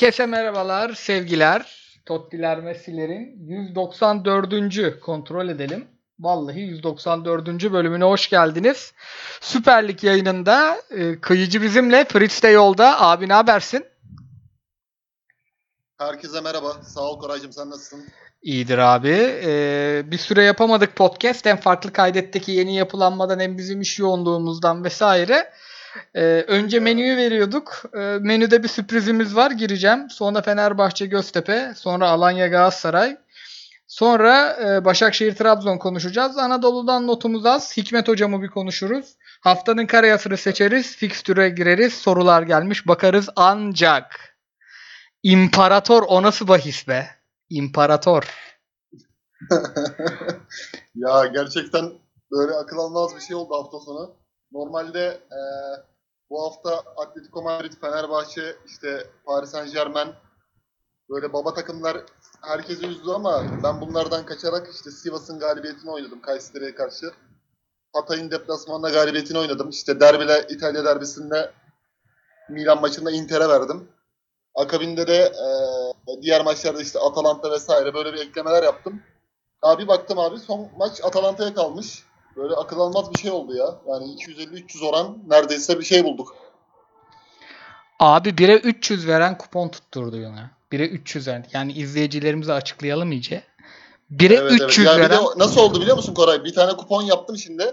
Herkese merhabalar, sevgiler. Tottiler Messi'lerin 194. kontrol edelim. Vallahi 194. bölümüne hoş geldiniz. Süper Lig yayınında e, kıyıcı bizimle, Fritz de yolda. Abi ne habersin? Herkese merhaba. Sağ ol Koraycığım sen nasılsın? İyidir abi. Ee, bir süre yapamadık podcast. Hem farklı kaydetteki yeni yapılanmadan hem bizim iş yoğunluğumuzdan vesaire. Ee, önce menüyü veriyorduk. Ee, menüde bir sürprizimiz var. Gireceğim. Sonra Fenerbahçe Göztepe. Sonra Alanya Galatasaray. Sonra e, Başakşehir Trabzon konuşacağız. Anadolu'dan notumuz az. Hikmet hocamı bir konuşuruz. Haftanın karayasını seçeriz. Fikstüre gireriz. Sorular gelmiş. Bakarız ancak. İmparator o nasıl bahis be? İmparator. ya gerçekten böyle akıl almaz bir şey oldu hafta sonu. Normalde e, bu hafta Atletico Madrid, Fenerbahçe, işte Paris Saint Germain böyle baba takımlar herkesi üzdü ama ben bunlardan kaçarak işte Sivas'ın galibiyetini oynadım Kayseri'ye karşı. Hatay'ın deplasmanında galibiyetini oynadım. İşte derbile İtalya derbisinde Milan maçında Inter'e verdim. Akabinde de e, diğer maçlarda işte Atalanta vesaire böyle bir eklemeler yaptım. Abi baktım abi son maç Atalanta'ya kalmış. Böyle akıl almaz bir şey oldu ya. Yani 250-300 oran neredeyse bir şey bulduk. Abi 1'e 300 veren kupon tutturdu yana. 1'e 300 veren. Yani izleyicilerimize açıklayalım iyice. 1'e evet, 300 evet. veren. De, nasıl oldu biliyor musun Koray? Bir tane kupon yaptım şimdi.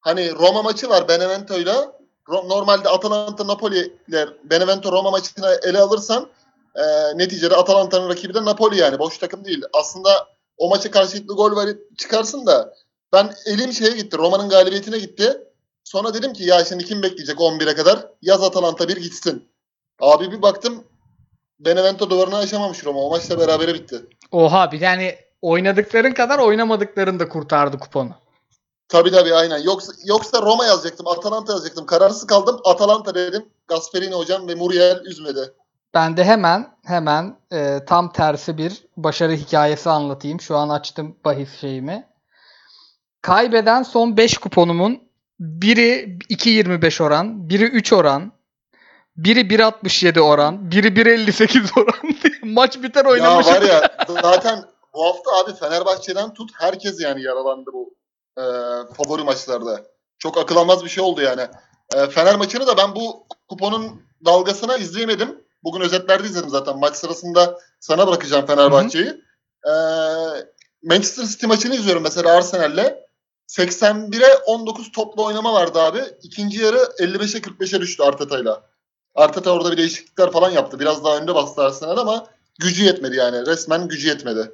Hani Roma maçı var Benevento'yla. Normalde Atalanta Napoli ile Benevento Roma maçını ele alırsan e, neticede Atalanta'nın rakibi de Napoli yani. Boş takım değil. Aslında o maça karşılıklı gol verip çıkarsın da ben elim şeye gitti. Roma'nın galibiyetine gitti. Sonra dedim ki ya şimdi kim bekleyecek 11'e kadar? Yaz Atalanta bir gitsin. Abi bir baktım Benevento duvarını aşamamış Roma. O maçla berabere bitti. Oha bir yani oynadıkların kadar oynamadıkların da kurtardı kuponu. Tabii tabii aynen. Yoksa, yoksa Roma yazacaktım, Atalanta yazacaktım. Kararsız kaldım. Atalanta dedim. Gasperini hocam ve Muriel üzmedi. Ben de hemen hemen e, tam tersi bir başarı hikayesi anlatayım. Şu an açtım bahis şeyimi. Kaybeden son 5 kuponumun biri 2.25 oran, biri 3 oran, biri 1.67 oran, biri 1.58 oran. Maç biter oynamış. Ya var ya zaten bu hafta abi Fenerbahçe'den tut herkes yani yaralandı bu e, favori maçlarda. Çok akıl almaz bir şey oldu yani. E, Fener maçını da ben bu kuponun dalgasına izleyemedim. Bugün özetlerde izledim zaten. Maç sırasında sana bırakacağım Fenerbahçe'yi. E, Manchester City maçını izliyorum mesela Arsenal'le. 81'e 19 toplu oynama vardı abi. İkinci yarı 55'e 45'e düştü Arteta'yla. Arteta orada bir değişiklikler falan yaptı. Biraz daha önde bastı Arsenal ama gücü yetmedi yani. Resmen gücü yetmedi.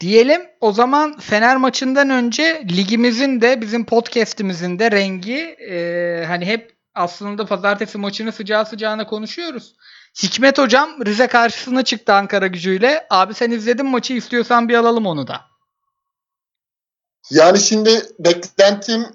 Diyelim o zaman Fener maçından önce ligimizin de bizim podcast'imizin de rengi e, hani hep aslında pazartesi maçını sıcağı sıcağına konuşuyoruz. Hikmet hocam Rize karşısına çıktı Ankara gücüyle. Abi sen izledin maçı istiyorsan bir alalım onu da. Yani şimdi beklentim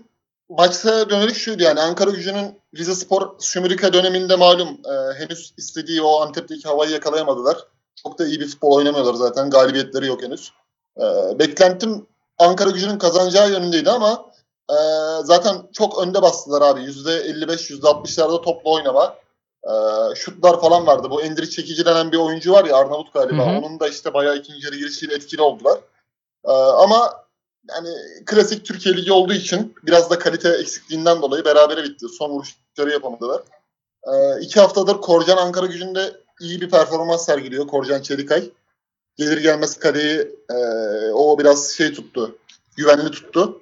maçta dönelik şuydu yani Ankara gücünün Rize Spor Şumurika döneminde malum e, henüz istediği o Antep'teki havayı yakalayamadılar. Çok da iyi bir futbol oynamıyorlar zaten. Galibiyetleri yok henüz. E, beklentim Ankara gücünün kazanacağı yönündeydi ama e, zaten çok önde bastılar abi. %55, %60'larda toplu oynama. E, şutlar falan vardı. Bu Endrik Çekici denen bir oyuncu var ya Arnavut galiba. Hı hı. Onun da işte bayağı ikinci yarı girişiyle etkili oldular. E, ama yani klasik Türkiye Ligi olduğu için biraz da kalite eksikliğinden dolayı berabere bitti. Son vuruşları yapamadılar. Ee, iki haftadır Korcan Ankara gücünde iyi bir performans sergiliyor. Korcan Çelikay. Gelir gelmez kaleyi e, o biraz şey tuttu. Güvenli tuttu.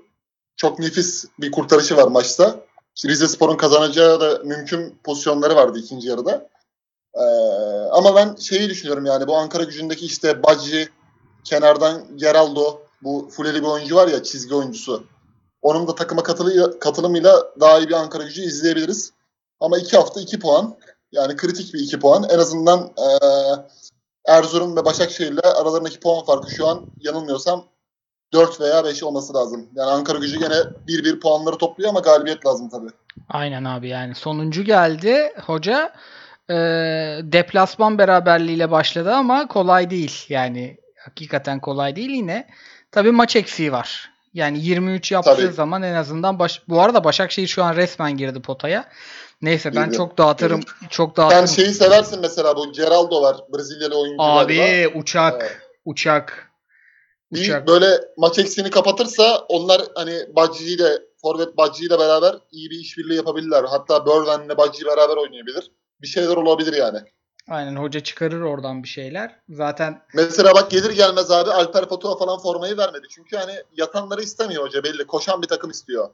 Çok nefis bir kurtarışı var maçta. Rize Spor'un kazanacağı da mümkün pozisyonları vardı ikinci yarıda. Ee, ama ben şeyi düşünüyorum yani bu Ankara gücündeki işte Bacı, kenardan Geraldo, bu Fuleli bir oyuncu var ya çizgi oyuncusu. Onun da takıma katılıyla, katılımıyla daha iyi bir Ankara gücü izleyebiliriz. Ama iki hafta iki puan. Yani kritik bir iki puan. En azından e, Erzurum ve Başakşehir'le aralarındaki puan farkı şu an yanılmıyorsam 4 veya 5 olması lazım. Yani Ankara gücü gene 1-1 puanları topluyor ama galibiyet lazım tabii. Aynen abi yani sonuncu geldi hoca. E, deplasman beraberliğiyle başladı ama kolay değil. Yani hakikaten kolay değil yine. Tabii maç eksiği var. Yani 23 yaptığı Tabii. zaman en azından baş... bu arada Başakşehir şu an resmen girdi potaya. Neyse ben Gibi. çok dağıtırım. Çok Sen dağıtırım. şeyi seversin mesela bu Geraldo var. Brezilyalı oyuncu Abi uçak. Evet. Uçak. Bir Uçak. böyle maç eksiğini kapatırsa onlar hani Bacci ile Forvet Bacci ile beraber iyi bir işbirliği yapabilirler. Hatta Berwen'le Bacci beraber oynayabilir. Bir şeyler olabilir yani. Aynen hoca çıkarır oradan bir şeyler. Zaten Mesela bak gelir gelmez abi Alper Potuk'a falan formayı vermedi. Çünkü hani yatanları istemiyor hoca belli. Koşan bir takım istiyor.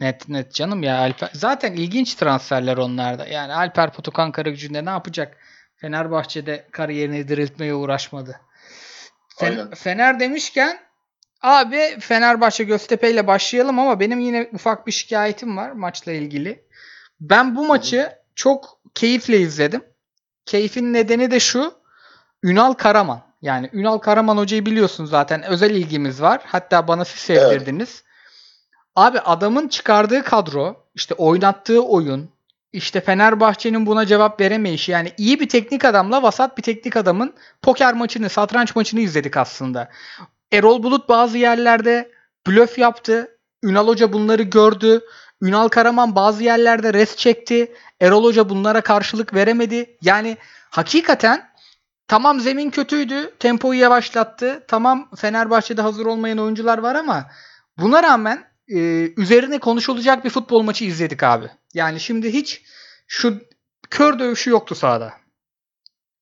net net canım ya Alper. Zaten ilginç transferler onlarda. Yani Alper Potuk Ankara gücünde ne yapacak? Fenerbahçe'de kariyerini diriltmeye uğraşmadı. Fen- Aynen. Fener demişken abi Fenerbahçe Göztepe ile başlayalım ama benim yine ufak bir şikayetim var maçla ilgili. Ben bu maçı çok keyifle izledim. Keyfin nedeni de şu. Ünal Karaman. Yani Ünal Karaman hocayı biliyorsun zaten. Özel ilgimiz var. Hatta bana siz sevdirdiniz. Abi adamın çıkardığı kadro, işte oynattığı oyun, işte Fenerbahçe'nin buna cevap veremeyişi. Yani iyi bir teknik adamla vasat bir teknik adamın poker maçını, satranç maçını izledik aslında. Erol Bulut bazı yerlerde blöf yaptı. Ünal Hoca bunları gördü. Ünal Karaman bazı yerlerde res çekti. Erol Hoca bunlara karşılık veremedi. Yani hakikaten tamam zemin kötüydü. Tempoyu yavaşlattı. Tamam Fenerbahçe'de hazır olmayan oyuncular var ama buna rağmen e, üzerine konuşulacak bir futbol maçı izledik abi. Yani şimdi hiç şu kör dövüşü yoktu sahada.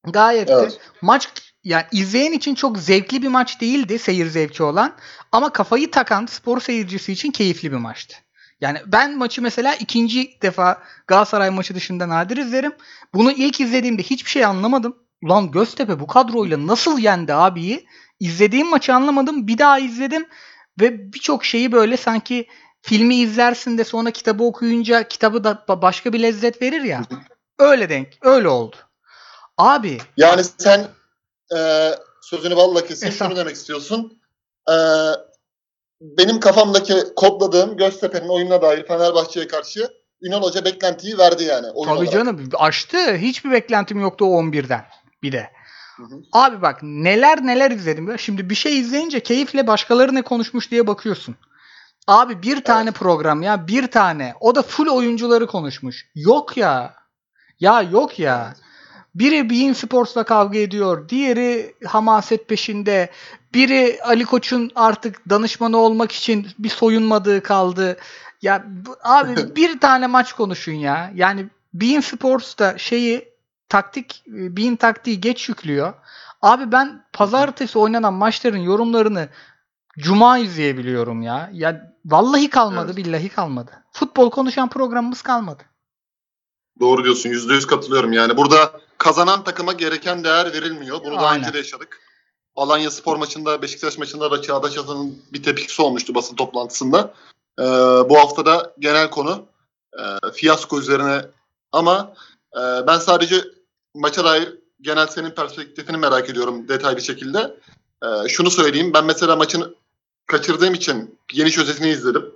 Gayet de Evet. maç yani izleyen için çok zevkli bir maç değildi seyir zevki olan ama kafayı takan spor seyircisi için keyifli bir maçtı. Yani ben maçı mesela ikinci defa Galatasaray maçı dışında nadir izlerim. Bunu ilk izlediğimde hiçbir şey anlamadım. Ulan Göztepe bu kadroyla nasıl yendi abiyi? İzlediğim maçı anlamadım. Bir daha izledim ve birçok şeyi böyle sanki filmi izlersin de sonra kitabı okuyunca kitabı da ba- başka bir lezzet verir ya. Öyle denk. Öyle oldu. Abi Yani sen e, sözünü balla Estağ- şunu demek istiyorsun. E, benim kafamdaki kodladığım Göztepe'nin oyununa dair Fenerbahçe'ye karşı Ünal Hoca beklentiyi verdi yani. Oyun Tabii olarak. canım aştı. Hiçbir beklentim yoktu o 11'den. Bir de. Hı hı. Abi bak neler neler izledim. ya. Şimdi bir şey izleyince keyifle başkaları ne konuşmuş diye bakıyorsun. Abi bir tane program ya bir tane. O da full oyuncuları konuşmuş. Yok ya. Ya yok ya. Biri Bein Sports'la kavga ediyor. Diğeri hamaset peşinde. Biri Ali Koç'un artık danışmanı olmak için bir soyunmadığı kaldı. Ya abi bir tane maç konuşun ya. Yani Bein Sports da şeyi taktik Bein taktiği geç yüklüyor. Abi ben pazartesi oynanan maçların yorumlarını cuma izleyebiliyorum ya. Ya vallahi kalmadı, Evet. billahi kalmadı. Futbol konuşan programımız kalmadı. Doğru diyorsun. Yüzde yüz katılıyorum. Yani burada kazanan takıma gereken değer verilmiyor. Bunu daha önce de yaşadık. Alanya Spor maçında, Beşiktaş maçında da Çağdaş Atan'ın bir tepkisi olmuştu basın toplantısında. Ee, bu hafta da genel konu e, fiyasko üzerine ama e, ben sadece maça dair genel senin perspektifini merak ediyorum detaylı şekilde. E, şunu söyleyeyim. Ben mesela maçın kaçırdığım için geniş özetini izledim.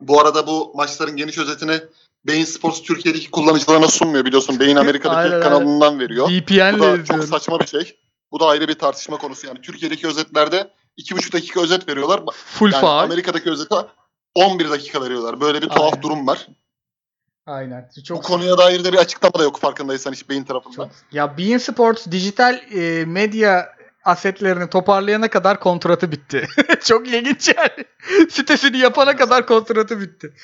Bu arada bu maçların geniş özetini Bein Sports Türkiye'deki kullanıcılarına sunmuyor biliyorsun. Bein Amerika'daki Aynen, kanalından veriyor. Bu VPN'le da çok saçma bir şey. Bu da ayrı bir tartışma konusu yani. Türkiye'deki özetlerde 2,5 dakika özet veriyorlar. Full Yani faal. Amerika'daki özete 11 dakika veriyorlar. Böyle bir tuhaf Aynen. durum var. Aynen. Bu Çok konuya dair de bir açıklama da yok farkındaysan hiç beyin tarafından. Çok- Ya Bein Sports dijital e, medya asetlerini toparlayana kadar kontratı bitti. Çok ilginç yani. Sitesini yapana kadar kontratı bitti.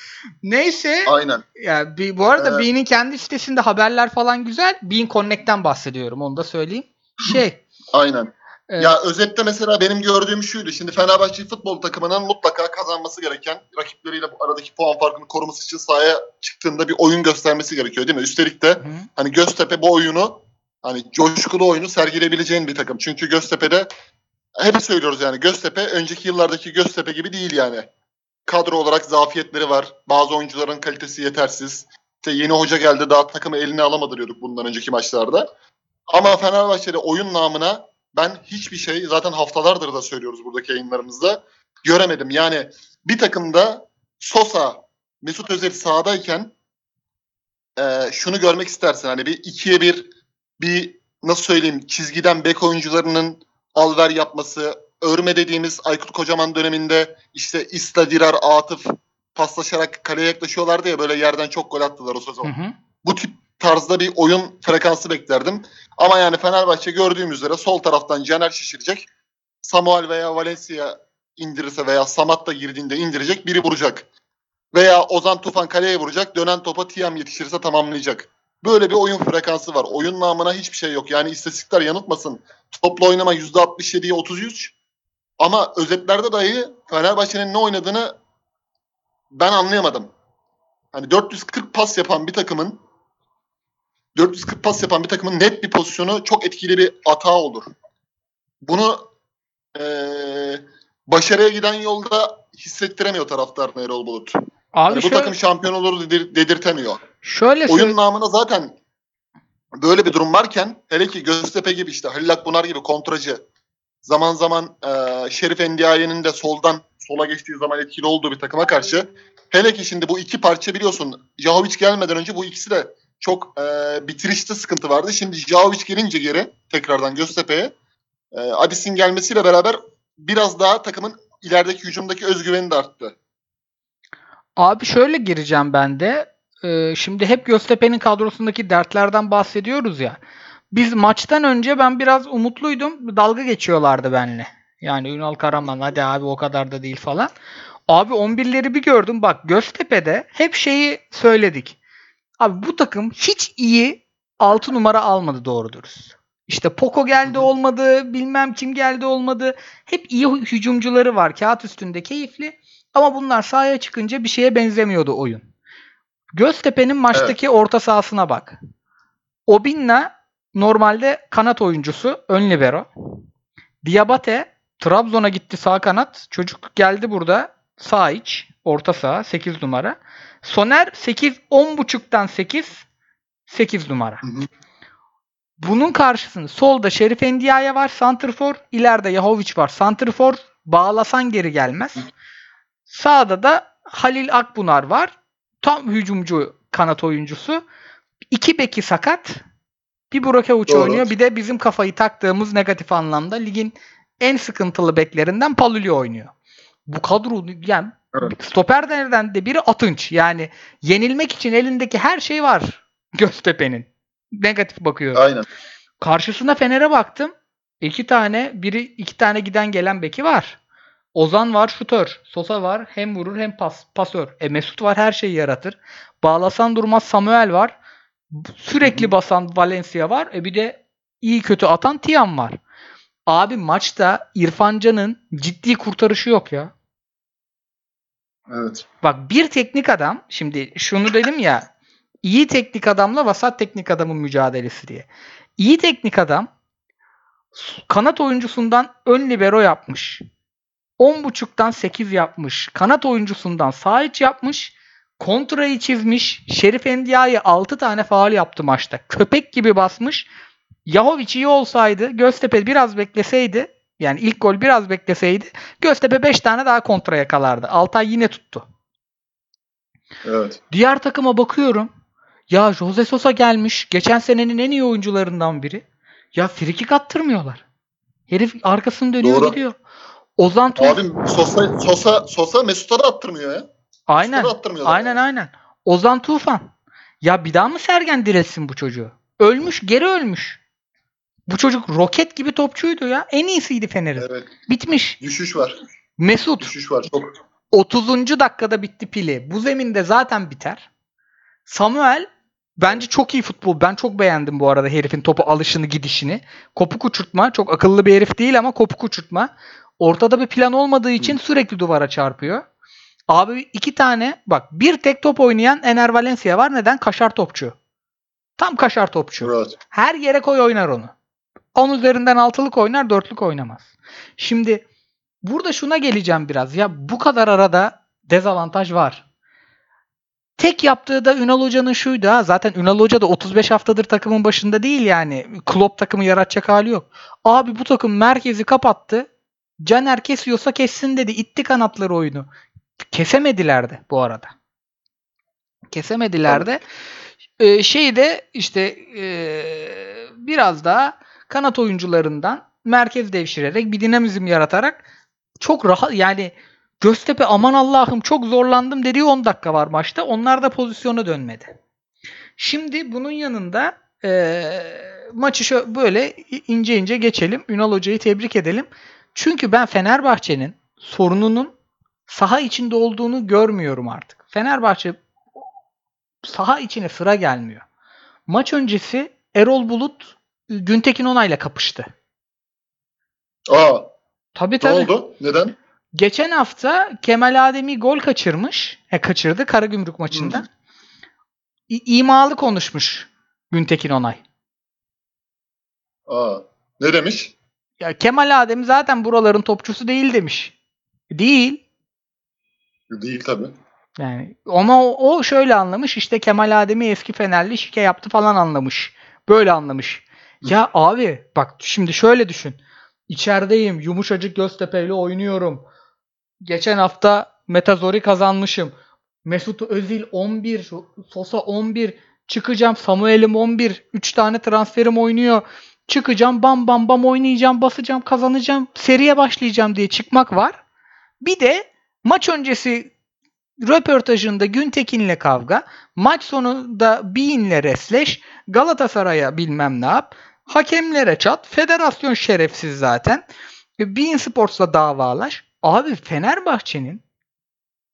Neyse. Aynen. Ya bir, bu arada Ee, Bean'in kendi sitesinde haberler falan güzel. Bean Connect'ten bahsediyorum. Onu da söyleyeyim. Şey. Aynen. e, Ya özette mesela benim gördüğüm şuydu. Şimdi Fenerbahçe futbol takımının mutlaka kazanması gereken rakipleriyle bu aradaki puan farkını koruması için sahaya çıktığında bir oyun göstermesi gerekiyor değil mi? Üstelik de hı. hani Göztepe bu oyunu hani coşkulu oyunu sergileyebileceğin bir takım. Çünkü Göztepe'de hep söylüyoruz yani Göztepe önceki yıllardaki Göztepe gibi değil yani. Kadro olarak zafiyetleri var. Bazı oyuncuların kalitesi yetersiz. İşte yeni hoca geldi daha takımı eline alamadı diyorduk bundan önceki maçlarda. Ama Fenerbahçe'de oyun namına ben hiçbir şey zaten haftalardır da söylüyoruz buradaki yayınlarımızda göremedim. Yani bir takımda Sosa, Mesut Özil sahadayken e, şunu görmek istersin. Hani bir ikiye bir bir nasıl söyleyeyim çizgiden bek oyuncularının alver yapması, örme dediğimiz Aykut Kocaman döneminde işte İsta Dirar, Atıf paslaşarak kaleye yaklaşıyorlardı ya böyle yerden çok gol attılar o sezon. Hı hı. Bu tip tarzda bir oyun frekansı beklerdim. Ama yani Fenerbahçe gördüğüm üzere sol taraftan Caner şişirecek. Samuel veya Valencia indirirse veya Samat da girdiğinde indirecek. Biri vuracak. Veya Ozan Tufan kaleye vuracak. Dönen topa Tiam yetişirse tamamlayacak. Böyle bir oyun frekansı var. Oyun namına hiçbir şey yok. Yani istatistikler yanıltmasın. Topla oynama %67'ye 33. Ama özetlerde dahi Fenerbahçe'nin ne oynadığını ben anlayamadım. Hani 440 pas yapan bir takımın 440 pas yapan bir takımın net bir pozisyonu çok etkili bir hata olur. Bunu eee, başarıya giden yolda hissettiremiyor taraftar Erol Bulut. Abi Yani bu şöyle, takım şampiyon olur dedir- dedirtemiyor. Şöyle Oyun söyle- namına zaten böyle bir durum varken hele ki Göztepe gibi işte Halil Akbunar gibi kontracı zaman zaman eee Şerif Endiaye'nin de soldan sola geçtiği zaman etkili olduğu bir takıma karşı hele ki şimdi bu iki parça biliyorsun Jahovic gelmeden önce bu ikisi de çok eee bitirişte sıkıntı vardı. Şimdi Jahovic gelince geri tekrardan Göztepe'ye eee Adis'in gelmesiyle beraber biraz daha takımın ilerideki hücumdaki özgüveni de arttı. Abi şöyle gireceğim ben de. Ee, şimdi hep Göztepe'nin kadrosundaki dertlerden bahsediyoruz ya. Biz maçtan önce ben biraz umutluydum. Dalga geçiyorlardı benimle. Yani Ünal Karaman hadi abi o kadar da değil falan. Abi 11'leri bir gördüm. Bak Göztepe'de hep şeyi söyledik. Abi bu takım hiç iyi 6 numara almadı doğru dürüst. İşte Poco geldi olmadı, bilmem kim geldi olmadı. Hep iyi hücumcuları var. Kağıt üstünde keyifli. Ama bunlar sahaya çıkınca bir şeye benzemiyordu oyun. Göztepe'nin maçtaki orta sahasına bak. Obinna normalde kanat oyuncusu, ön libero. Diabate Trabzon'a gitti sağ kanat. Çocuk geldi burada sağ iç, orta saha 8 numara. Soner 8 10.5'tan 8 8 numara. Hı hı. Bunun karşısında solda Şerif Endiaye var Santrfor, ileride Yahovic var Santrfor. Bağlasan geri gelmez. Sağda da Halil Akbunar var. Tam hücumcu kanat oyuncusu. İki beki sakat. Bir Burak Avuç Doğru. oynuyor. Bir de bizim kafayı taktığımız negatif anlamda ligin en sıkıntılı beklerinden Paluli oynuyor. Bu kadro yani Evet. stoperlerden de biri Atınç. Yani yenilmek için elindeki her şey var Göztepe'nin. Negatif bakıyor. Aynen. Karşısına Fener'e baktım. İki tane, biri iki tane giden gelen beki var. Ozan var, şutör. Sosa var, hem vurur hem pas, pasör. E Mesut var, her şeyi yaratır. Bağlasan durmaz Samuel var. Sürekli basan Valencia var. E bir de iyi kötü atan Tiam var. Abi maçta İrfan Can'ın ciddi kurtarışı yok ya. Evet. Bak bir teknik adam şimdi şunu dedim ya iyi teknik adamla vasat teknik adamın mücadelesi diye. İyi teknik adam kanat oyuncusundan ön libero yapmış. 10.5'tan 8 yapmış. Kanat oyuncusundan sağ iç yapmış. Kontrayı çizmiş. Şerif Endiaye 6 tane faal yaptı maçta. Köpek gibi basmış. Yahovic iyi olsaydı Göztepe biraz bekleseydi yani ilk gol biraz bekleseydi Göztepe 5 tane daha kontra yakalardı. Altay yine tuttu. Evet. Diğer takıma bakıyorum. Ya Jose Sosa gelmiş. Geçen senenin en iyi oyuncularından biri. Ya frikik attırmıyorlar. Herif arkasını dönüyor Doğru. gidiyor. Ozan Tufan. Abi Sosa Sosa Sosa Mesut'a da attırmıyor ya. aynen. Da attırmıyorlar. Aynen aynen. Ozan Tufan. Ya bir daha mı Sergen diretsin bu çocuğu? Ölmüş, geri ölmüş. Bu çocuk roket gibi topçuydu ya. En iyisiydi Fener'in. Evet. Bitmiş. Düşüş var. Mesut Düşüş var. Çok 30. dakikada bitti pili. Bu zeminde zaten biter. Samuel bence çok iyi futbol. Ben çok beğendim bu arada herifin topu alışını gidişini. Kopuk uçurtma. Çok akıllı bir herif değil ama kopuk uçurtma. Ortada bir plan olmadığı için sürekli duvara çarpıyor. Abi iki tane bak bir tek top oynayan Ener Valencia var. Neden? Kaşar topçu. Tam kaşar topçu. evet. Her yere koy oynar onu. 10 üzerinden altılık oynar, dörtlük oynamaz. Şimdi burada şuna geleceğim biraz. Ya bu kadar arada dezavantaj var. Tek yaptığı da Ünal Hoca'nın şuydu ha. Zaten Ünal Hoca da 35 haftadır takımın başında değil yani. Klopp takımı yaratacak hali yok. Abi bu takım merkezi kapattı. Caner kesiyorsa kessin dedi. İtti kanatları oyunu. Kesemediler de bu arada. Kesemediler de. Ee, şey de işte ee, biraz daha kanat oyuncularından merkez devşirerek bir dinamizm yaratarak çok rahat yani Göztepe aman Allah'ım çok zorlandım dediği 10 dakika var maçta. Onlar da pozisyona dönmedi. Şimdi bunun yanında eee, maçı şö- böyle ince ince geçelim. Ünal Hoca'yı tebrik edelim. Çünkü ben Fenerbahçe'nin sorununun saha içinde olduğunu görmüyorum artık. Fenerbahçe saha içine sıra gelmiyor. Maç öncesi Erol Bulut Güntekin Onay'la kapıştı. Aa, Tabii ne tabii. oldu? Neden? Geçen hafta Kemal Ademi gol kaçırmış. E, kaçırdı Karagümrük maçında. Hı imalı konuşmuş Güntekin Onay. Aa, ne demiş? Ya Kemal Ademi zaten buraların topçusu değil demiş. Değil. Değil tabii. Yani ama o, o şöyle anlamış işte Kemal Ademi eski Fenerli şike yaptı falan anlamış. Böyle anlamış. Ya abi bak şimdi şöyle düşün. İçerideyim yumuşacık Göztepe'yle oynuyorum. Geçen hafta Metazori kazanmışım. Mesut Özil 11, Sosa 11, çıkacağım Samuel'im 11, 3 tane transferim oynuyor. Çıkacağım bam bam bam oynayacağım, basacağım, kazanacağım, seriye başlayacağım diye çıkmak var. Bir de maç öncesi röportajında Güntekin'le kavga, maç sonunda Bean'le resleş, Galatasaray'a bilmem ne yap, hakemlere çat, federasyon şerefsiz zaten. Bean Sports'la davalaş. Abi Fenerbahçe'nin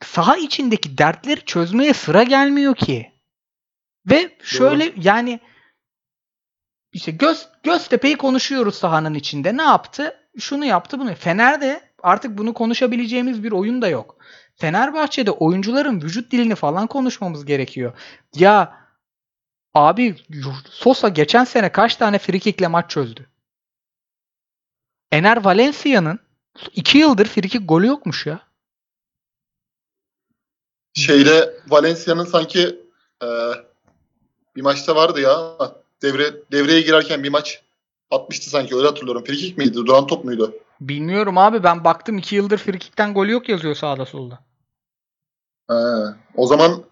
saha içindeki dertleri çözmeye sıra gelmiyor ki. Ve şöyle yani işte Göz, Göztepe'yi konuşuyoruz sahanın içinde. Ne yaptı? Şunu yaptı bunu. Fener'de artık bunu konuşabileceğimiz bir oyun da yok. Fenerbahçe'de oyuncuların vücut dilini falan konuşmamız gerekiyor. Ya abi Sosa geçen sene kaç tane frikikle maç çözdü? Ener Valencia'nın 2 yıldır frikik golü yokmuş ya. Şeyde Valencia'nın sanki e, bir maçta vardı ya. Devre devreye girerken bir maç atmıştı sanki öyle hatırlıyorum. Frikik miydi? Duran top muydu? Bilmiyorum abi ben baktım 2 yıldır frikikten golü yok yazıyor sağda solda. He, o zaman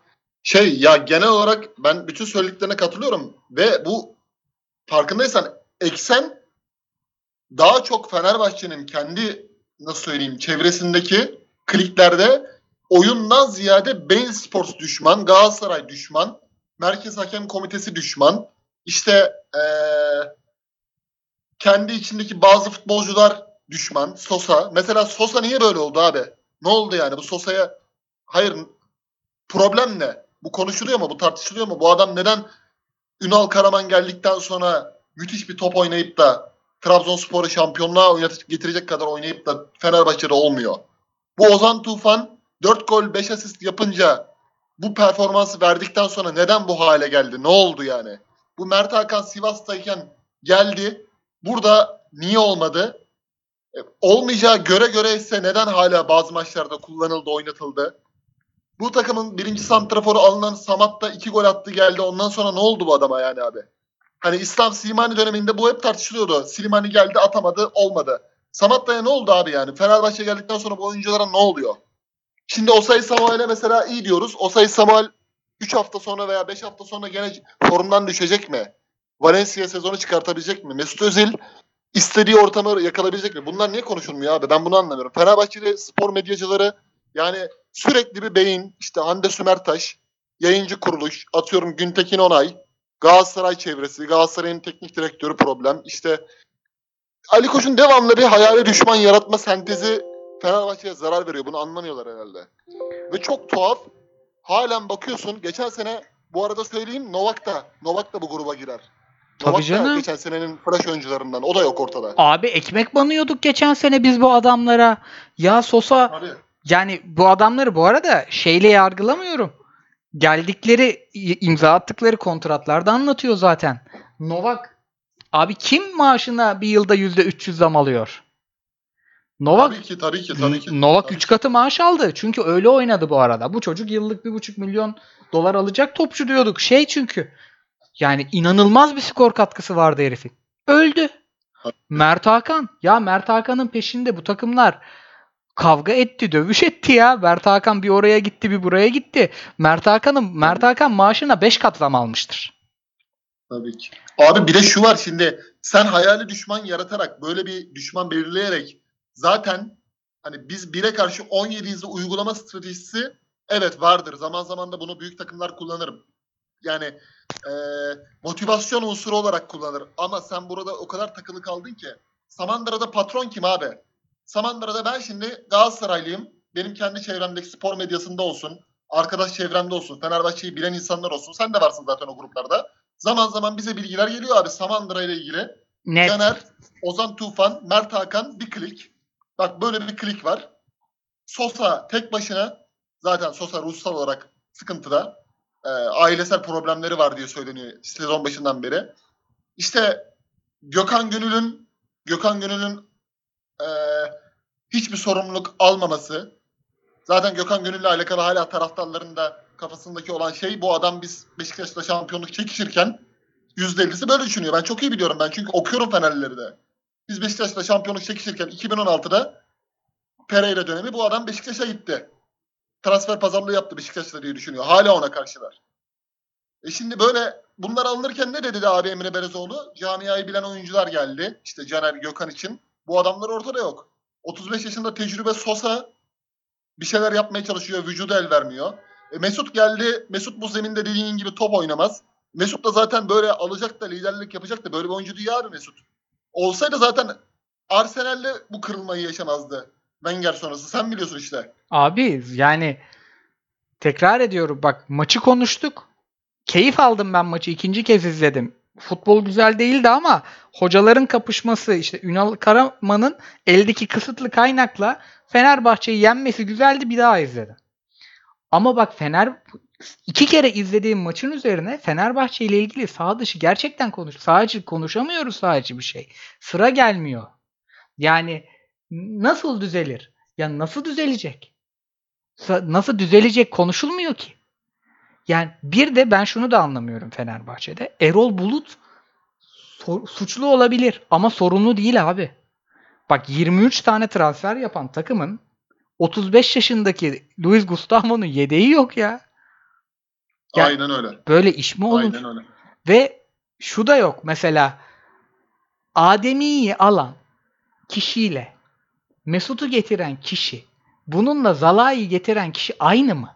şey ya genel olarak ben bütün söylediklerine katılıyorum ve bu farkındaysan eksen daha çok Fenerbahçe'nin kendi nasıl söyleyeyim çevresindeki kliklerde oyundan ziyade Bein Sports düşman, Galatasaray düşman, Merkez Hakem Komitesi düşman, işte eee, kendi içindeki bazı futbolcular düşman, Sosa. Mesela Sosa niye böyle oldu abi? Ne oldu yani bu Sosa'ya Hayır. Problem ne? Bu konuşuluyor mu? Bu tartışılıyor mu? Bu adam neden Ünal Karaman geldikten sonra müthiş bir top oynayıp da Trabzonspor'u şampiyonluğa getirecek kadar oynayıp da Fenerbahçe'de olmuyor? Bu Ozan Tufan 4 gol 5 asist yapınca bu performansı verdikten sonra neden bu hale geldi? Ne oldu yani? Bu Mert Hakan Sivas'tayken geldi. Burada niye olmadı? E, Olmayacağı göre göre ise neden hala bazı maçlarda kullanıldı, oynatıldı? Bu takımın birinci santraforu alınan Samat da iki gol attı geldi. Ondan sonra ne oldu bu adama yani abi? Hani İslam Slimani döneminde bu hep tartışılıyordu. Slimani geldi atamadı olmadı. Samatta'ya ne oldu abi yani? Fenerbahçe geldikten sonra bu oyunculara ne oluyor? Şimdi Osay Samuel'e mesela iyi diyoruz. Osay Samuel 3 hafta sonra veya 5 hafta sonra gene formdan düşecek mi? Valencia sezonu çıkartabilecek mi? Mesut Özil istediği ortamı yakalayabilecek mi? Bunlar niye konuşulmuyor abi? Ben bunu anlamıyorum. Fenerbahçeli spor medyacıları yani sürekli bir beyin işte Hande Sümertaş, yayıncı kuruluş, atıyorum Güntekin Onay, Galatasaray çevresi, Galatasaray'ın teknik direktörü problem. İşte Ali Koç'un devamlı bir hayali düşman yaratma sentezi Fenerbahçe'ye zarar veriyor. Bunu anlamıyorlar herhalde. Ve çok tuhaf. Halen bakıyorsun. Geçen sene bu arada söyleyeyim Novak da Novak da bu gruba girer. Tabii Novak da canım. geçen senenin flash oyuncularından. O da yok ortada. Abi ekmek banıyorduk geçen sene biz bu adamlara. Ya Sosa Abi. yani bu adamları bu arada şeyle yargılamıyorum. Geldikleri imza attıkları kontratlarda anlatıyor zaten. Novak abi kim maaşına bir yılda %300 zam alıyor? Novak Tabii ki tabii ki tabii ki. Novak Tabii 3 katı maaş aldı. Çünkü öyle oynadı bu arada. Bu çocuk yıllık 1,5 milyon dolar alacak topçu diyorduk. Şey çünkü yani inanılmaz bir skor katkısı vardı herifin. Öldü. Mert Hakan. Ya Mert Hakan'ın peşinde bu takımlar kavga etti, dövüş etti ya. Mert Hakan bir oraya gitti, bir buraya gitti. Mert Hakan'ın Mert Hakan maaşına 5 kat zam almıştır. Tabii ki. Abi bir de şu var şimdi sen hayali düşman yaratarak böyle bir düşman belirleyerek zaten hani biz bire karşı 17'yizi uygulama stratejisi evet vardır. Zaman zaman da bunu büyük takımlar kullanırım. Yani e, motivasyon unsuru olarak kullanır. Ama sen burada o kadar takılı kaldın ki. Samandıra'da patron kim abi? Samandıra'da ben şimdi Galatasaraylıyım. Benim kendi çevremdeki spor medyasında olsun. Arkadaş çevremde olsun. Fenerbahçe'yi bilen insanlar olsun. Sen de varsın zaten o gruplarda. Zaman zaman bize bilgiler geliyor abi Samandıra ile ilgili. Net. Caner, Ozan Tufan, Mert Hakan bir klik. Bak böyle bir klik var. Sosa tek başına zaten Sosa ruhsal olarak sıkıntıda. Ee, ailesel problemleri var diye söyleniyor sezon başından beri. İşte Gökhan Gönül'ün Gökhan Gönül'ün e, hiçbir sorumluluk almaması. Zaten Gökhan Gönül'le alakalı hala taraftarların da kafasındaki olan şey bu adam biz Beşiktaş'ta şampiyonluk çekişirken %50'si böyle düşünüyor. Ben çok iyi biliyorum ben çünkü okuyorum Fenerlileri de. Biz Beşiktaş'ta şampiyonluk çekişirken 2016'da Pereira dönemi bu adam Beşiktaş'a gitti. Transfer pazarlığı yaptı Beşiktaş'ta diye düşünüyor. Hala ona karşılar. E şimdi böyle bunlar alınırken ne dedi de abi Emre Berezoğlu? Camiayı bilen oyuncular geldi. İşte Caner Gökhan için. Bu adamlar ortada yok. 35 yaşında tecrübe Sosa bir şeyler yapmaya çalışıyor. Vücudu el vermiyor. E Mesut geldi. Mesut bu zeminde dediğin gibi top oynamaz. Mesut da zaten böyle alacak da liderlik yapacak da böyle bir oyuncu değil abi Mesut. Olsaydı zaten Arsenal'le bu kırılmayı yaşamazdı. Wenger sonrası. Sen biliyorsun işte. Abi yani tekrar ediyorum bak maçı konuştuk. Keyif aldım ben maçı ikinci kez izledim. Futbol güzel değildi ama hocaların kapışması işte Ünal Karaman'ın eldeki kısıtlı kaynakla Fenerbahçe'yi yenmesi güzeldi bir daha izledim. Ama bak Fener iki kere izlediğim maçın üzerine Fenerbahçe ile ilgili sağ dışı gerçekten konuş. Sağ içi konuşamıyoruz sağ içi bir şey. Sıra gelmiyor. Yani nasıl düzelir? Ya nasıl düzelecek? Nasıl düzelecek konuşulmuyor ki. Yani bir de ben şunu da anlamıyorum Fenerbahçe'de. Erol Bulut suçlu olabilir ama sorumlu değil abi. Bak 23 tane transfer yapan takımın 35 yaşındaki Luis Gustavo'nun yedeği yok ya. Ya- Aynen öyle. Böyle iş mi olur? Aynen öyle. Ve şu da yok. Mesela Ademi'yi alan kişiyle Mesut'u getiren kişi bununla Zalai'yi getiren kişi aynı mı?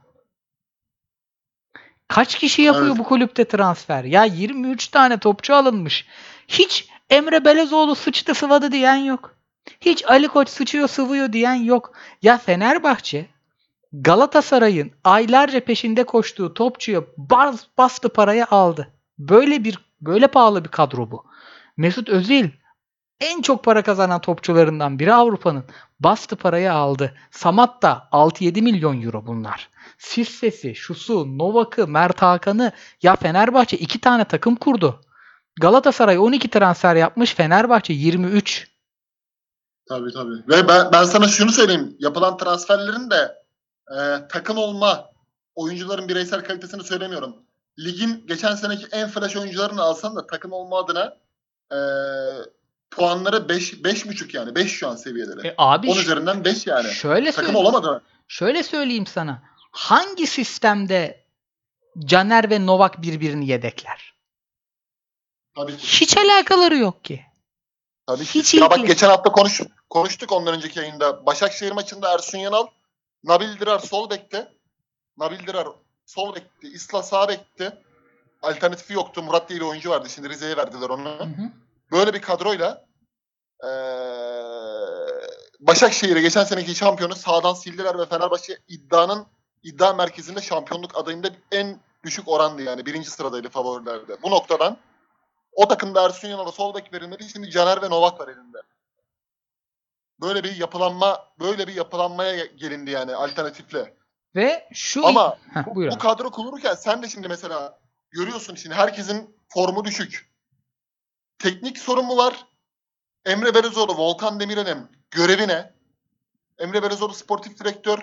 Kaç kişi yapıyor Evet. bu kulüpte transfer? Ya 23 tane topçu alınmış. Hiç Emre Belezoğlu sıçtı sıvadı diyen yok. Hiç Ali Koç sıçıyor sıvıyor diyen yok. Ya Fenerbahçe Galatasaray'ın aylarca peşinde koştuğu topçuya bas, bastı parayı aldı. Böyle bir böyle pahalı bir kadro bu. Mesut Özil en çok para kazanan topçularından biri Avrupa'nın. Bastı parayı aldı. Samat da 6-7 milyon euro bunlar. Sissesi, Şusu, Novak'ı, Mert Hakan'ı ya Fenerbahçe iki tane takım kurdu. Galatasaray 12 transfer yapmış, Fenerbahçe 23. Tabii tabii. Ve ben, ben sana şunu söyleyeyim. Yapılan transferlerin de e, takım olma oyuncuların bireysel kalitesini söylemiyorum. Ligin geçen seneki en flash oyuncularını alsan da takım olma adına e, puanları 5 5.5 yani. 5 şu an seviyeleri. E abi 10 ş- üzerinden 5 yani. şöyle Takım olamadı. Şöyle söyleyeyim sana. Hangi sistemde Caner ve Novak birbirini yedekler? Tabii ki. Hiç alakaları yok ki. Tabii ki. Hiç ya bak geçen hafta konuş, konuştuk ondan önceki yayında. Başakşehir maçında Ersun Yanal, Nabil Dirar sol bekte. Nabil Dirar sol bekti. İsla sağ bekti. Alternatifi yoktu. Murat diye bir oyuncu vardı. Şimdi Rize'ye verdiler onu. Hı hı. Böyle bir kadroyla eee Başakşehir'e geçen seneki şampiyonu sağdan sildiler ve Fenerbahçe iddianın iddia merkezinde şampiyonluk adayında en düşük orandı yani. Birinci sıradaydı favorilerde. Bu noktadan o takımda Ersun Yanal'a sol bek verilmedi. Şimdi Caner ve Novak var elinde. Böyle bir yapılanma, böyle bir yapılanmaya gelindi yani alternatifle. Ve şu Ama Heh, bu, bu kadro kurulurken sen de şimdi mesela görüyorsun şimdi herkesin formu düşük. Teknik sorun mu var? Emre Berezoğlu, Volkan Demirel'in görevi ne? Emre Berezoğlu sportif direktör.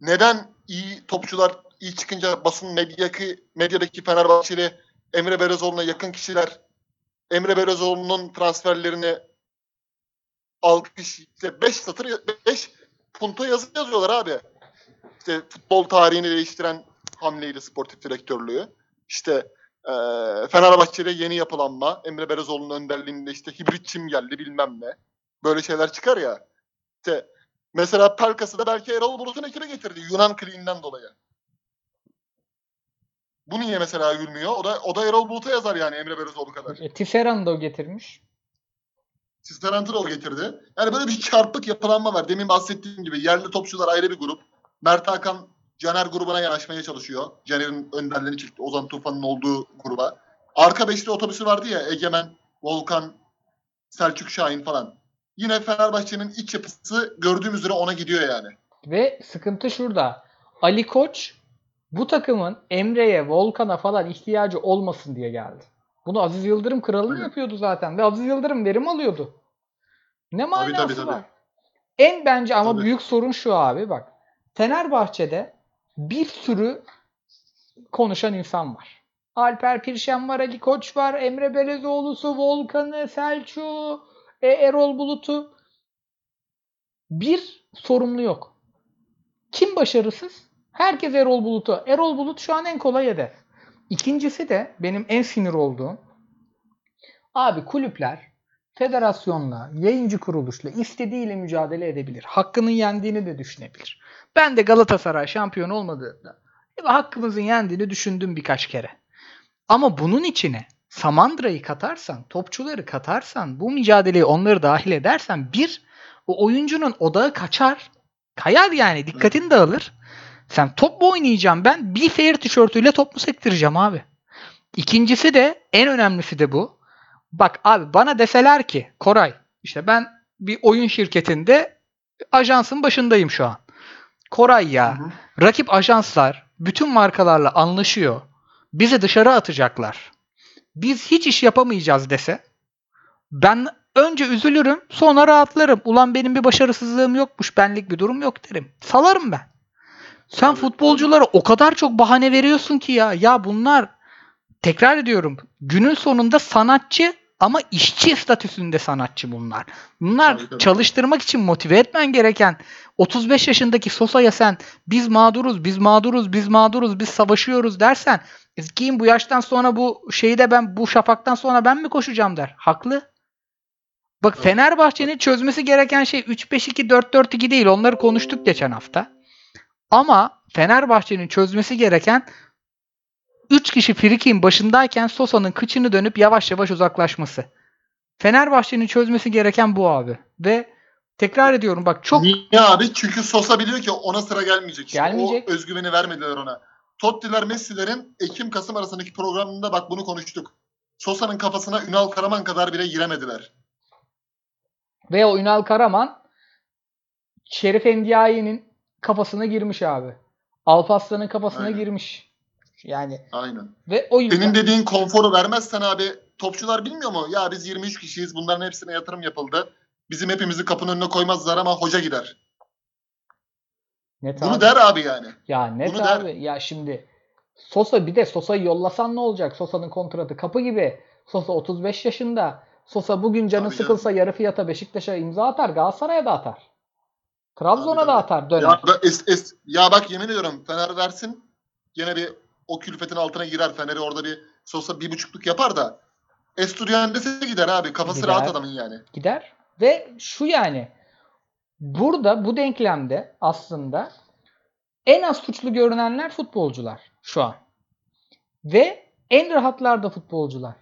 Neden iyi topçular iyi çıkınca basın medyaki, medyadaki Fenerbahçeli Emre Berezoğlu'na yakın kişiler Emre Berezoğlu'nun transferlerini alkış işte 5 satır 5 punto yazı yazıyorlar abi. İşte futbol tarihini değiştiren hamleydi sportif direktörlüğü. İşte eee Fenerbahçe'de yeni yapılanma, Emre Berezoğlu'nun önderliğinde işte hibrit çim geldi bilmem ne. Böyle şeyler çıkar ya. İşte Mesela Pelkas'ı da belki Erol Bulut'un ekine getirdi. Yunan kliğinden dolayı. Bu niye mesela gülmüyor? O da o da Erol Bulut'a yazar yani Emre Belözoğlu kadar. E, Tisserand'ı da o getirmiş. Sisterant'ı da o getirdi. Yani böyle bir çarpık yapılanma var. Demin bahsettiğim gibi yerli topçular ayrı bir grup. Mert Hakan Caner grubuna yanaşmaya çalışıyor. Caner'in önderlerini çekti. Ozan Tufan'ın olduğu gruba. Arka beşli otobüsü vardı ya Egemen, Volkan, Selçuk Şahin falan. Yine Fenerbahçe'nin iç yapısı gördüğümüz üzere ona gidiyor yani. Ve sıkıntı şurada. Ali Koç bu takımın Emre'ye, Volkan'a falan ihtiyacı olmasın diye geldi. Bunu Aziz Yıldırım kralını Aynen. yapıyordu zaten. Ve Aziz Yıldırım verim alıyordu. Ne manası tabii, tabii. var? En bence ama Tabii. büyük sorun şu abi bak. Fenerbahçe'de bir sürü konuşan insan var. Alper Pirşen var, Ali Koç var, Emre Belezoğlu'su, Volkan'ı, Selçuk'u, e, Erol Bulut'u. Bir sorumlu yok. Kim başarısız? Herkes Erol Bulut'u. Erol Bulut şu an en kolay hedef. İkincisi de benim en sinir olduğum abi kulüpler federasyonla, yayıncı kuruluşla istediğiyle mücadele edebilir. Hakkının yendiğini de düşünebilir. Ben de Galatasaray şampiyon olmadığında e, hakkımızın yendiğini düşündüm birkaç kere. Ama bunun içine Samandıra'yı katarsan, topçuları katarsan, bu mücadeleyi onları dahil edersen bir, o oyuncunun odağı kaçar. Kayar yani. Dikkatin dağılır. Sen top mu oynayacağım ben? Bir fair tişörtüyle top mu sektireceğim abi? İkincisi de en önemlisi de bu. Bak abi bana deseler ki Koray işte ben bir oyun şirketinde ajansın başındayım şu an. Koray ya Hı hı. rakip ajanslar bütün markalarla anlaşıyor. Bizi dışarı atacaklar. Biz hiç iş yapamayacağız dese ben önce üzülürüm sonra rahatlarım. Ulan benim bir başarısızlığım yokmuş benlik bir durum yok derim. Salarım ben. Sen futbolculara o kadar çok bahane veriyorsun ki ya. Ya bunlar tekrar ediyorum. Günün sonunda sanatçı ama işçi statüsünde sanatçı bunlar. Bunlar Tabii, çalıştırmak için motive etmen gereken 35 yaşındaki Sosa'ya sen biz mağduruz, biz mağduruz, biz mağduruz, biz savaşıyoruz dersen e, kim bu yaştan sonra bu şeyi de ben bu şafaktan sonra ben mi koşacağım der. Haklı. Bak. Fenerbahçe'nin çözmesi gereken şey 3-5-2 4-4-2 değil. Onları konuştuk geçen hafta. Ama Fenerbahçe'nin çözmesi gereken 3 kişi frikin başındayken Sosa'nın kıçını dönüp yavaş yavaş uzaklaşması. Fenerbahçe'nin çözmesi gereken bu abi. Ve tekrar ediyorum bak çok Niye abi? Çünkü Sosa biliyor ki ona sıra gelmeyecek. İşte Gelmeyecek. O özgüveni vermediler ona. Totti'ler Messi'lerin Ekim-Kasım arasındaki programında bak bunu konuştuk. Sosa'nın kafasına Ünal Karaman kadar bile giremediler. ve o Ünal Karaman Şerif Endiaye'nin kafasına girmiş abi. Alparslan'ın kafasına Aynen. girmiş. Yani Aynen. ve o yüzden Senin dediğin konforu vermezsen abi topçular bilmiyor mu? Ya biz 23 kişiyiz bunların hepsine yatırım yapıldı. Bizim hepimizi kapının önüne koymazlar ama hoca gider. net Bunu abi. der abi yani. Ya net Bunu der. abi. Ya şimdi Sosa bir de Sosa'yı yollasan ne olacak? Sosa'nın kontratı kapı gibi. Sosa 35 yaşında. Sosa bugün canı Tabii sıkılsa yarı fiyata Beşiktaş'a imza atar. Galatasaray'a da atar. Trabzon'a da atar döner. Ya, es, es, ya bak yemin ediyorum Fener versin gene bir o külfetin altına girer. Fener'i orada bir Sosa bir buçukluk yapar da Estudiantes'e gider abi. Kafası Gider. rahat adamın yani. gider. Ve şu yani burada bu denklemde aslında en az suçlu görünenler futbolcular şu an. Ve en rahatlar da futbolcular.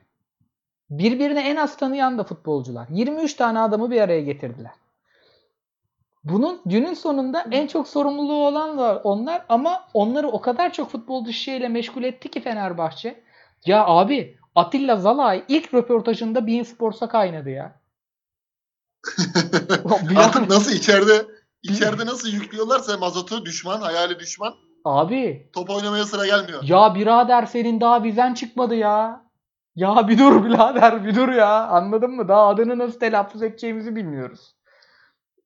Birbirini en az tanıyan da futbolcular. 23 tane adamı bir araya getirdiler. Bunun günün sonunda en çok sorumluluğu olan da onlar ama onları o kadar çok futbolcu şeyle meşgul etti ki Fenerbahçe. Ya abi Atilla Zalay ilk röportajında Bein Sports'a kaynadı ya. Artık nasıl içeride içeride nasıl yüklüyorlarsa mazotu düşman, hayali düşman. Abi Top oynamaya sıra gelmiyor. ya birader senin daha vizen çıkmadı ya. Ya bir dur birader bir dur ya. Anladın mı? Daha adını nasıl telaffuz edeceğimizi bilmiyoruz.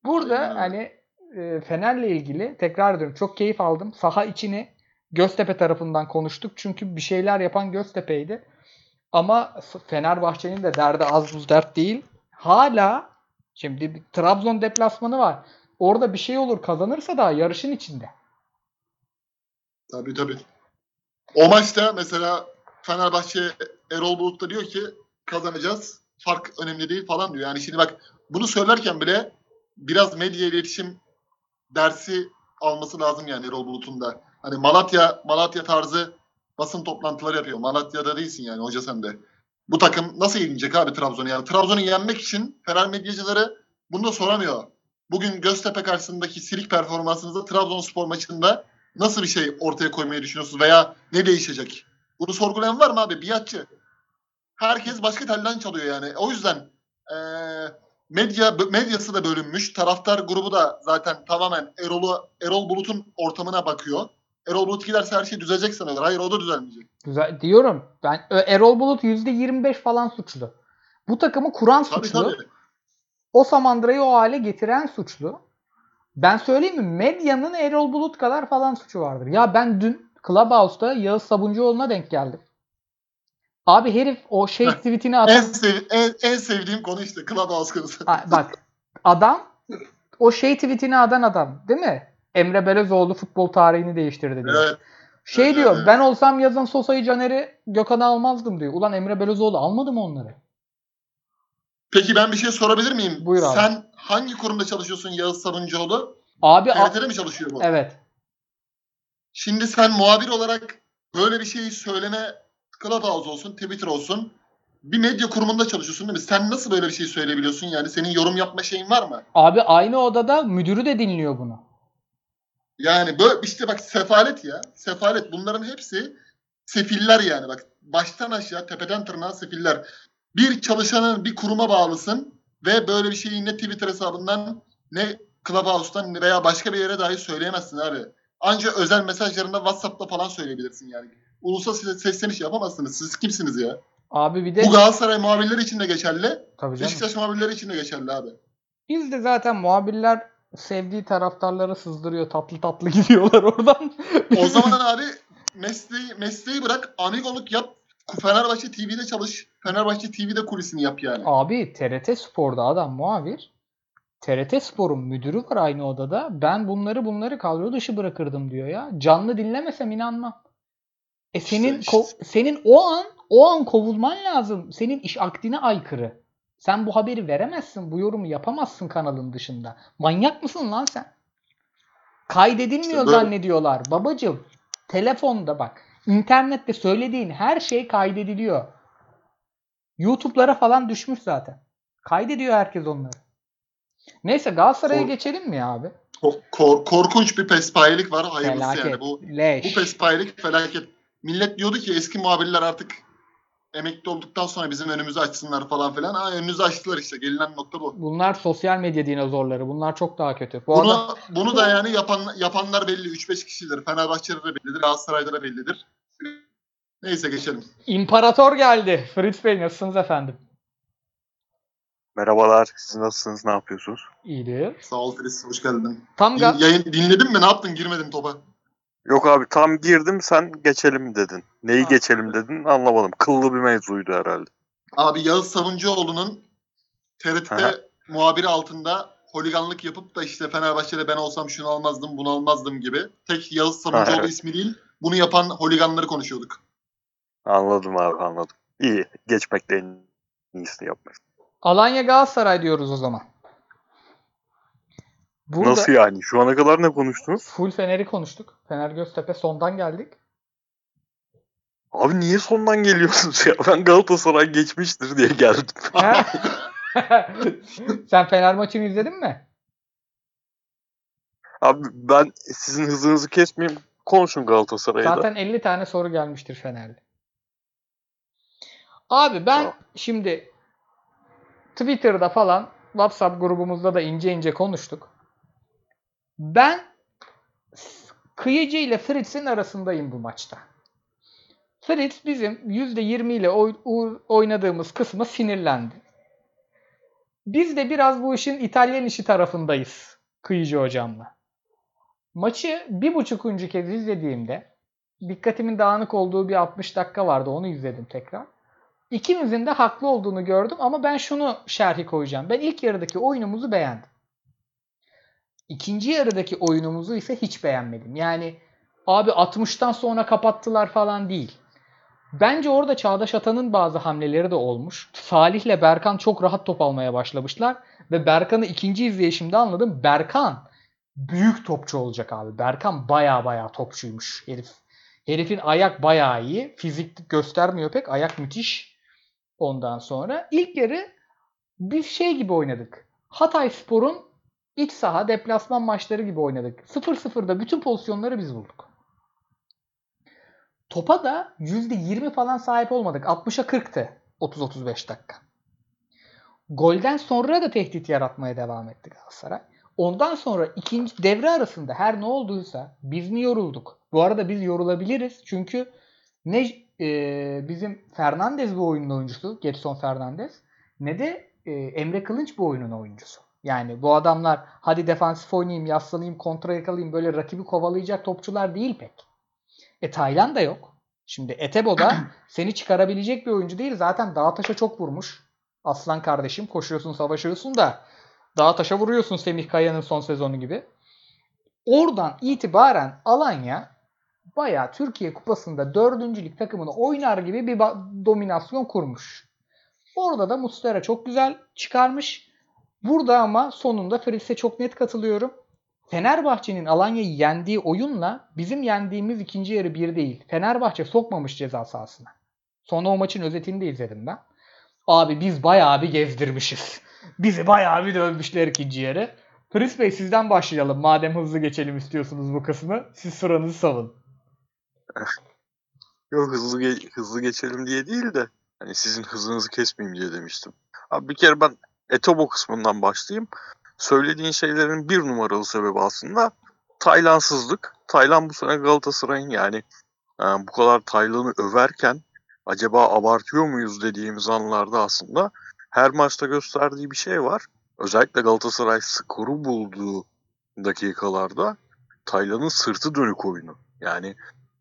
Burada öyle. hani e, Fener'le ilgili tekrar ediyorum çok keyif aldım. Saha içini Göztepe tarafından konuştuk. Çünkü bir şeyler yapan Göztepe'ydi. Ama Fenerbahçe'nin de derdi az buz dert değil. Hala şimdi bir Trabzon deplasmanı var. Orada bir şey olur kazanırsa da yarışın içinde. Tabii tabii. O maçta mesela Fenerbahçe Erol Bulut da diyor ki kazanacağız. Fark önemli değil falan diyor. Yani şimdi bak bunu söylerken bile biraz medya iletişim dersi alması lazım yani Erol Bulut'un da. Hani Malatya Malatya tarzı basın toplantıları yapıyor. Malatya'da değilsin yani hoca sen de. Bu takım nasıl yenecek abi Trabzon'u yani? Trabzon'u yenmek için Fener medyacıları bunu da soramıyor. Bugün Göztepe karşısındaki silik performansınızda Trabzonspor maçında nasıl bir şey ortaya koymayı düşünüyorsunuz veya ne değişecek? Bunu sorgulayan var mı abi? Biatçı. Herkes başka telden çalıyor yani. O yüzden eee medya medyası da bölünmüş. Taraftar grubu da zaten tamamen Erol'u Erol Bulut'un ortamına bakıyor. Erol Bulut giderse her şey düzelecek sanıyorlar. Hayır o da düzelmeyecek. Güzel diyorum. Ben Erol Bulut %25 falan suçlu. Bu takımı kuran Tabii suçlu. tabii. O Samandıra'yı o hale getiren suçlu. Ben söyleyeyim mi? Medyanın Erol Bulut kadar falan suçu vardır. Ya ben dün Clubhouse'da Yağız Sabuncuoğlu'na denk geldim. Abi herif o şey tweetini En, atan... sev, en, en sevdiğim konu işte Clubhouse konusu. Bak adam o şey tweetini atan adam değil mi? Emre Belözoğlu futbol tarihini değiştirdi diyor. Evet. Şey Evet, diyor evet. ben olsam yazın Sosa'yı Caner'i Gökhan'ı almazdım diyor. Ulan Emre Belözoğlu almadı mı onları? Peki ben bir şey sorabilir miyim? Buyur abi. Sen hangi kurumda çalışıyorsun Yağız Sabuncuoğlu? Abi TRT'de mi çalışıyor bu? evet. Şimdi sen muhabir olarak böyle bir şeyi söyleme Clubhouse olsun, Twitter olsun bir medya kurumunda çalışıyorsun değil mi? Sen nasıl böyle bir şey söyleyebiliyorsun yani? Senin yorum yapma şeyin var mı? Abi aynı odada müdürü de dinliyor bunu. Yani böyle işte bak sefalet ya. Sefalet. Bunların hepsi sefiller yani bak. Baştan aşağı tepeden tırnağa sefiller. Bir çalışanın bir kuruma bağlısın ve böyle bir şeyi ne Twitter hesabından ne Clubhouse'dan veya başka bir yere dahi söyleyemezsin abi. Ancak özel mesajlarında WhatsApp'ta falan söyleyebilirsin yani. Ulusal ses- sesleniş yapamazsınız. Siz kimsiniz ya? Abi bir de Bu Galatasaray muhabirleri için de geçerli. tabii canım. Beşiktaş muhabirleri için de geçerli abi. Biz de zaten muhabirler sevdiği taraftarlara sızdırıyor. Tatlı tatlı gidiyorlar oradan. O zaman abi mesleği, mesleği bırak amigoluk yap. Fenerbahçe TV'de çalış. Fenerbahçe TV'de kulisini yap yani. Abi TRT Spor'da adam muhabir. TRT Spor'un müdürü var aynı odada. Ben bunları bunları kadro dışı bırakırdım diyor ya. Canlı dinlemesem inanmam. E senin İşte- ko- senin o an o an kovulman lazım. Senin iş akdine aykırı. Sen bu haberi veremezsin. Bu yorumu yapamazsın kanalın dışında. Manyak mısın lan sen? Kaydedilmiyor İşte zannediyorlar. Babacım telefonda bak. internette söylediğin her şey kaydediliyor. YouTube'lara falan düşmüş zaten. Kaydediyor herkes onları. Neyse Galatasaray'a Kor- geçelim mi abi? Ko- kor- korkunç bir pespayelik var. Hayırlısı Felaket. yani. Bu, Leş. bu pespayelik felaket. Millet diyordu ki eski muhabirler artık emekli olduktan sonra bizim önümüzü açsınlar falan filan. Ha önünüzü açtılar işte. Gelinen nokta bu. Bunlar sosyal medya dinozorları. Bunlar çok daha kötü. Bu Bunu, adam bunu da yani yapan, yapanlar belli. 3-5 kişidir. Fenerbahçe'de de bellidir. Galatasaray'da da bellidir. Neyse geçelim. imparator geldi. Fritz Bey nasılsınız efendim? Merhabalar, siz nasılsınız, ne yapıyorsunuz? İyidir. Sağ ol Filiz. Hoş geldin. Tam Din- yayın, dinledin mi? Ne yaptın? Girmedin topa. Yok abi tam girdim sen geçelim dedin. Neyi Ha. geçelim dedin anlamadım. Kıllı bir mevzuydu herhalde. Abi Yağız Sabuncuoğlu'nun TRT'de Aha. muhabiri altında holiganlık yapıp da işte Fenerbahçe'de ben olsam şunu almazdım bunu almazdım gibi. Tek Yağız Sabuncuoğlu Ha, evet. ismi değil bunu yapan holiganları konuşuyorduk. Anladım abi anladım. İyi geçmekte en iyisini yapmak. Alanya Galatasaray diyoruz o zaman. Burada Nasıl yani? Şu ana kadar ne konuştunuz? full Fener'i konuştuk. Fener Göztepe sondan geldik. Abi niye sondan geliyorsunuz ya? Ben Galatasaray geçmiştir diye geldim. Sen Fener maçını izledin mi? Abi ben sizin hızınızı kesmeyeyim. Konuşun Galatasaray'da. Zaten 50 tane soru gelmiştir Fener'de. Abi ben Tamam. şimdi Twitter'da falan WhatsApp grubumuzda da ince ince konuştuk. Ben Kıyıcı ile Fritz'in arasındayım bu maçta. Fritz bizim %20 ile oynadığımız kısmı sinirlendi. Biz de biraz bu işin İtalyan işi tarafındayız Kıyıcı hocamla. Maçı bir buçukuncu kez izlediğimde dikkatimin dağınık olduğu bir 60 dakika vardı. Onu izledim tekrar. İkimizin de haklı olduğunu gördüm ama ben şunu şerhi koyacağım. Ben ilk yarıdaki oyunumuzu beğendim. İkinci yarıdaki oyunumuzu ise hiç beğenmedim. Yani abi 60'tan sonra kapattılar falan değil. Bence orada Çağdaş Atan'ın bazı hamleleri de olmuş. Salih'le Berkan çok rahat top almaya başlamışlar. Ve Berkan'ı ikinci izleyişimde anladım. Berkan büyük topçu olacak abi. Berkan baya baya topçuymuş herif. Herifin ayak bayağı iyi. Fizik göstermiyor pek. Ayak müthiş. Ondan sonra ilk yarı biz şey gibi oynadık. Hatay Spor'un iç saha deplasman maçları gibi oynadık. 0-0'da bütün pozisyonları biz bulduk. Topa da %20 falan sahip olmadık. 60'a 40'tı 30-35 dakika. Golden sonra da tehdit yaratmaya devam etti Galatasaray. Ondan sonra ikinci devre arasında her ne olduysa biz mi yorulduk? Bu arada biz yorulabiliriz. Çünkü ne e, bizim Fernandez bu oyunun oyuncusu, Getson Fernandez ne de e, Emre Kılınç bu oyunun oyuncusu. Yani bu adamlar hadi defansif oynayayım, yaslanayım, kontra yakalayayım böyle rakibi kovalayacak topçular değil pek. E Taylan da yok. Şimdi Etebo da seni çıkarabilecek bir oyuncu değil. Zaten dağ taşa çok vurmuş. Aslan kardeşim koşuyorsun savaşıyorsun da dağ taşa vuruyorsun Semih Kaya'nın son sezonu gibi. Oradan itibaren Alanya bayağı Türkiye Kupası'nda dördüncülük takımını oynar gibi bir dominasyon kurmuş. Orada da Mustera çok güzel çıkarmış. Burada ama sonunda Fritz'e çok net katılıyorum. Fenerbahçe'nin Alanya'yı yendiği oyunla bizim yendiğimiz ikinci yarı bir değil. Fenerbahçe sokmamış ceza sahasına. Sonra o maçın özetini de izledim ben. Abi biz bayağı bir gezdirmişiz. Bizi bayağı bir dövmüşler ikinci yarı. Fritz Bey sizden başlayalım. Madem hızlı geçelim istiyorsunuz bu kısmı. Siz sıranızı savun. Yok hızlı ge- hızlı geçelim diye değil de hani sizin hızınızı kesmeyeyim diye demiştim. Abi bir kere ben Etobo kısmından başlayayım. Söylediğin şeylerin bir numaralı sebebi aslında Taylansızlık. Taylan bu sene Galatasaray'ın yani e, bu kadar Taylan'ı överken acaba abartıyor muyuz dediğimiz anlarda aslında her maçta gösterdiği bir şey var. Özellikle Galatasaray skoru bulduğu dakikalarda Taylan'ın sırtı dönük oyunu. Yani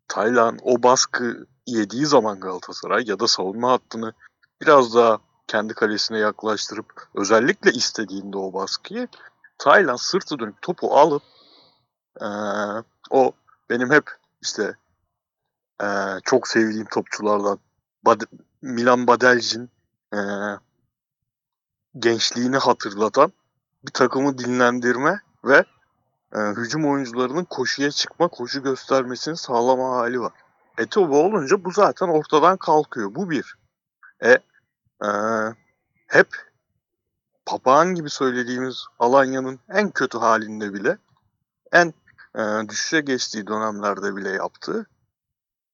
Taylan o baskı yediği zaman Galatasaray ya da savunma hattını biraz daha kendi kalesine yaklaştırıp özellikle istediğinde o baskıyı Taylan sırtı dönük topu alıp ee, o benim hep işte ee, çok sevdiğim topçulardan Bad- Milan Badelcin ee, gençliğini hatırlatan bir takımı dinlendirme ve e, hücum oyuncularının koşuya çıkma, koşu göstermesini sağlama hali var. Etobo olunca bu zaten ortadan kalkıyor. Bu bir. E, e hep papağan gibi söylediğimiz Alanya'nın en kötü halinde bile en e, düşüşe geçtiği dönemlerde bile yaptığı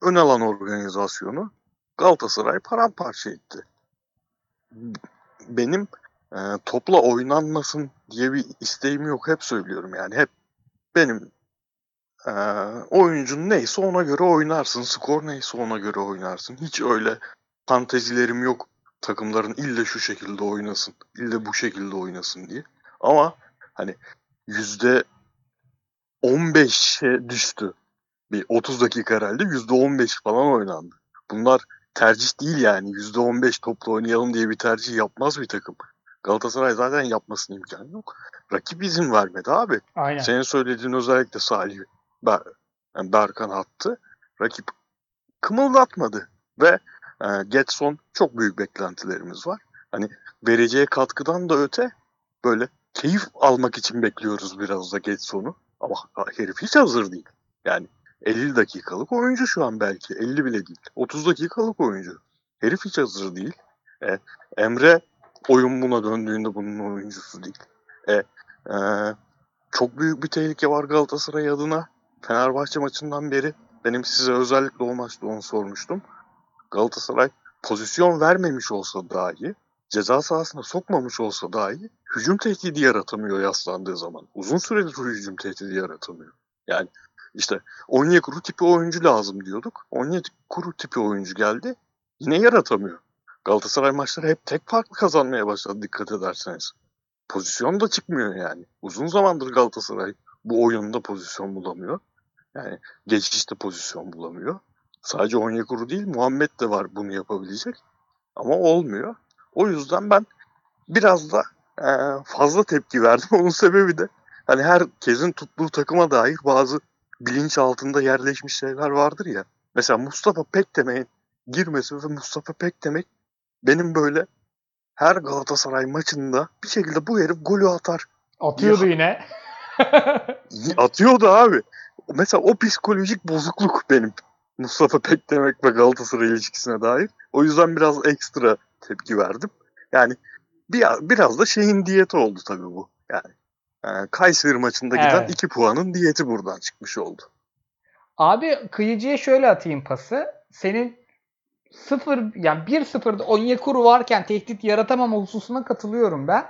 ön alan organizasyonu Galatasaray paramparça etti. Benim e, topla oynanmasın diye bir isteğim yok. Hep söylüyorum yani. Hep benim e, oyuncun neyse ona göre oynarsın. Skor neyse ona göre oynarsın. Hiç öyle fantezilerim yok. Takımların ille şu şekilde oynasın. ille bu şekilde oynasın diye. Ama hani yüzde 15'e düştü. Bir 30 dakika herhalde yüzde 15 falan oynandı. Bunlar tercih değil yani. Yüzde 15 topla oynayalım diye bir tercih yapmaz bir takım. Galatasaray zaten yapmasının imkanı yok. Rakip izin vermedi abi. Aynen. Senin söylediğin özellikle Salih Ber yani Berkan attı. Rakip kımıldatmadı ve e, Getson çok büyük beklentilerimiz var. Hani vereceği katkıdan da öte böyle keyif almak için bekliyoruz biraz da Getson'u. Ama herif hiç hazır değil. Yani 50 dakikalık oyuncu şu an belki. 50 bile değil. 30 dakikalık oyuncu. Herif hiç hazır değil. E, Emre oyun buna döndüğünde bunun oyuncusu değil. E, e, çok büyük bir tehlike var Galatasaray adına. Fenerbahçe maçından beri benim size özellikle o maçta onu sormuştum. Galatasaray pozisyon vermemiş olsa dahi, ceza sahasına sokmamış olsa dahi hücum tehdidi yaratamıyor yaslandığı zaman. Uzun süredir hücum tehdidi yaratamıyor. Yani işte Onyekuru tipi oyuncu lazım diyorduk. Onyekuru tipi oyuncu geldi. Yine yaratamıyor. Galatasaray maçları hep tek farklı kazanmaya başladı dikkat ederseniz. Pozisyon da çıkmıyor yani. Uzun zamandır Galatasaray bu oyunda pozisyon bulamıyor. Yani geçişte pozisyon bulamıyor. Sadece Onyekuru değil Muhammed de var bunu yapabilecek. Ama olmuyor. O yüzden ben biraz da e, fazla tepki verdim. Onun sebebi de hani herkesin tuttuğu takıma dair bazı bilinç altında yerleşmiş şeyler vardır ya. Mesela Mustafa Pektemek'in girmesi ve Mustafa Pektemek benim böyle her Galatasaray maçında bir şekilde bu herif golü atar. Atıyordu Ya. yine. Atıyordu abi. Mesela o psikolojik bozukluk benim Mustafa Pekdemek ve Galatasaray ilişkisine dair. O yüzden biraz ekstra tepki verdim. Yani bir, biraz da şeyin diyeti oldu tabii bu. Yani, yani Kayseri maçında giden Evet. 2 puanın diyeti buradan çıkmış oldu. Abi kıyıcıya şöyle atayım pası. Senin 0 yani 1-0'da Onyekuru varken tehdit yaratamam hususuna katılıyorum ben.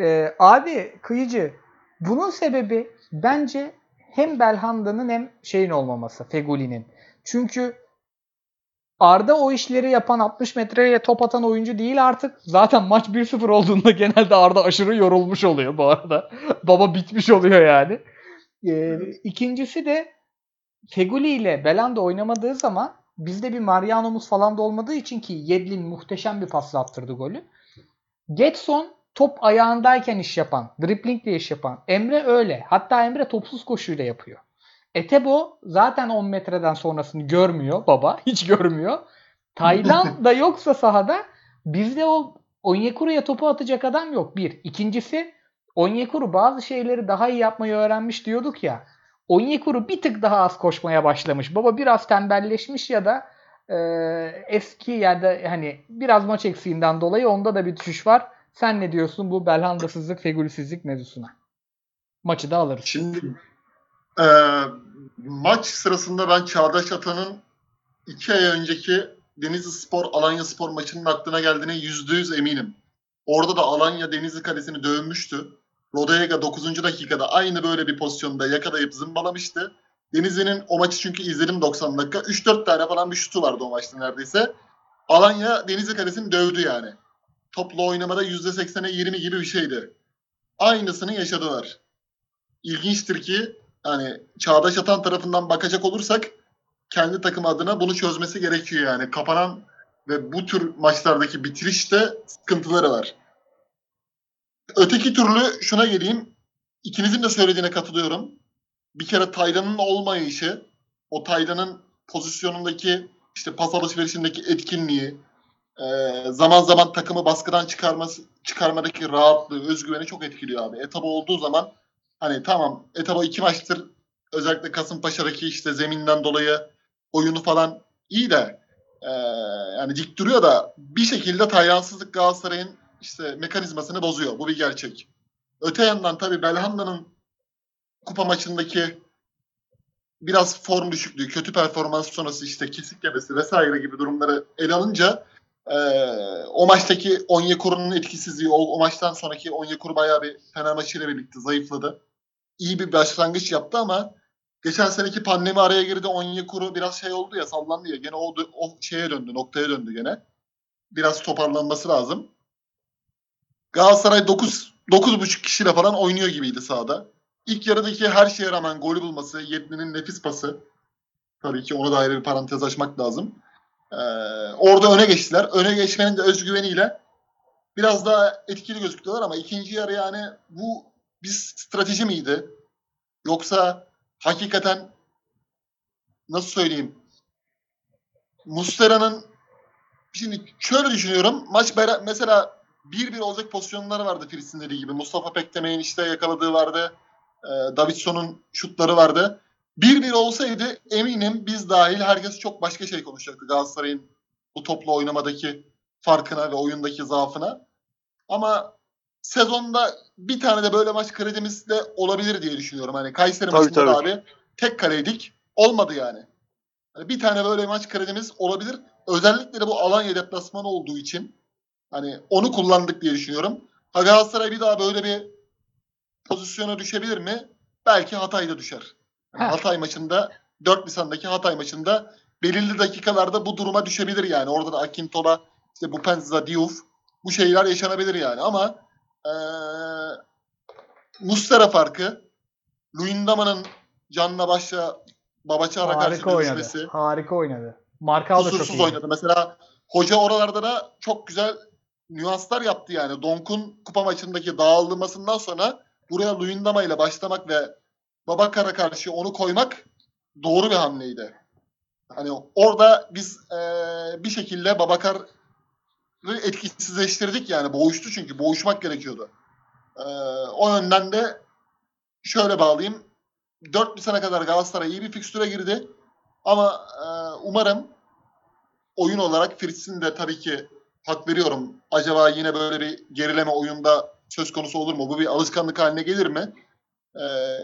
Ee, abi kıyıcı bunun sebebi bence hem Belhanda'nın hem şeyin olmaması Feguli'nin. Çünkü Arda o işleri yapan 60 metreye top atan oyuncu değil artık. Zaten maç 1-0 olduğunda genelde Arda aşırı yorulmuş oluyor bu arada. Baba bitmiş oluyor yani. Ee, ikincisi de Feguli ile Belanda oynamadığı zaman bizde bir Mariano'muz falan da olmadığı için ki Yedlin muhteşem bir pasla attırdı golü. Getson top ayağındayken iş yapan, driplingle iş yapan. Emre öyle. Hatta Emre topsuz koşuyla yapıyor. Etebo zaten 10 metreden sonrasını görmüyor baba. Hiç görmüyor. Taylan da yoksa sahada bizde o Onyekuru'ya topu atacak adam yok. Bir. İkincisi Onyekuru bazı şeyleri daha iyi yapmayı öğrenmiş diyorduk ya. Onyekuru bir tık daha az koşmaya başlamış. Baba biraz tembelleşmiş ya da e, eski ya da hani biraz maç eksiğinden dolayı onda da bir düşüş var. Sen ne diyorsun bu Belhanda'sızlık, Fegulisizlik mevzusuna? Maçı da alırız. Şimdi e, maç sırasında ben Çağdaş Atan'ın iki ay önceki Denizli Spor Alanya Spor maçının aklına geldiğine yüzde yüz eminim. Orada da Alanya Denizli kalesini dövmüştü. Rodega 9. dakikada aynı böyle bir pozisyonda yakalayıp zımbalamıştı. Denizli'nin o maçı çünkü izledim 90 dakika. 3-4 tane falan bir şutu vardı o maçta neredeyse. Alanya Denizli kalesini dövdü yani. Toplu oynamada %80'e 20 gibi bir şeydi. Aynısını yaşadılar. İlginçtir ki hani Çağdaş Atan tarafından bakacak olursak kendi takım adına bunu çözmesi gerekiyor yani. Kapanan ve bu tür maçlardaki bitirişte sıkıntıları var. Öteki türlü şuna geleyim. İkinizin de söylediğine katılıyorum. Bir kere Taylan'ın olmayışı, o Taylan'ın pozisyonundaki işte pas alışverişindeki etkinliği, e, zaman zaman takımı baskıdan çıkarması, çıkarmadaki rahatlığı, özgüveni çok etkiliyor abi. Etaba olduğu zaman hani tamam Etaba iki maçtır özellikle Kasımpaşa'daki işte zeminden dolayı oyunu falan iyi de e, yani dik duruyor da bir şekilde Taylansızlık Galatasaray'ın işte mekanizmasını bozuyor. Bu bir gerçek. Öte yandan tabii Belhanda'nın kupa maçındaki biraz form düşüklüğü, kötü performans sonrası işte kesik yemesi vesaire gibi durumları ele alınca e, o maçtaki Onyekuru'nun etkisizliği, o, o maçtan sonraki Onyekuru bayağı bir Fener maçıyla birlikte zayıfladı. İyi bir başlangıç yaptı ama geçen seneki pandemi araya girdi. Onyekuru biraz şey oldu ya sallandı ya. Gene o, o şeye döndü, noktaya döndü gene. Biraz toparlanması lazım. Galatasaray 9 9,5 kişiyle falan oynuyor gibiydi sahada. İlk yarıdaki her şeye rağmen golü bulması, Yedlin'in nefis pası. Tabii ki onu da ayrı bir parantez açmak lazım. Ee, orada öne geçtiler. Öne geçmenin de özgüveniyle biraz daha etkili gözüktüler ama ikinci yarı yani bu bir strateji miydi? Yoksa hakikaten nasıl söyleyeyim? Mustera'nın şimdi şöyle düşünüyorum. Maç mesela 1-1 olacak pozisyonları vardı Filistin dediği gibi. Mustafa Pektemek'in işte yakaladığı vardı. Ee, Davidson'un şutları vardı. 1-1 olsaydı eminim biz dahil herkes çok başka şey konuşacaktı Galatasaray'ın bu toplu oynamadaki farkına ve oyundaki zaafına. Ama sezonda bir tane de böyle maç kredimiz de olabilir diye düşünüyorum. Hani Kayseri Tabii, maçında da tabii. abi tek kaleydik. Olmadı yani. Hani bir tane böyle maç kredimiz olabilir. Özellikle de bu Alanya deplasmanı olduğu için hani onu kullandık diye düşünüyorum. Ha Galatasaray bir daha böyle bir pozisyona düşebilir mi? Belki Hatay'da düşer. Yani. Hatay maçında 4 Nisan'daki Hatay maçında belirli dakikalarda bu duruma düşebilir yani. Orada da Akintola, işte Bupenza, Diouf bu şeyler yaşanabilir yani ama eee Mustera farkı Luyendama'nın canla başla Babaçar'a karşı oynadı. Harika oynadı. Markao da çok iyi. oynadı. Mesela hoca oralarda da çok güzel nüanslar yaptı yani. Donk'un kupa maçındaki dağılmasından sonra buraya Luyendama ile başlamak ve Babakar'a karşı onu koymak doğru bir hamleydi. Hani orada biz eee, bir şekilde Babakar'ı etkisizleştirdik yani. Boğuştu çünkü. Boğuşmak gerekiyordu. Eee, o yönden de şöyle bağlayayım. 4 bir sene kadar Galatasaray iyi bir fikstüre girdi. Ama e, umarım oyun olarak Fritz'in de tabii ki hak veriyorum. Acaba yine böyle bir gerileme oyunda söz konusu olur mu? Bu bir alışkanlık haline gelir mi? Ee,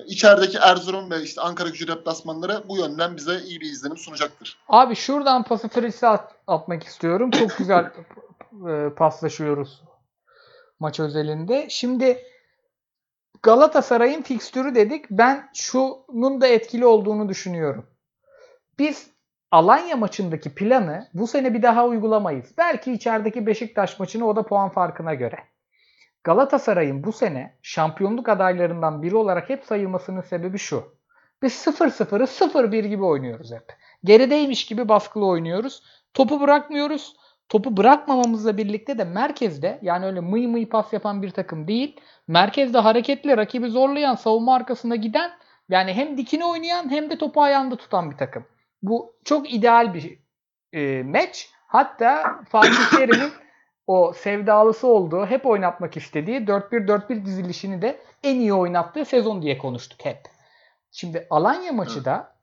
içerideki Erzurum ve işte Ankara gücü deplasmanları bu yönden bize iyi bir izlenim sunacaktır. Abi şuradan pası Fritz'e at, atmak istiyorum. Çok güzel e, paslaşıyoruz maç özelinde. Şimdi Galatasaray'ın fikstürü dedik. Ben şunun da etkili olduğunu düşünüyorum. Biz Alanya maçındaki planı bu sene bir daha uygulamayız. Belki içerideki Beşiktaş maçını o da puan farkına göre. Galatasaray'ın bu sene şampiyonluk adaylarından biri olarak hep sayılmasının sebebi şu. Biz 0-0'ı 0-1 gibi oynuyoruz hep. Gerideymiş gibi baskılı oynuyoruz. Topu bırakmıyoruz. Topu bırakmamamızla birlikte de merkezde yani öyle mıy mıy pas yapan bir takım değil. Merkezde hareketli rakibi zorlayan savunma arkasında giden yani hem dikine oynayan hem de topu ayağında tutan bir takım. Bu çok ideal bir e, maç. Hatta Fatih Terim'in o sevdalısı olduğu, hep oynatmak istediği 4-1-4-1 dizilişini de en iyi oynattığı sezon diye konuştuk hep. Şimdi Alanya maçı da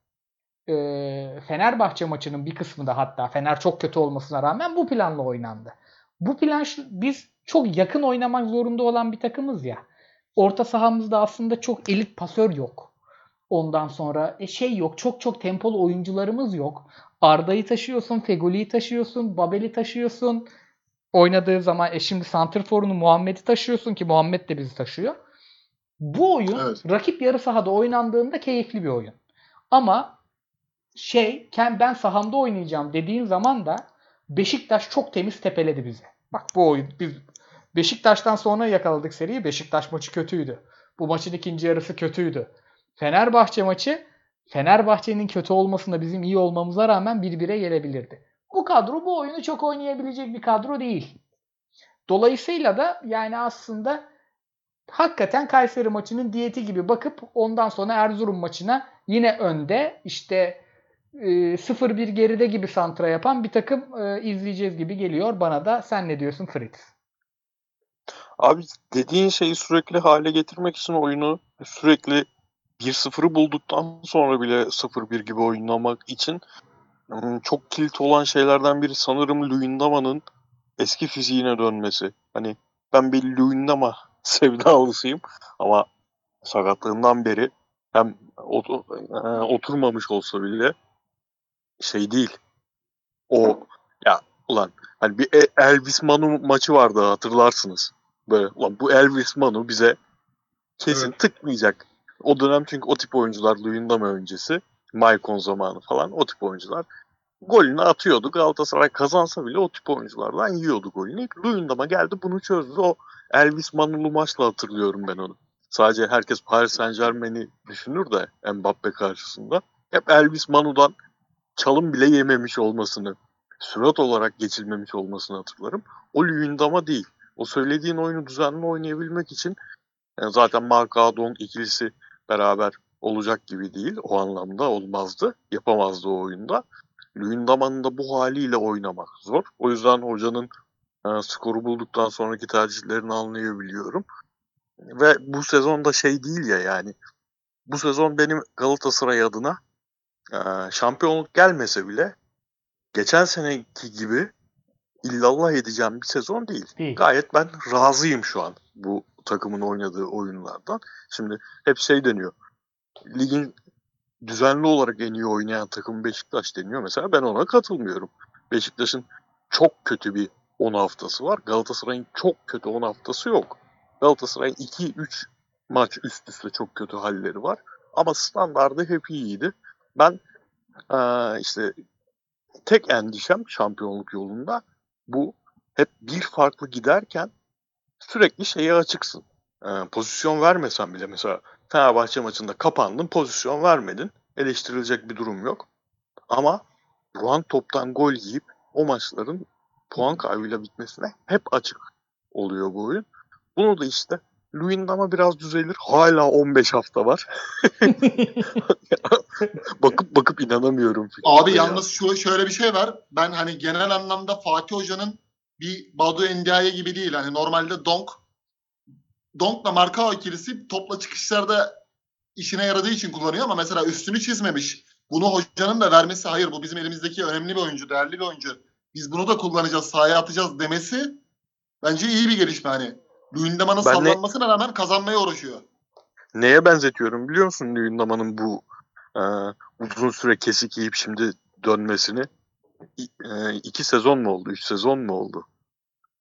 e, Fenerbahçe maçının bir kısmı da hatta Fener çok kötü olmasına rağmen bu planla oynandı. Bu plan biz çok yakın oynamak zorunda olan bir takımız ya. Orta sahamızda aslında çok elit pasör yok. Ondan sonra e, şey yok. Çok çok tempolu oyuncularımız yok. Arda'yı taşıyorsun, Fegoli'yi taşıyorsun, Babel'i taşıyorsun. Oynadığı zaman e şimdi Santrfor'unu Muhammed'i taşıyorsun ki Muhammed de bizi taşıyor. Bu oyun Evet. rakip yarı sahada oynandığında keyifli bir oyun. Ama şey ben sahamda oynayacağım dediğin zaman da Beşiktaş çok temiz tepeledi bizi. Bak bu oyun biz Beşiktaş'tan sonra yakaladık seriyi. Beşiktaş maçı kötüydü. Bu maçın ikinci yarısı kötüydü. Fenerbahçe maçı Fenerbahçe'nin kötü olmasında bizim iyi olmamıza rağmen bir gelebilirdi. Bu kadro bu oyunu çok oynayabilecek bir kadro değil. Dolayısıyla da yani aslında hakikaten Kayseri maçının diyeti gibi bakıp ondan sonra Erzurum maçına yine önde işte e, 0-1 geride gibi santra yapan bir takım e, izleyeceğiz gibi geliyor bana da. Sen ne diyorsun Fritz? Abi dediğin şeyi sürekli hale getirmek için oyunu sürekli 1-0'ı bulduktan sonra bile 0-1 gibi oynamak için çok kilit olan şeylerden biri sanırım Luyendama'nın eski fiziğine dönmesi. Hani ben bir Luyendama sevdalısıyım ama sakatlığından beri hem oturmamış olsa bile şey değil. O ya ulan hani bir e, Elvis Manu maçı vardı hatırlarsınız. Böyle ulan bu Elvis Manu bize kesin evet. tıkmayacak. O dönem çünkü o tip oyuncular Luyendama öncesi Maicon zamanı falan o tip oyuncular golünü atıyordu. Galatasaray kazansa bile o tip oyunculardan yiyordu golünü. Luyendama geldi bunu çözdü. O Elvis Manulu maçla hatırlıyorum ben onu. Sadece herkes Paris Saint Germain'i düşünür de Mbappe karşısında. Hep Elvis Manu'dan çalım bile yememiş olmasını, sürat olarak geçilmemiş olmasını hatırlarım. O Luyendama değil. O söylediğin oyunu düzenli oynayabilmek için yani zaten Mark Adon ikilisi beraber olacak gibi değil. O anlamda olmazdı. Yapamazdı o oyunda. Luyendama'nın da bu haliyle oynamak zor. O yüzden hocanın e, skoru bulduktan sonraki tercihlerini anlayabiliyorum. Ve bu sezonda şey değil ya yani. Bu sezon benim Galatasaray adına şampiyonluk gelmese bile geçen seneki gibi illallah edeceğim bir sezon değil. değil. Gayet ben razıyım şu an bu takımın oynadığı oyunlardan. Şimdi hep şey deniyor. Ligin düzenli olarak en iyi oynayan takım Beşiktaş deniyor. Mesela ben ona katılmıyorum. Beşiktaş'ın çok kötü bir 10 haftası var. Galatasaray'ın çok kötü 10 haftası yok. Galatasaray'ın 2-3 maç üst üste çok kötü halleri var. Ama standardı hep iyiydi. Ben ee, işte tek endişem şampiyonluk yolunda bu hep bir farklı giderken sürekli şeye açıksın. Ee, pozisyon vermesen bile mesela Fenerbahçe maçında kapandın, pozisyon vermedin. Eleştirilecek bir durum yok. Ama duran toptan gol yiyip o maçların puan kaybıyla bitmesine hep açık oluyor bu oyun. Bunu da işte Luyendama biraz düzelir. Hala 15 hafta var. bakıp bakıp inanamıyorum. Abi ya. yalnız şu şöyle bir şey var. Ben hani genel anlamda Fatih Hoca'nın bir Badu Endiaye gibi değil. Hani normalde Donk Donk'la Marka ikilisi topla çıkışlarda işine yaradığı için kullanıyor ama mesela üstünü çizmemiş. Bunu hocanın da vermesi hayır bu bizim elimizdeki önemli bir oyuncu, değerli bir oyuncu. Biz bunu da kullanacağız, sahaya atacağız demesi bence iyi bir gelişme hani. Luyendama'nın Ben sallanmasına rağmen kazanmaya uğraşıyor. Neye benzetiyorum biliyor musun Luyendama'nın bu e, uzun süre kesik yiyip şimdi dönmesini? E, iki sezon mu oldu? Üç sezon mu oldu?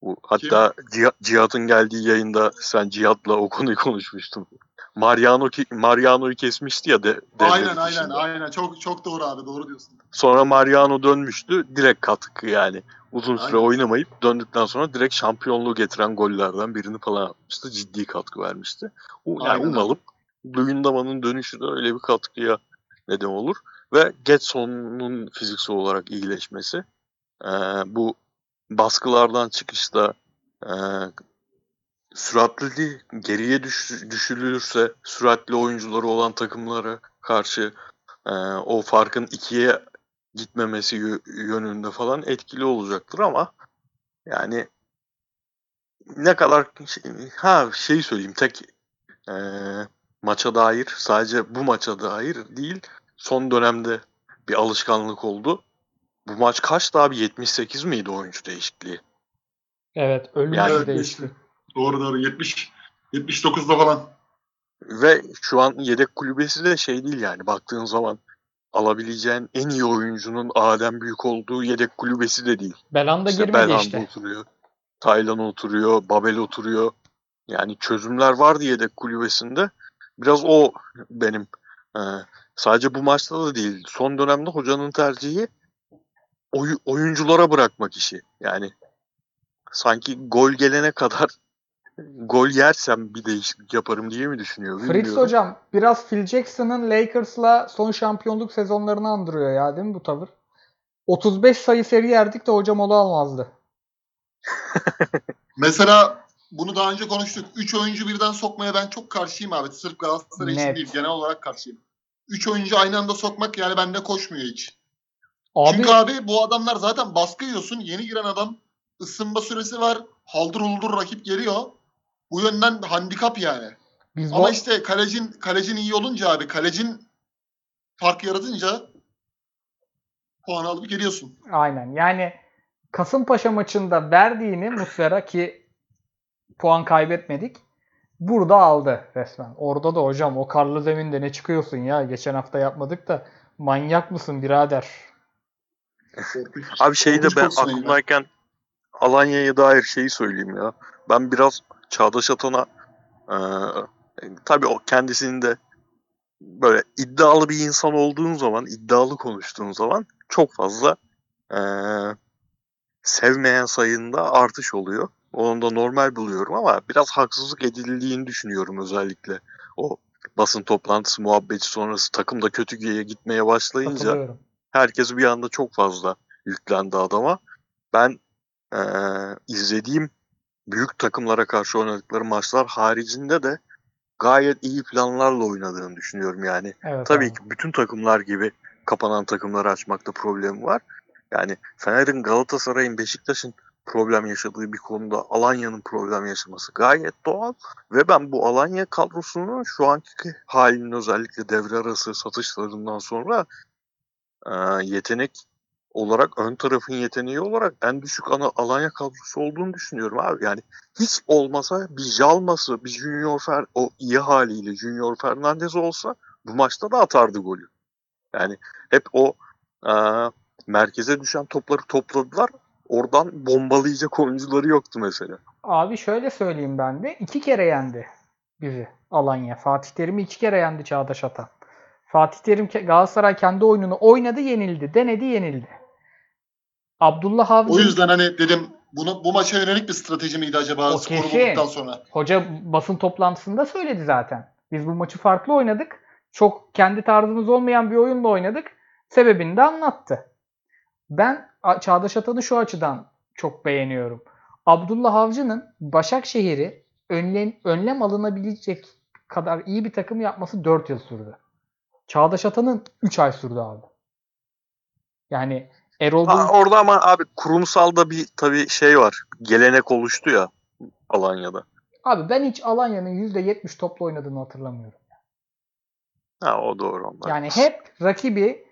Bu, hatta Ciha- Cihat'ın geldiği yayında sen Cihat'la o konuyu konuşmuştun. Mariano ki- Mariano'yu kesmişti ya de, devre Aynen aynen bitişinde. aynen çok çok doğru abi doğru diyorsun. Sonra Mariano dönmüştü. Direkt katkı yani. Uzun süre Aynen. oynamayıp döndükten sonra direkt şampiyonluğu getiren gollerden birini falan atmıştı. Ciddi katkı vermişti. U- Yani Aynen. umalım Luyendama'nın dönüşü de öyle bir katkıya neden olur. Ve Getson'un fiziksel olarak iyileşmesi. eee, bu baskılardan çıkışta eee süratli geriye düş, düşülürse süratli oyuncuları olan takımlara karşı eee, o farkın ikiye gitmemesi yö- yönünde falan etkili olacaktır ama yani ne kadar şey- ha şeyi söyleyeyim tek eee, maça dair sadece bu maça dair değil son dönemde bir alışkanlık oldu. Bu maç kaçtı abi? 78 miydi oyuncu değişikliği? Evet ölüm Yani- değişti. Doğru doğru 70 79'da falan. Ve şu an yedek kulübesi de şey değil yani baktığın zaman alabileceğin en iyi oyuncunun Adem Büyük olduğu yedek kulübesi de değil. Belanda İşte girmedi Belhanda işte. oturuyor. Taylan oturuyor. Babel oturuyor. Yani çözümler vardı yedek kulübesinde. Biraz o benim e, sadece bu maçta da değil. Son dönemde hocanın tercihi oy- oyunculara bırakmak işi. Yani sanki gol gelene kadar gol yersem bir değişiklik yaparım diye mi düşünüyor Fritz bilmiyorum. hocam biraz Phil Jackson'ın Lakers'la son şampiyonluk sezonlarını andırıyor ya değil mi bu tavır? 35 sayı seri yerdik de hocam onu almazdı. Mesela bunu daha önce konuştuk. 3 oyuncu birden sokmaya ben çok karşıyım abi. Sırf Galatasaray için değil genel olarak karşıyım. 3 oyuncu aynı anda sokmak yani bende koşmuyor hiç. Abi Çünkü abi bu adamlar zaten baskı yiyorsun. Yeni giren adam ısınma süresi var. Haldır huldur rakip geliyor. Bu yönden handikap yani. biz Ama işte kalecin kalecin iyi olunca abi kalecin fark yaratınca puan alıp geliyorsun. Aynen. Yani Kasımpaşa maçında verdiğini Muslera ki puan kaybetmedik. Burada aldı resmen. Orada da hocam o karlı zeminde ne çıkıyorsun ya? Geçen hafta yapmadık da manyak mısın birader? Korkunç. Abi şeyi de ben aklımdayken Alanya'ya dair şeyi söyleyeyim ya. Ben biraz Çağdaş Atan'a e, tabii o kendisinin de böyle iddialı bir insan olduğun zaman, iddialı konuştuğun zaman çok fazla e, sevmeyen sayında artış oluyor. Onu da normal buluyorum ama biraz haksızlık edildiğini düşünüyorum özellikle. O basın toplantısı muhabbeti sonrası takım da kötü gitmeye başlayınca. Herkes bir anda çok fazla yüklendi adama. Ben eee, izlediğim büyük takımlara karşı oynadıkları maçlar haricinde de gayet iyi planlarla oynadığını düşünüyorum yani. Evet. Tabii abi. ki bütün takımlar gibi kapanan takımları açmakta problem var. Yani Fener'in, Galatasaray'ın, Beşiktaş'ın problem yaşadığı bir konuda Alanya'nın problem yaşaması gayet doğal. Ve ben bu Alanya kadrosunun şu anki halinin özellikle devre arası satışlarından sonra yetenek olarak ön tarafın yeteneği olarak en düşük ana Alanya kadrosu olduğunu düşünüyorum abi. Yani hiç olmasa bir Jalması, bir Junior Fer o iyi haliyle Junior Fernandez olsa bu maçta da atardı golü. Yani hep o e, merkeze düşen topları topladılar. Oradan bombalayacak oyuncuları yoktu mesela. Abi şöyle söyleyeyim ben de. iki kere yendi bizi Alanya. Fatih Terim'i iki kere yendi Çağdaş Atan. Fatih Terim Galatasaray kendi oyununu oynadı yenildi. Denedi yenildi. Abdullah Avcı O yüzden hani dedim bunu bu maça yönelik bir strateji miydi acaba O skoru kesin. bulduktan sonra? hoca basın toplantısında söyledi zaten. Biz bu maçı farklı oynadık. Çok kendi tarzımız olmayan bir oyunla oynadık. Sebebini de anlattı. Ben Çağdaş Atan'ı şu açıdan çok beğeniyorum. Abdullah Avcı'nın Başakşehir'i önlem, önlem alınabilecek kadar iyi bir takım yapması 4 yıl sürdü. Çağdaş Atan'ın 3 ay sürdü abi. Yani Erol Ha, orada ama abi kurumsalda bir tabii şey var. Gelenek oluştu ya Alanya'da. Abi ben hiç Alanya'nın %70 topla oynadığını hatırlamıyorum. Ha o doğru onlar. Yani hep rakibi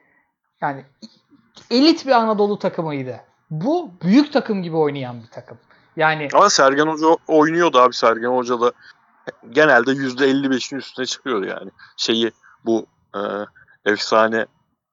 yani elit bir Anadolu takımıydı. Bu büyük takım gibi oynayan bir takım. Yani Ama Sergen Hoca oynuyordu abi. Sergen Hoca da genelde %55'in üstüne çıkıyor yani. Şeyi bu e, efsane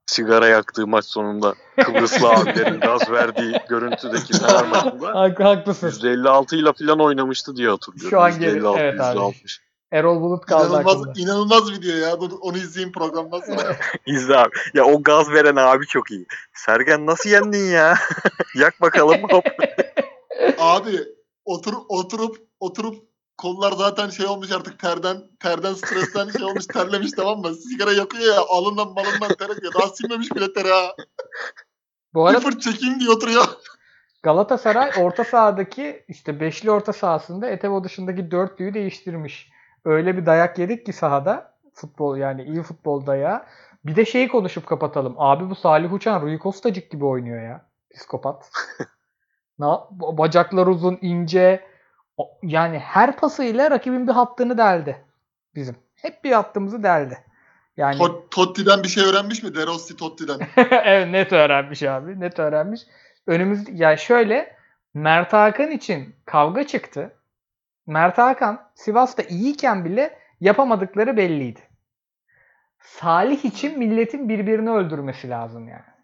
sigara yaktığı maç sonunda Kıbrıslı abilerin gaz verdiği görüntüdeki Fener maçında hak- haklısın. %56 ile falan oynamıştı diye hatırlıyorum. Şu an %56, evet abi. %60. Erol Bulut kaldı aklımda. İnanılmaz, inanılmaz video ya. Dur, onu izleyeyim programdan sonra. İzle abi. Ya o gaz veren abi çok iyi. Sergen nasıl yendin ya? Yak bakalım. Hop. Abi otur, oturup oturup kollar zaten şey olmuş artık terden terden stresten şey olmuş terlemiş tamam mı? Sigara yakıyor ya alından malından ter akıyor. Daha silmemiş bile ter ha. Bu arada fırt çekeyim diye oturuyor. Galatasaray orta sahadaki işte beşli orta sahasında Etebo dışındaki dörtlüyü değiştirmiş. Öyle bir dayak yedik ki sahada futbol yani iyi futbol dayağı. Bir de şeyi konuşup kapatalım. Abi bu Salih Uçan Rui Kostacık gibi oynuyor ya. Psikopat. Na, bacaklar uzun, ince. Yani her pasıyla rakibin bir hattını deldi. Bizim. Hep bir hattımızı deldi. Yani Tot- Totti'den bir şey öğrenmiş mi? De Rossi Totti'den. evet net öğrenmiş abi. Net öğrenmiş. Önümüz ya şöyle Mert Hakan için kavga çıktı. Mert Hakan Sivas'ta iyiyken bile yapamadıkları belliydi. Salih için milletin birbirini öldürmesi lazım yani.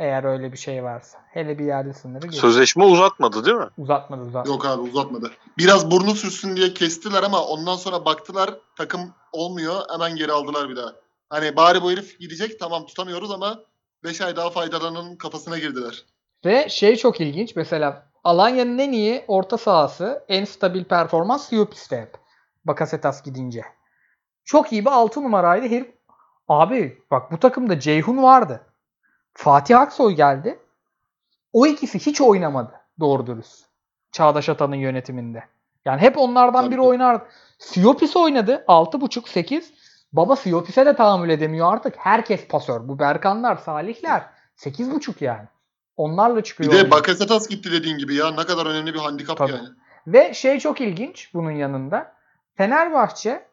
Eğer öyle bir şey varsa. Hele bir yerde sınırı geç. Sözleşme uzatmadı değil mi? Uzatmadı uzatmadı. Yok abi uzatmadı. Biraz burnu sürsün diye kestiler ama ondan sonra baktılar takım olmuyor hemen geri aldılar bir daha. Hani bari bu herif gidecek tamam tutamıyoruz ama 5 ay daha faydalanın kafasına girdiler. Ve şey çok ilginç. Mesela Alanya'nın en iyi orta sahası, en stabil performans Siopis'te hep. Bakasetas gidince. Çok iyi bir 6 numaraydı. Herif Abi bak bu takımda Ceyhun vardı. Fatih Aksoy geldi. O ikisi hiç oynamadı doğru dürüst. Çağdaş Atan'ın yönetiminde. Yani hep onlardan Tabii biri oynardı. Siopis oynadı. 6.5-8. Baba Siopis'e de tahammül edemiyor artık. Herkes pasör. Bu Berkanlar, Salihler. 8.5 yani. Onlarla Bir çıkıyor. de oyuncu. Bakasetas gitti dediğin gibi ya ne kadar önemli bir handikap Tabii. yani. Ve şey çok ilginç bunun yanında. Fenerbahçe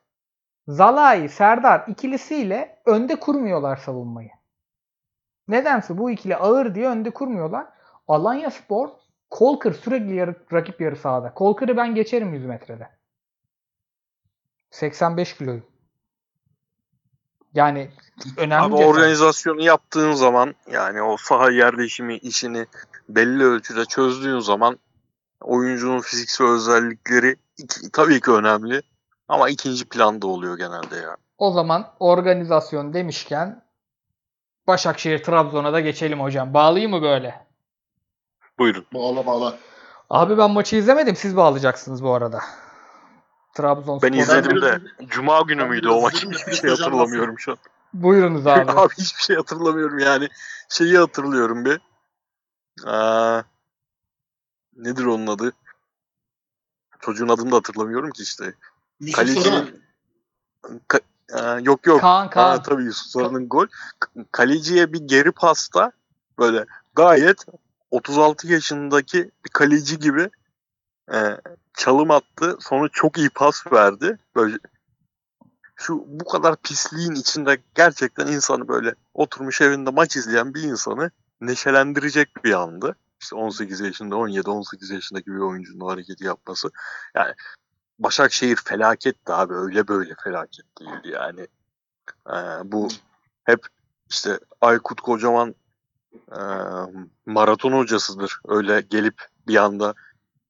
Zalai, Serdar ikilisiyle önde kurmuyorlar savunmayı. Nedense bu ikili ağır diye önde kurmuyorlar. Alanya Spor Kolkır sürekli yarı, rakip yarı sahada. Kolkır'ı ben geçerim 100 metrede. 85 kiloyum. Yani önemli Abi cesaret. organizasyonu yaptığın zaman yani o saha yerleşimi işini belli ölçüde çözdüğün zaman oyuncunun fiziksel özellikleri iki- tabii ki önemli ama ikinci planda oluyor genelde ya. O zaman organizasyon demişken Başakşehir Trabzon'a da geçelim hocam. Bağlayayım mı böyle? Buyurun. Bağla bağla. Abi ben maçı izlemedim. Siz bağlayacaksınız bu arada. Trabzonspor. Ben izledim de Cuma günü müydü o maç? Hiçbir şey hatırlamıyorum şu an. Buyurunuz abi. Abi hiçbir şey hatırlamıyorum yani. Şeyi hatırlıyorum bir. Aa, nedir onun adı? Çocuğun adını da hatırlamıyorum ki işte. Mı? Kalecinin Ka- Aa, yok yok. Kaan Kaan. Aa, tabii Yusuf Sarı'nın gol. Kaleciye bir geri pasta böyle gayet 36 yaşındaki bir kaleci gibi e, çalım attı. Sonra çok iyi pas verdi. Böyle şu bu kadar pisliğin içinde gerçekten insanı böyle oturmuş evinde maç izleyen bir insanı neşelendirecek bir andı. İşte 18 yaşında, 17-18 yaşındaki bir oyuncunun hareketi yapması. Yani Başakşehir felaketti abi. Öyle böyle felaket değildi yani. Ee, bu hep işte Aykut Kocaman e, maraton hocasıdır. Öyle gelip bir anda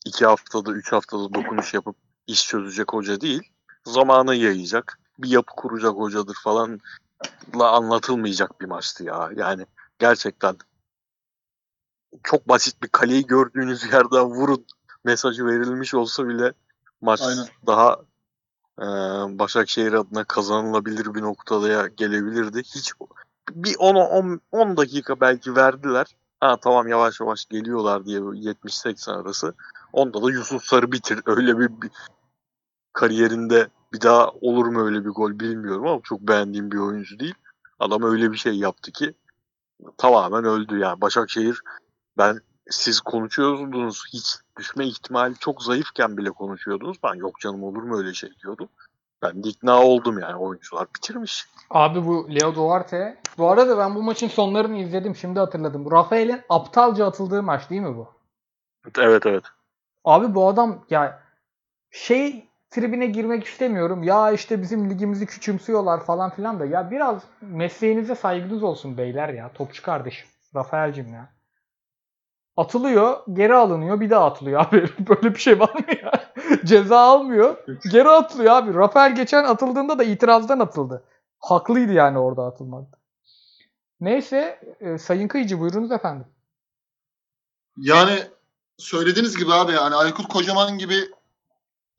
iki haftada, üç haftada dokunuş yapıp iş çözecek hoca değil. Zamanı yayacak, bir yapı kuracak hocadır falanla anlatılmayacak bir maçtı ya. Yani gerçekten çok basit bir kaleyi gördüğünüz yerden vurun mesajı verilmiş olsa bile maç Aynen. daha e, Başakşehir adına kazanılabilir bir noktaya gelebilirdi. Hiç bir 10 10 10 dakika belki verdiler. Ha tamam yavaş yavaş geliyorlar diye 70-80 arası. Onda da Yusuf Sarı bitir. Öyle bir, bir kariyerinde bir daha olur mu öyle bir gol bilmiyorum ama çok beğendiğim bir oyuncu değil. Adam öyle bir şey yaptı ki tamamen öldü yani. Başakşehir ben siz konuşuyordunuz hiç düşme ihtimali çok zayıfken bile konuşuyordunuz. Ben yok canım olur mu öyle şey diyordum. Ben de ikna oldum yani oyuncular bitirmiş. Abi bu Leo Duarte. Bu arada ben bu maçın sonlarını izledim. Şimdi hatırladım. Rafael'in aptalca atıldığı maç değil mi bu? Evet evet. Abi bu adam ya şey tribine girmek istemiyorum. Ya işte bizim ligimizi küçümsüyorlar falan filan da. Ya biraz mesleğinize saygınız olsun beyler ya. Topçu kardeşim. Rafael'cim ya. Atılıyor, geri alınıyor, bir daha atılıyor abi. Böyle bir şey var mı ya? Ceza almıyor, geri atılıyor abi. Rafael geçen atıldığında da itirazdan atıldı. Haklıydı yani orada atılmakta. Neyse, e, Sayın Kıyıcı buyurunuz efendim. Yani söylediğiniz gibi abi yani Aykut Kocaman gibi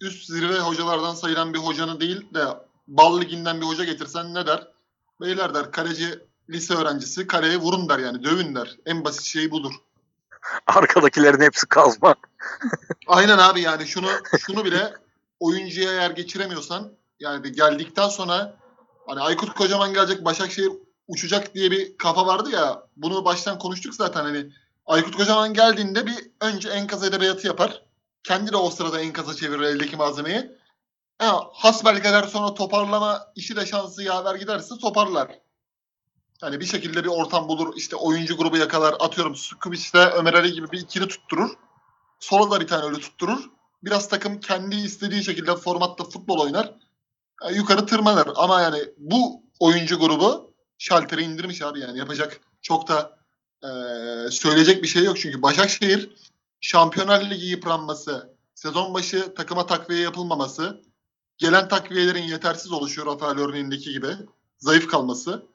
üst zirve hocalardan sayılan bir hocanı değil de bal liginden bir hoca getirsen ne der? Beyler der kaleci lise öğrencisi kaleye vurun der yani dövün der. En basit şey budur. Arkadakilerin hepsi kazma. Aynen abi yani şunu şunu bile oyuncuya eğer geçiremiyorsan yani bir geldikten sonra hani Aykut Kocaman gelecek Başakşehir uçacak diye bir kafa vardı ya bunu baştan konuştuk zaten hani Aykut Kocaman geldiğinde bir önce enkaz edebiyatı yapar. Kendi de o sırada enkaza çevirir eldeki malzemeyi. Ha, hasbelkader sonra toparlama işi de şansı yaver giderse toparlar. Hani bir şekilde bir ortam bulur. işte oyuncu grubu yakalar. Atıyorum Sukubic'te Ömer Ali gibi bir ikili tutturur. Sola da bir tane öyle tutturur. Biraz takım kendi istediği şekilde formatta futbol oynar. Yani yukarı tırmanır. Ama yani bu oyuncu grubu şalteri indirmiş abi yani. Yapacak çok da eee, söyleyecek bir şey yok. Çünkü Başakşehir Şampiyonlar Ligi yıpranması, sezon başı takıma takviye yapılmaması, gelen takviyelerin yetersiz oluşu Rafael örneğindeki gibi zayıf kalması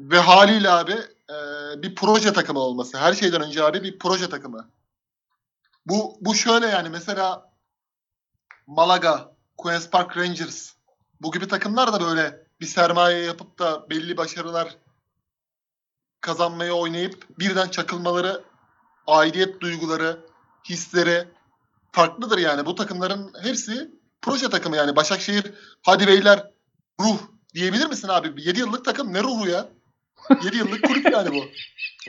ve haliyle abi eee, bir proje takımı olması. Her şeyden önce abi bir proje takımı. Bu bu şöyle yani mesela Malaga, Queen's Park Rangers bu gibi takımlar da böyle bir sermaye yapıp da belli başarılar kazanmaya oynayıp birden çakılmaları, aidiyet duyguları, hisleri farklıdır yani. Bu takımların hepsi proje takımı yani. Başakşehir hadi beyler ruh diyebilir misin abi? 7 yıllık takım ne ruhu ya? 7 yıllık kulüp yani bu.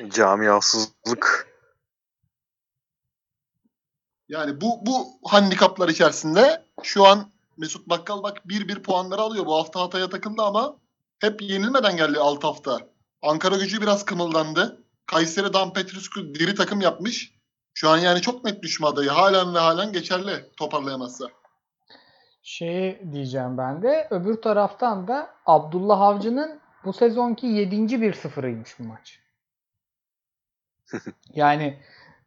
Camiasızlık. Yani bu bu handikaplar içerisinde şu an Mesut Bakkal bak 1-1 puanları alıyor. Bu hafta Hatay'a takıldı ama hep yenilmeden geldi alt hafta. Ankara gücü biraz kımıldandı. Kayseri Dan Petrescu diri takım yapmış. Şu an yani çok net düşme adayı. Halen ve halen geçerli toparlayamazsa. Şey diyeceğim ben de. Öbür taraftan da Abdullah Avcı'nın bu sezonki 7. 1-0'ıymış bu maç. yani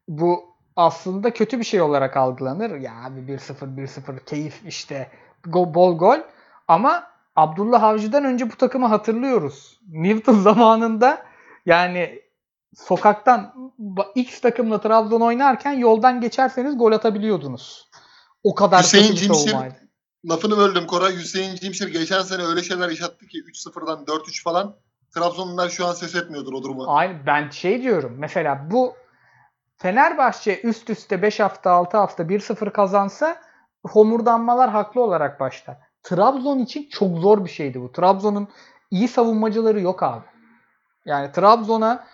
bu aslında kötü bir şey olarak algılanır. Ya abi 1-0 1-0 keyif işte go, bol gol. Ama Abdullah Avcı'dan önce bu takımı hatırlıyoruz. Newton zamanında yani sokaktan X takımla Trabzon oynarken yoldan geçerseniz gol atabiliyordunuz. O kadar Hüseyin kötü bir Cimşir- savunmaydı. Lafını böldüm Koray. Hüseyin Cimşir geçen sene öyle şeyler yaşattı ki 3-0'dan 4-3 falan. Trabzonlular şu an ses etmiyordur o durumu. Aynı ben şey diyorum. Mesela bu Fenerbahçe üst üste 5 hafta 6 hafta 1-0 kazansa homurdanmalar haklı olarak başlar. Trabzon için çok zor bir şeydi bu. Trabzon'un iyi savunmacıları yok abi. Yani Trabzon'a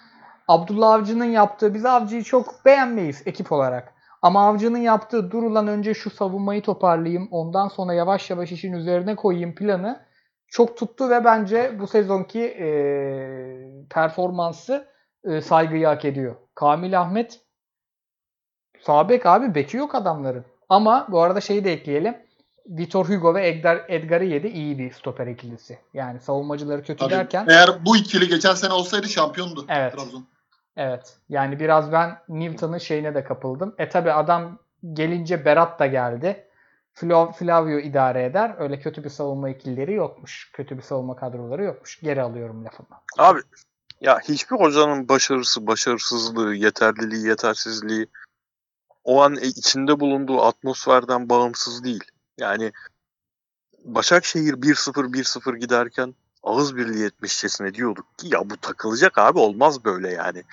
Abdullah Avcı'nın yaptığı biz Avcı'yı çok beğenmeyiz ekip olarak. Ama Avcı'nın yaptığı dur ulan önce şu savunmayı toparlayayım ondan sonra yavaş yavaş işin üzerine koyayım planı çok tuttu ve bence bu sezonki e, performansı e, saygıyı hak ediyor. Kamil Ahmet Sabek abi beki yok adamların. Ama bu arada şeyi de ekleyelim. Vitor Hugo ve Edgar, Edgar'ı yedi iyi bir stoper ikilisi. Yani savunmacıları kötü Tabii. derken Eğer bu ikili geçen sene olsaydı şampiyondu Evet. Trabzon. Evet. Yani biraz ben Newton'ın şeyine de kapıldım. E tabi adam gelince Berat da geldi. Flavio idare eder. Öyle kötü bir savunma ikilileri yokmuş. Kötü bir savunma kadroları yokmuş. Geri alıyorum lafımı. Abi ya hiçbir hocanın başarısı, başarısızlığı, yeterliliği, yetersizliği o an e, içinde bulunduğu atmosferden bağımsız değil. Yani Başakşehir 1-0 1-0 giderken ağız birliği etmişçesine diyorduk ki ya bu takılacak abi olmaz böyle yani.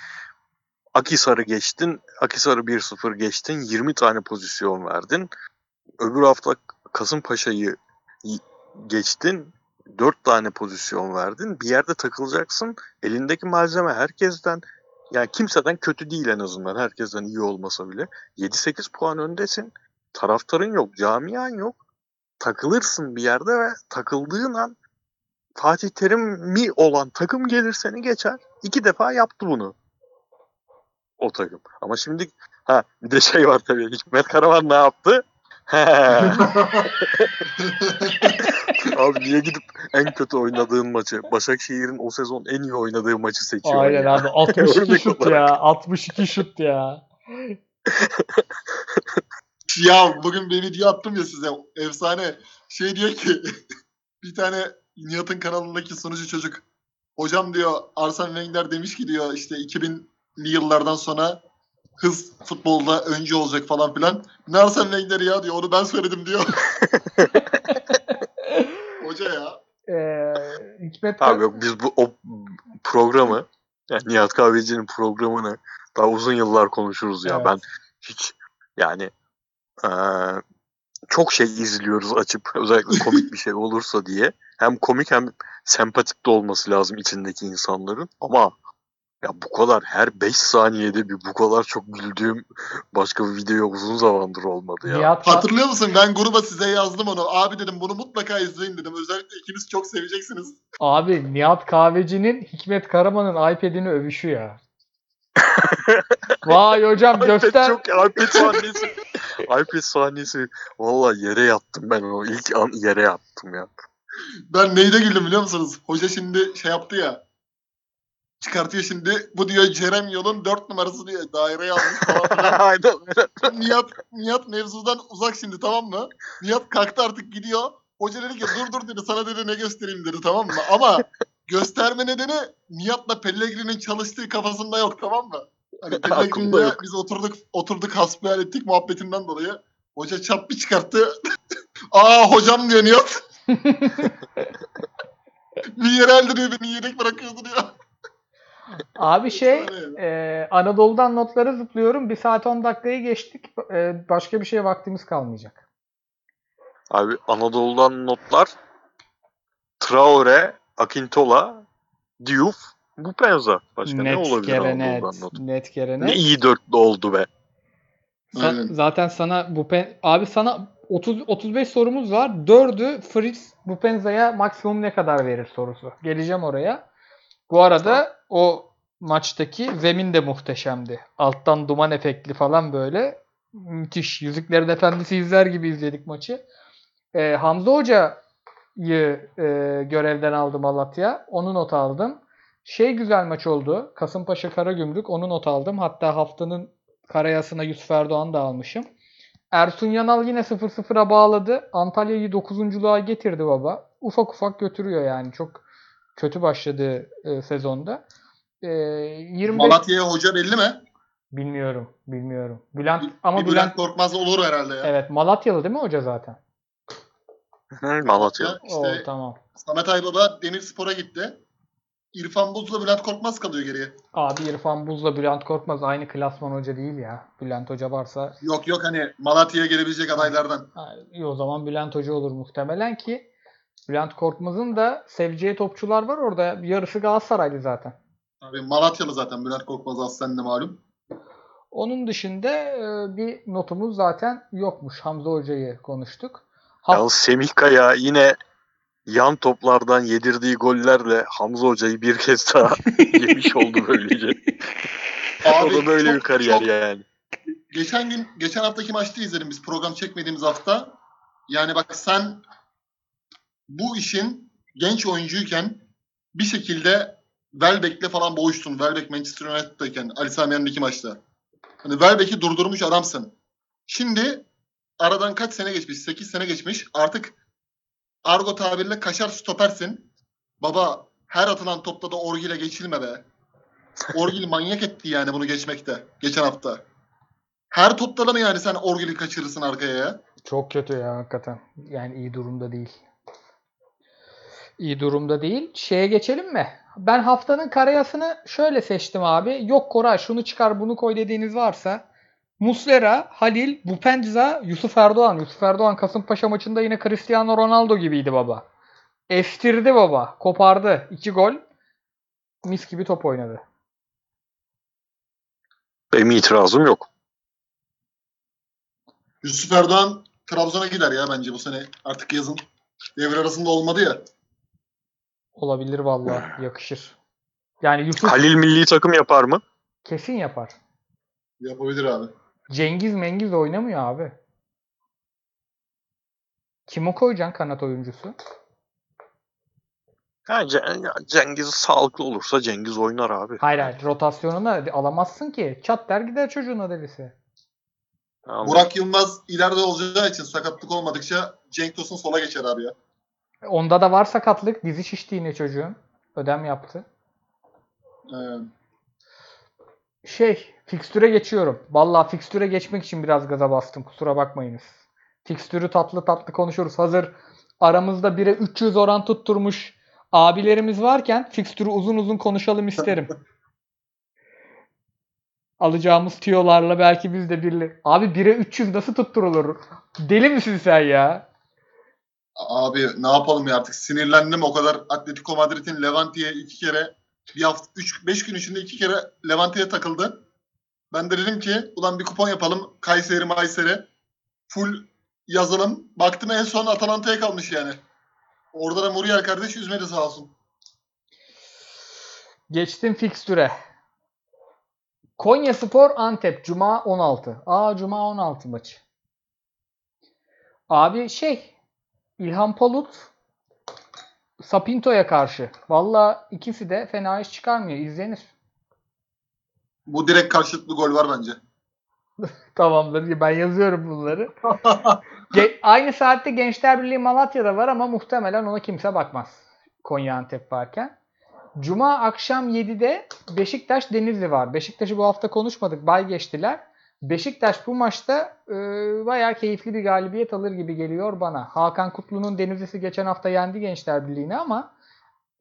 Akisar'ı geçtin, Akisar'ı 1-0 geçtin, 20 tane pozisyon verdin. Öbür hafta Kasımpaşa'yı geçtin, 4 tane pozisyon verdin. Bir yerde takılacaksın. Elindeki malzeme herkesten yani kimseden kötü değil en azından. Herkesten iyi olmasa bile. 7-8 puan öndesin. Taraftarın yok, camian yok. takılırsın bir yerde ve takıldığın an Fatih Terim mi olan takım gelir seni geçer. İki defa yaptı bunu. O takım. Ama şimdi ha bir de şey var tabii. Hikmet Karaman ne yaptı? Abi niye gidip en kötü oynadığın maçı, Başakşehir'in o sezon en iyi oynadığı maçı seçiyor? Aynen ya? abi 62 Örnek şut olarak. ya. 62 şut ya. ya bugün bir video attım ya size. Efsane. Şey diyor ki bir tane Nihat'ın kanalındaki sunucu çocuk. Hocam diyor Arsene Wenger demiş ki diyor işte 2000'li yıllardan sonra hız futbolda önce olacak falan filan. Ne Arsene Wenger ya diyor. Onu ben söyledim diyor. Hoca ya. Ee, Abi yok biz bu o programı yani Nihat Kahveci'nin programını daha uzun yıllar konuşuruz ya. Evet. Ben hiç yani eee, çok şey izliyoruz açıp özellikle komik bir şey olursa diye. Hem komik hem sempatik de olması lazım içindeki insanların. Ama ya bu kadar her 5 saniyede bir bu kadar çok güldüğüm başka bir video uzun zamandır olmadı ya. Nihat, Hatırlıyor musun? Ben gruba size yazdım onu. Abi dedim bunu mutlaka izleyin dedim. Özellikle ikiniz çok seveceksiniz. abi Nihat Kahveci'nin Hikmet Karaman'ın iPad'ini övüşü ya. Vay hocam iPad göster. çok iPad sahnesi. iPad sahnesi. Valla yere yattım ben o ilk an yere yattım ya. Ben neyde güldüm biliyor musunuz? Hoca şimdi şey yaptı ya. Çıkartıyor şimdi. Bu diyor Cerem Yol'un 4 numarası diyor. Daireye almış falan. Aynen. Nihat, Nihat mevzudan uzak şimdi tamam mı? Nihat kalktı artık gidiyor. Hoca dedi ki dur dur dedi sana dedi ne göstereyim dedi tamam mı? Ama gösterme nedeni Nihat'la Pellegrini'nin çalıştığı kafasında yok tamam mı? Hani yok. biz oturduk oturduk hasbihal ettik muhabbetinden dolayı. Hoca çap bir çıkarttı. Aa hocam diyor Nihat. bir yere eldiriyor beni yedek bırakıyordu diyor. Abi şey e, Anadolu'dan notları zıplıyorum. 1 saat 10 dakikayı geçtik. E, başka bir şeye vaktimiz kalmayacak. Abi Anadolu'dan notlar Traore, Akintola, Diouf, Bupenza. Başka ne net olabilir kere net. Anadolu'dan not? Net kere Ne net. iyi dörtlü oldu be. Sa- zaten sana bu abi sana 30 35 sorumuz var. 4'ü Fritz Bupenza'ya maksimum ne kadar verir sorusu. Geleceğim oraya. Bu arada o maçtaki zemin de muhteşemdi. Alttan duman efektli falan böyle. Müthiş. Yüzüklerin Efendisi izler gibi izledik maçı. Ee, Hamza Hoca'yı e, görevden aldım Malatya. Onu not aldım. Şey güzel maç oldu. Kasımpaşa Karagümrük. Onu not aldım. Hatta haftanın Karayasına Yusuf Erdoğan da almışım. Ersun Yanal yine 0-0'a bağladı. Antalya'yı 9.luğa getirdi baba. Ufak ufak götürüyor yani. Çok kötü başladı e, sezonda. E, 25 Malatya'ya hoca belli mi? bilmiyorum, bilmiyorum. Bülent ama bir Bülent, Bülent Korkmaz olur herhalde ya. evet Malatyalı değil mi hoca zaten? Malatya. Ya İşte Oo, tamam. Samet Aybaba Demirspor'a gitti. İrfan Buz'la Bülent Korkmaz kalıyor geriye. Abi İrfan Buz'la Bülent Korkmaz aynı klasman hoca değil ya. Bülent Hoca varsa Yok yok hani Malatya'ya gelebilecek adaylardan. ha, iyi o zaman Bülent Hoca olur muhtemelen ki Bülent Korkmaz'ın da seveceği topçular var orada. Yarısı Galatasaraylı zaten. Abi Malatyalı zaten Bülent Korkmaz aslen de malum. Onun dışında e, bir notumuz zaten yokmuş. Hamza Hoca'yı konuştuk. Ha- Yalnız Semih Kaya yine yan toplardan yedirdiği gollerle Hamza Hoca'yı bir kez daha yemiş oldu böylece. o da böyle çok- bir kariyer çok- yani. Geçen gün, geçen haftaki maçta izledim biz program çekmediğimiz hafta. Yani bak sen bu işin genç oyuncuyken bir şekilde Welbeck'le falan boğuştun. Welbeck Manchester United'dayken Ali Sami Yen'deki maçta. Hani Welbeck'i durdurmuş adamsın. Şimdi aradan kaç sene geçmiş? 8 sene geçmiş. Artık argo tabirle kaşar stopersin. Baba her atılan topta da Orgil'e geçilme be. Orgil manyak etti yani bunu geçmekte. Geçen hafta. Her topta da mı yani sen Orgil'i kaçırırsın arkaya ya? Çok kötü ya hakikaten. Yani iyi durumda değil. İyi durumda değil. Şeye geçelim mi? Ben haftanın karayasını şöyle seçtim abi. Yok Koray şunu çıkar bunu koy dediğiniz varsa Muslera, Halil, Bupenza, Yusuf Erdoğan. Yusuf Erdoğan Kasımpaşa maçında yine Cristiano Ronaldo gibiydi baba. Estirdi baba. Kopardı. 2 gol. Mis gibi top oynadı. Benim itirazım yok. Yusuf Erdoğan Trabzon'a gider ya bence bu sene. Artık yazın. Devre arasında olmadı ya. Olabilir vallahi yakışır. Yani Yusuf Halil milli takım yapar mı? kesin yapar. Yapabilir abi. Cengiz Mengiz oynamıyor abi. Kime koyacaksın kanat oyuncusu? Ha, Cengiz sağlıklı olursa Cengiz oynar abi. Hayır hayır rotasyonuna alamazsın ki. Çat der gider çocuğun delisi. Ama Burak Yılmaz ileride olacağı için sakatlık olmadıkça Cenk Tosun sola geçer abi ya. Onda da var sakatlık. Dizi şişti yine çocuğun. Ödem yaptı. Ee, Şey, fikstüre geçiyorum. Vallahi fikstüre geçmek için biraz gaza bastım. Kusura bakmayınız. Fikstürü tatlı tatlı konuşuruz. Hazır aramızda 1'e 300 oran tutturmuş abilerimiz varken fikstürü uzun uzun konuşalım isterim. Alacağımız tiyolarla belki biz de birli. Abi 1'e 300 nasıl tutturulur? Deli misin sen ya? abi ne yapalım ya artık sinirlendim o kadar Atletico Madrid'in Levante'ye iki kere bir hafta 3 5 gün içinde iki kere Levante'ye takıldı. Ben de dedim ki ulan bir kupon yapalım Kayseri Mayseri full yazalım. Baktım en son Atalanta'ya kalmış yani. Orada da Muriel kardeş üzmedi sağ olsun. Geçtim fikstüre. Konya Spor Antep Cuma 16. Aa Cuma 16 maçı. Abi şey İlhan Palut Sapinto'ya karşı. Valla ikisi de fena iş çıkarmıyor. İzlenir. Bu direkt karşılıklı gol var bence. Tamamdır. Ben yazıyorum bunları. Ge- Aynı saatte Gençler Birliği Malatya'da var ama muhtemelen ona kimse bakmaz. Konya Antep varken. Cuma akşam 7'de Beşiktaş Denizli var. Beşiktaş'ı bu hafta konuşmadık. Bay geçtiler. Beşiktaş bu maçta e, bayağı keyifli bir galibiyet alır gibi geliyor bana. Hakan Kutlu'nun Denizli'si geçen hafta yendi Gençler Birliği'ni ama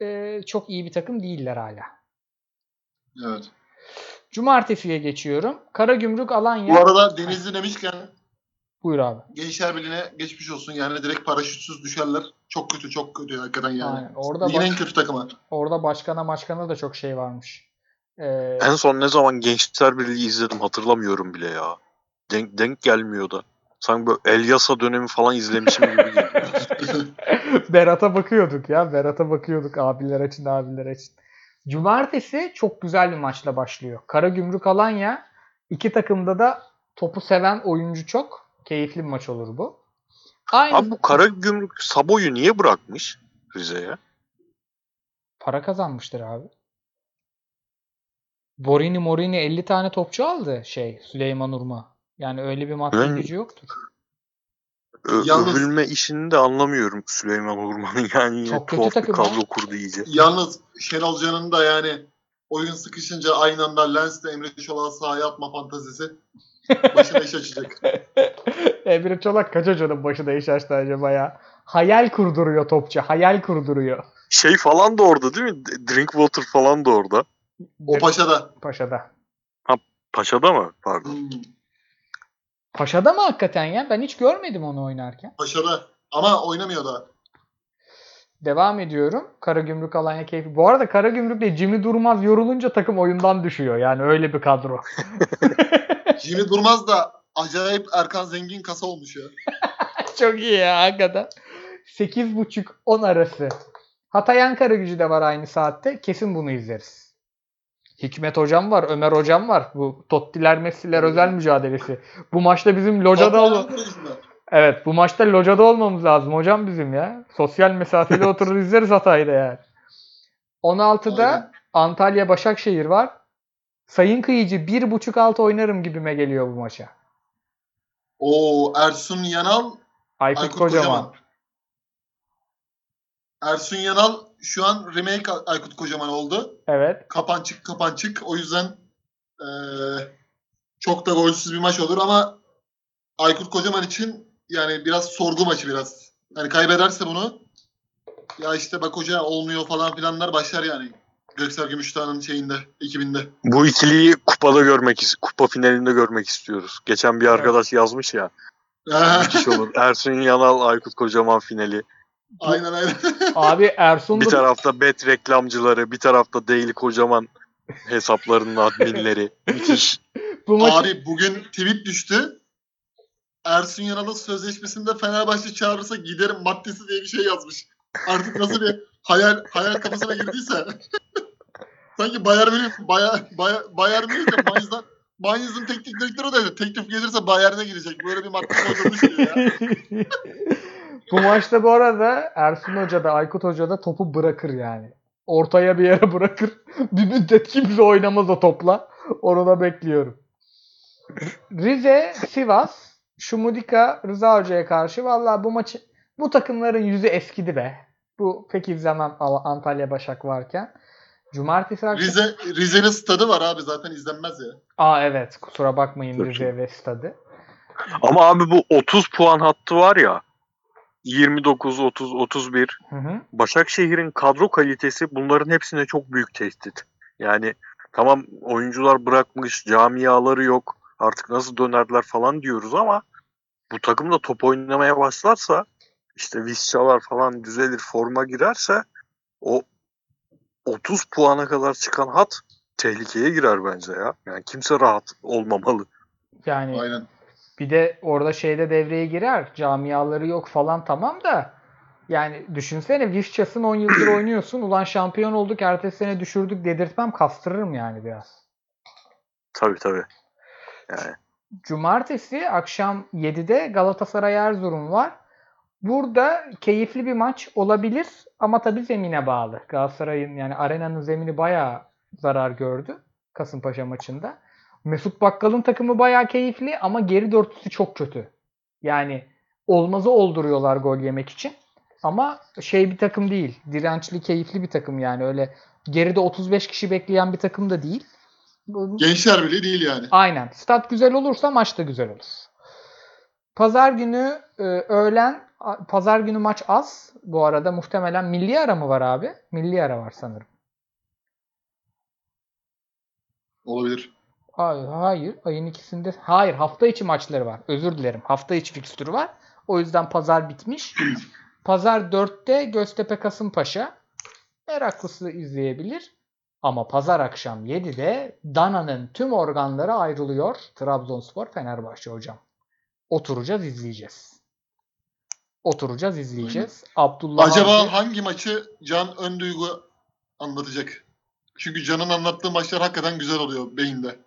e, çok iyi bir takım değiller hala. Evet. Cumartesiye geçiyorum. Karagümrük Alanya. Bu arada Denizli demişken Buyur abi. Gençler Birliği'ne geçmiş olsun. Yani direkt paraşütsüz düşerler. Çok kötü, çok kötü hakikaten yani. Aynen. Orada Ligin bak- en kötü takımı. Orada başkana başkana da çok şey varmış. Ee, en son ne zaman Gençler Birliği izledim hatırlamıyorum bile ya. Denk, denk gelmiyor da. Sanki böyle Elyasa dönemi falan izlemişim gibi geliyor. Berat'a bakıyorduk ya. Berat'a bakıyorduk abiler için abiler için. Cumartesi çok güzel bir maçla başlıyor. Karagümrük Alanya. iki takımda da topu seven oyuncu çok. Keyifli bir maç olur bu. Aynı Abi bu Karagümrük Sabo'yu niye bırakmış Rize'ye? para kazanmıştır abi. Borini Morini 50 tane topçu aldı şey Süleyman Urma. Yani öyle bir maddi Ben- gücü yoktur. Ö- Yalnız- Övülme işini de anlamıyorum Süleyman Urman'ın yani yine Çok kötü tuhaf bir kadro kurdu iyice. Yalnız Şenol Can'ın da yani oyun sıkışınca aynı anda Lens'le Emre Çolak'a sahaya atma fantazisi başına iş açacak. Emre Çolak kaç hocanın başına iş açtı acaba ya? Hayal kurduruyor topçu. Hayal kurduruyor. Şey falan da orada değil mi? Drinkwater falan da orada. O Paşa'da. Paşa'da. Paşa'da mı? Pardon. Hmm, Paşa'da mı hakikaten ya? Ben hiç görmedim onu oynarken. Paşa'da. Ama oynamıyor daha. Devam ediyorum. Karagümrük Alanya keyfi. Bu arada Karagümrük'te Jimmy Durmaz yorulunca takım oyundan düşüyor. Yani öyle bir kadro. Jimmy Durmaz da acayip Erkan Zengin kasa olmuş ya. Çok iyi ya hakikaten. 8.30-10 arası. Hatay Ankara gücü de var aynı saatte. Kesin bunu izleriz. Hikmet hocam var, Ömer hocam var. Bu Tottiler Messi'ler özel mücadelesi. Bu maçta bizim locada ol. Evet bu maçta locada olmamız lazım hocam bizim ya. Sosyal mesafeli oturur izleriz Hatay'da yani. 16'da Aynen. Antalya Başakşehir var. Sayın Kıyıcı 1.5 alt oynarım gibime geliyor bu maça. Oo Ersun Yanal, Aykut, Aykut Kocaman. Kocaman. Ersun Yanal şu an remake Aykut Kocaman oldu. Evet. Kapan çık kapan çık. O yüzden eee, çok da golsüz bir maç olur ama Aykut Kocaman için yani biraz sorgu maçı biraz. Yani kaybederse bunu ya işte bak hoca olmuyor falan filanlar başlar yani. Göksel Gümüşdağ'ın şeyinde, ekibinde. Bu ikiliyi kupada görmek, kupa finalinde görmek istiyoruz. Geçen bir arkadaş yazmış ya. Müthiş olur. Ersun Yanal, Aykut Kocaman finali. Aynen aynen. Abi Ersun Bir tarafta bet reklamcıları, bir tarafta Daily Kocaman hesaplarının adminleri. Müthiş. bu maçı Abi bugün tweet düştü. Ersun Yanal'ın sözleşmesinde Fenerbahçe çağırırsa giderim maddesi diye bir şey yazmış. Artık nasıl bir hayal hayal kafasına girdiyse. Sanki Bayern Münih Bayern, Bayern, Bayern Münih de Mainz'dan Mainz'ın teknik direktörü de teklif gelirse Bayern'e girecek. Böyle bir madde koyduğunu düşünüyor ya. Bu maçta bu arada Ersun Hoca da Aykut Hoca da topu bırakır yani. Ortaya bir yere bırakır. bir müddet kimse oynamaz o topla. Onu da bekliyorum. Rize, Sivas, Şumudika, Rıza Hoca'ya karşı valla bu maçı bu takımların yüzü eskidi be. Bu pek izlemem Al- Antalya Başak varken. Cumartesi akşamı... Rize Rize'nin stadı var abi zaten izlenmez ya. Aa evet kusura bakmayın Rize ve stadı. Ama abi bu 30 puan hattı var ya 29, 30, 31 Hı hı. Başakşehir'in kadro kalitesi bunların hepsine çok büyük tehdit. Yani tamam oyuncular bırakmış, camiaları yok. Artık nasıl dönerler falan diyoruz ama bu takım da top oynamaya başlarsa işte Viscalar falan düzelir, forma girerse o 30 puana kadar çıkan hat tehlikeye girer bence ya. Yani kimse rahat olmamalı. Yani Aynen. Bir de orada şeyde devreye girer. Camiaları yok falan tamam da yani düşünsene Vizca'sın 10 yıldır oynuyorsun. Ulan şampiyon olduk ertesi sene düşürdük dedirtmem kastırırım yani biraz. Tabii tabii. Yani Cumartesi akşam 7'de Galatasaray Erzurum var. Burada keyifli bir maç olabilir ama tabii zemine bağlı. Galatasaray'ın yani arenanın zemini bayağı zarar gördü Kasımpaşa maçında. Mesut Bakkal'ın takımı bayağı keyifli ama geri dörtlüsü çok kötü. Yani olmazı olduruyorlar gol yemek için. Ama şey bir takım değil. Dirençli, keyifli bir takım yani. Öyle geride 35 kişi bekleyen bir takım da değil. Gençler bile değil yani. Aynen. Stat güzel olursa maç da güzel olur. Pazar günü e, öğlen pazar günü maç az. Bu arada muhtemelen milli ara mı var abi? Milli ara var sanırım. Olabilir. Hayır, hayır. Ayın ikisinde. Hayır, hafta içi maçları var. Özür dilerim. Hafta içi fikstürü var. O yüzden pazar bitmiş. Pazar 4'te Göztepe Kasımpaşa. Meraklısı izleyebilir. Ama pazar akşam 7'de Dana'nın tüm organları ayrılıyor. Trabzonspor Fenerbahçe hocam. Oturacağız izleyeceğiz. Oturacağız izleyeceğiz. Abdullah Acaba Avcı- hangi maçı Can Önduygu anlatacak? Çünkü Can'ın anlattığı maçlar hakikaten güzel oluyor beyinde.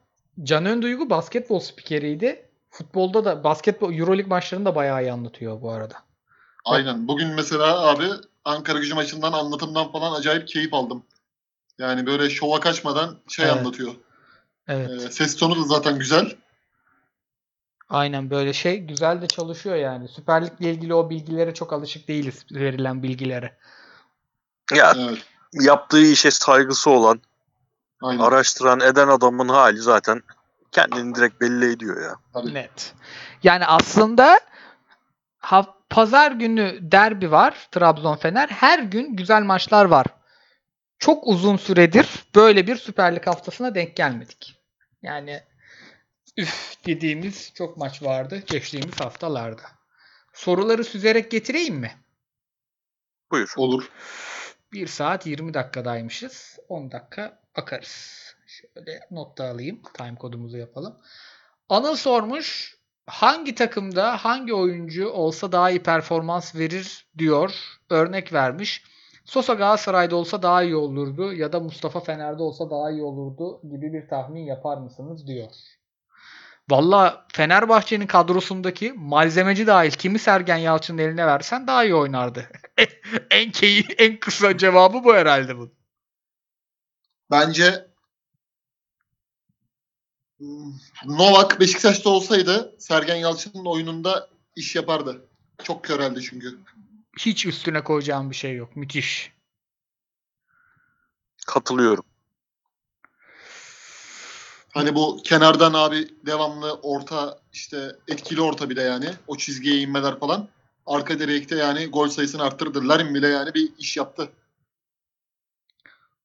Can Önduygu basketbol spikeriydi. Futbolda da basketbol Euroleague maçlarını da bayağı iyi anlatıyor bu arada. Aynen. Bugün mesela abi Ankara gücü maçından anlatımdan falan acayip keyif aldım. Yani böyle şova kaçmadan şey Evet. anlatıyor. Evet. Ee, ses tonu da zaten güzel. Aynen böyle şey güzel de çalışıyor yani. Süper Lig'le ilgili o bilgilere çok alışık değiliz verilen bilgilere. ya Evet. yaptığı işe saygısı olan, Aynen. araştıran, eden adamın hali zaten kendini direkt belli ediyor ya. Tabii. Net. Yani aslında ha- pazar günü derbi var Trabzon Fener. Her gün güzel maçlar var. Çok uzun süredir böyle bir Süper Lig haftasına denk gelmedik. Yani üf dediğimiz çok maç vardı geçtiğimiz haftalarda. Soruları süzerek getireyim mi? Buyur. Olur. 1 saat 20 dakikadaymışız. 10 dakika bakarız. Şöyle not da alayım. Time kodumuzu yapalım. Anıl sormuş. Hangi takımda hangi oyuncu olsa daha iyi performans verir diyor. Örnek vermiş. Sosa Galatasaray'da olsa daha iyi olurdu ya da Mustafa Fener'de olsa daha iyi olurdu gibi bir tahmin yapar mısınız diyor. Valla Fenerbahçe'nin kadrosundaki malzemeci dahil kimi Sergen Yalçın'ın eline versen daha iyi oynardı. en keyif, en kısa cevabı bu herhalde bu. Bence Novak Beşiktaş'ta olsaydı Sergen Yalçın'ın oyununda iş yapardı. Çok köreldi çünkü. Hiç üstüne koyacağım bir şey yok. Müthiş. Katılıyorum. Hani bu kenardan abi devamlı orta işte etkili orta bile yani. O çizgiye inmeler falan. Arka direkte yani gol sayısını arttırdı. Larin bile yani bir iş yaptı.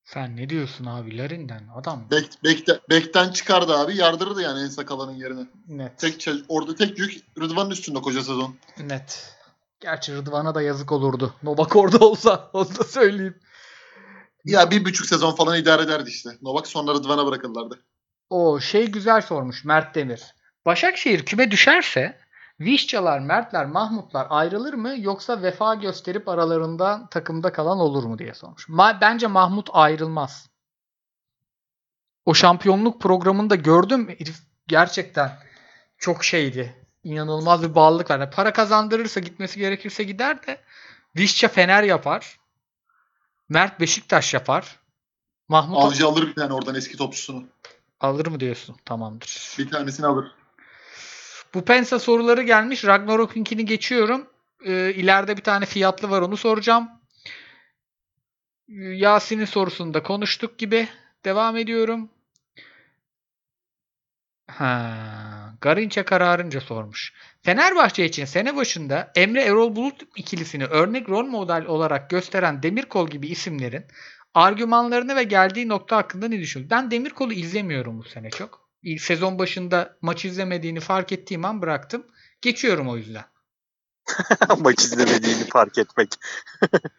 Sen ne diyorsun abi Larin'den? Adam Bek, bekte, bekten çıkardı abi yardırırdı yani en sakalanın yerine. net. Tek, orada tek yük Rıdvan'ın üstünde koca sezon. Net. Gerçi Rıdvan'a da yazık olurdu. Novak orada olsa onu da söyleyeyim. Ya bir buçuk sezon falan idare ederdi işte. Novak sonra Rıdvan'a bırakırlardı. O şey güzel sormuş Mert Demir. Başakşehir küme düşerse Vişçalar, Mertler, Mahmutlar ayrılır mı yoksa vefa gösterip aralarında takımda kalan olur mu diye sormuş. Ma- bence Mahmut ayrılmaz. O şampiyonluk programında gördüm herif gerçekten çok şeydi. İnanılmaz bir bağlılık var. Yani para kazandırırsa gitmesi gerekirse gider de Vişça Fener yapar. Mert Beşiktaş yapar. Mahmut Avcı alır bir tane oradan eski topçusunu. Alır mı diyorsun? Tamamdır. Bir tanesini alır. Bu Pensa soruları gelmiş. Ragnarok'unkini geçiyorum. Ee, ileride bir tane fiyatlı var onu soracağım. Ee, Yasin'in sorusunu da konuştuk gibi. Devam ediyorum. Ha, Garinçe kararınca sormuş. Fenerbahçe için sene başında Emre Erol Bulut ikilisini örnek rol model olarak gösteren Demirkol gibi isimlerin argümanlarını ve geldiği nokta hakkında ne düşünüyorsun? Ben Demirkol'u izlemiyorum bu sene çok. İlk Sezon başında maç izlemediğini fark ettiğim an bıraktım. Geçiyorum o yüzden. Maç izlemediğini fark etmek.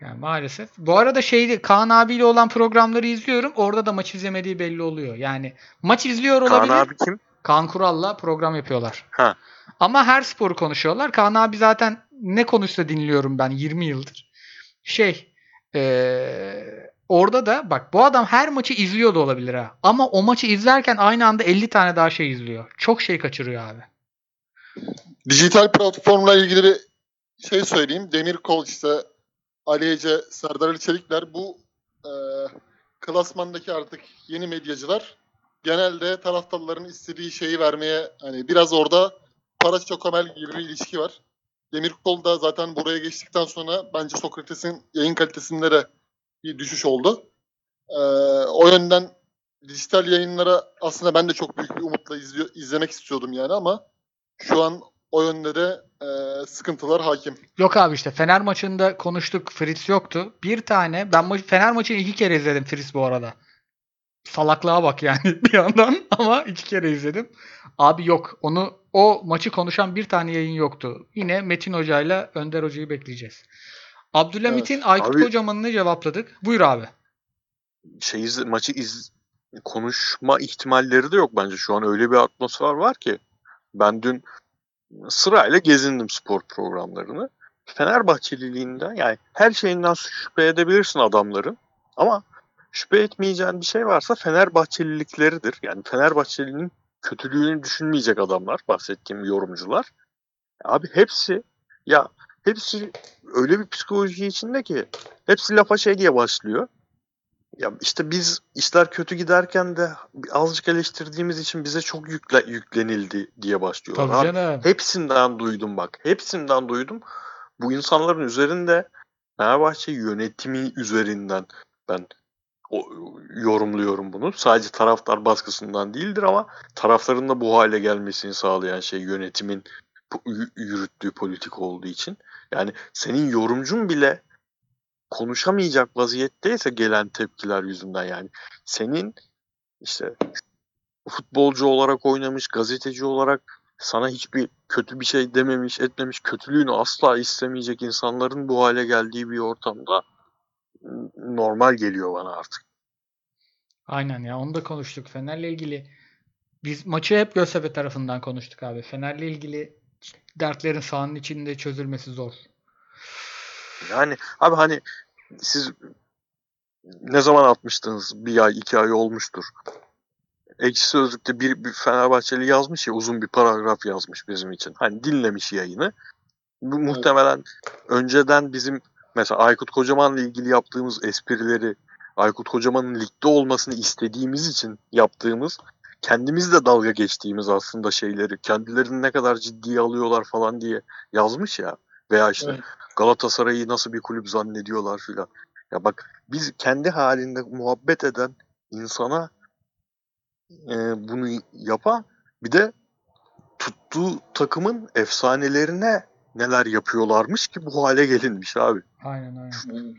Yani maalesef. Bu arada şeydi Kaan abiyle olan programları izliyorum. Orada da maç izlemediği belli oluyor. Yani maç izliyor olabilir. Kaan abi kim? Kaan Kural'la program yapıyorlar. Ha. Ama her sporu konuşuyorlar. Kaan abi zaten ne konuşsa dinliyorum ben 20 yıldır. Şey eee, orada da bak bu adam her maçı izliyor da olabilir ha. Ama o maçı izlerken aynı anda 50 tane daha şey izliyor. Çok şey kaçırıyor abi. Dijital platformla ilgili bir şey söyleyeyim. Demirkol işte Ali Ece, Serdar Ali Çelikler bu e, klasmandaki artık yeni medyacılar genelde taraftarların istediği şeyi vermeye hani biraz orada para çokomel gibi bir ilişki var. Demirkol da zaten buraya geçtikten sonra bence Sokrates'in yayın kalitesinde de bir düşüş oldu. E, o yönden dijital yayınlara aslında ben de çok büyük bir umutla izliyor, izlemek istiyordum yani ama şu an o yönde de e, sıkıntılar hakim. Yok abi işte Fener maçında konuştuk. Fritz yoktu. Bir tane ben ma- Fener maçını iki kere izledim Fritz bu arada. Salaklığa bak yani bir yandan ama iki kere izledim. Abi yok. Onu o maçı konuşan bir tane yayın yoktu. Yine Metin Hoca ile Önder Hoca'yı bekleyeceğiz. Abdülhamit'in Evet. Aykut Abi- Kocaman'ını cevapladık. Buyur abi. Şey izle- maçı iz konuşma ihtimalleri de yok bence. Şu an öyle bir atmosfer var ki. Ben dün sırayla gezindim spor programlarını. Fenerbahçeliliğinden yani her şeyinden şüphe edebilirsin adamların. Ama şüphe etmeyeceğin bir şey varsa Fenerbahçelilikleridir. Yani Fenerbahçelinin kötülüğünü düşünmeyecek adamlar bahsettiğim yorumcular. Abi hepsi ya hepsi öyle bir psikoloji içinde ki hepsi lafa şey diye başlıyor. Ya işte biz işler kötü giderken de azıcık eleştirdiğimiz için bize çok yükle, yüklenildi diye başlıyorlar. Tabii Abi. Hepsinden duydum bak. Hepsinden duydum. Bu insanların üzerinde Fenerbahçe yönetimi üzerinden ben o, yorumluyorum bunu. Sadece taraftar baskısından değildir ama tarafların da bu hale gelmesini sağlayan şey yönetimin yürüttüğü politik olduğu için. Yani senin yorumcun bile konuşamayacak vaziyetteyse gelen tepkiler yüzünden yani senin işte futbolcu olarak oynamış, gazeteci olarak sana hiçbir kötü bir şey dememiş, etmemiş, kötülüğünü asla istemeyecek insanların bu hale geldiği bir ortamda normal geliyor bana artık. Aynen ya onu da konuştuk. Fener'le ilgili biz maçı hep Göztepe tarafından konuştuk abi. Fener'le ilgili dertlerin sahanın içinde çözülmesi zor. Yani abi hani siz ne zaman atmıştınız? Bir ay, iki ay olmuştur. Ekşi Sözlük'te bir, bir Fenerbahçeli yazmış ya uzun bir paragraf yazmış bizim için. Hani dinlemiş yayını. Bu muhtemelen önceden bizim mesela Aykut Kocaman'la ilgili yaptığımız esprileri Aykut Kocaman'ın ligde olmasını istediğimiz için yaptığımız kendimiz de dalga geçtiğimiz aslında şeyleri kendilerini ne kadar ciddiye alıyorlar falan diye yazmış ya veya işte Evet. Galatasaray'ı nasıl bir kulüp zannediyorlar filan. Ya bak biz kendi halinde muhabbet eden insana e, bunu yapan bir de tuttuğu takımın efsanelerine neler yapıyorlarmış ki bu hale gelinmiş abi. Aynen aynen.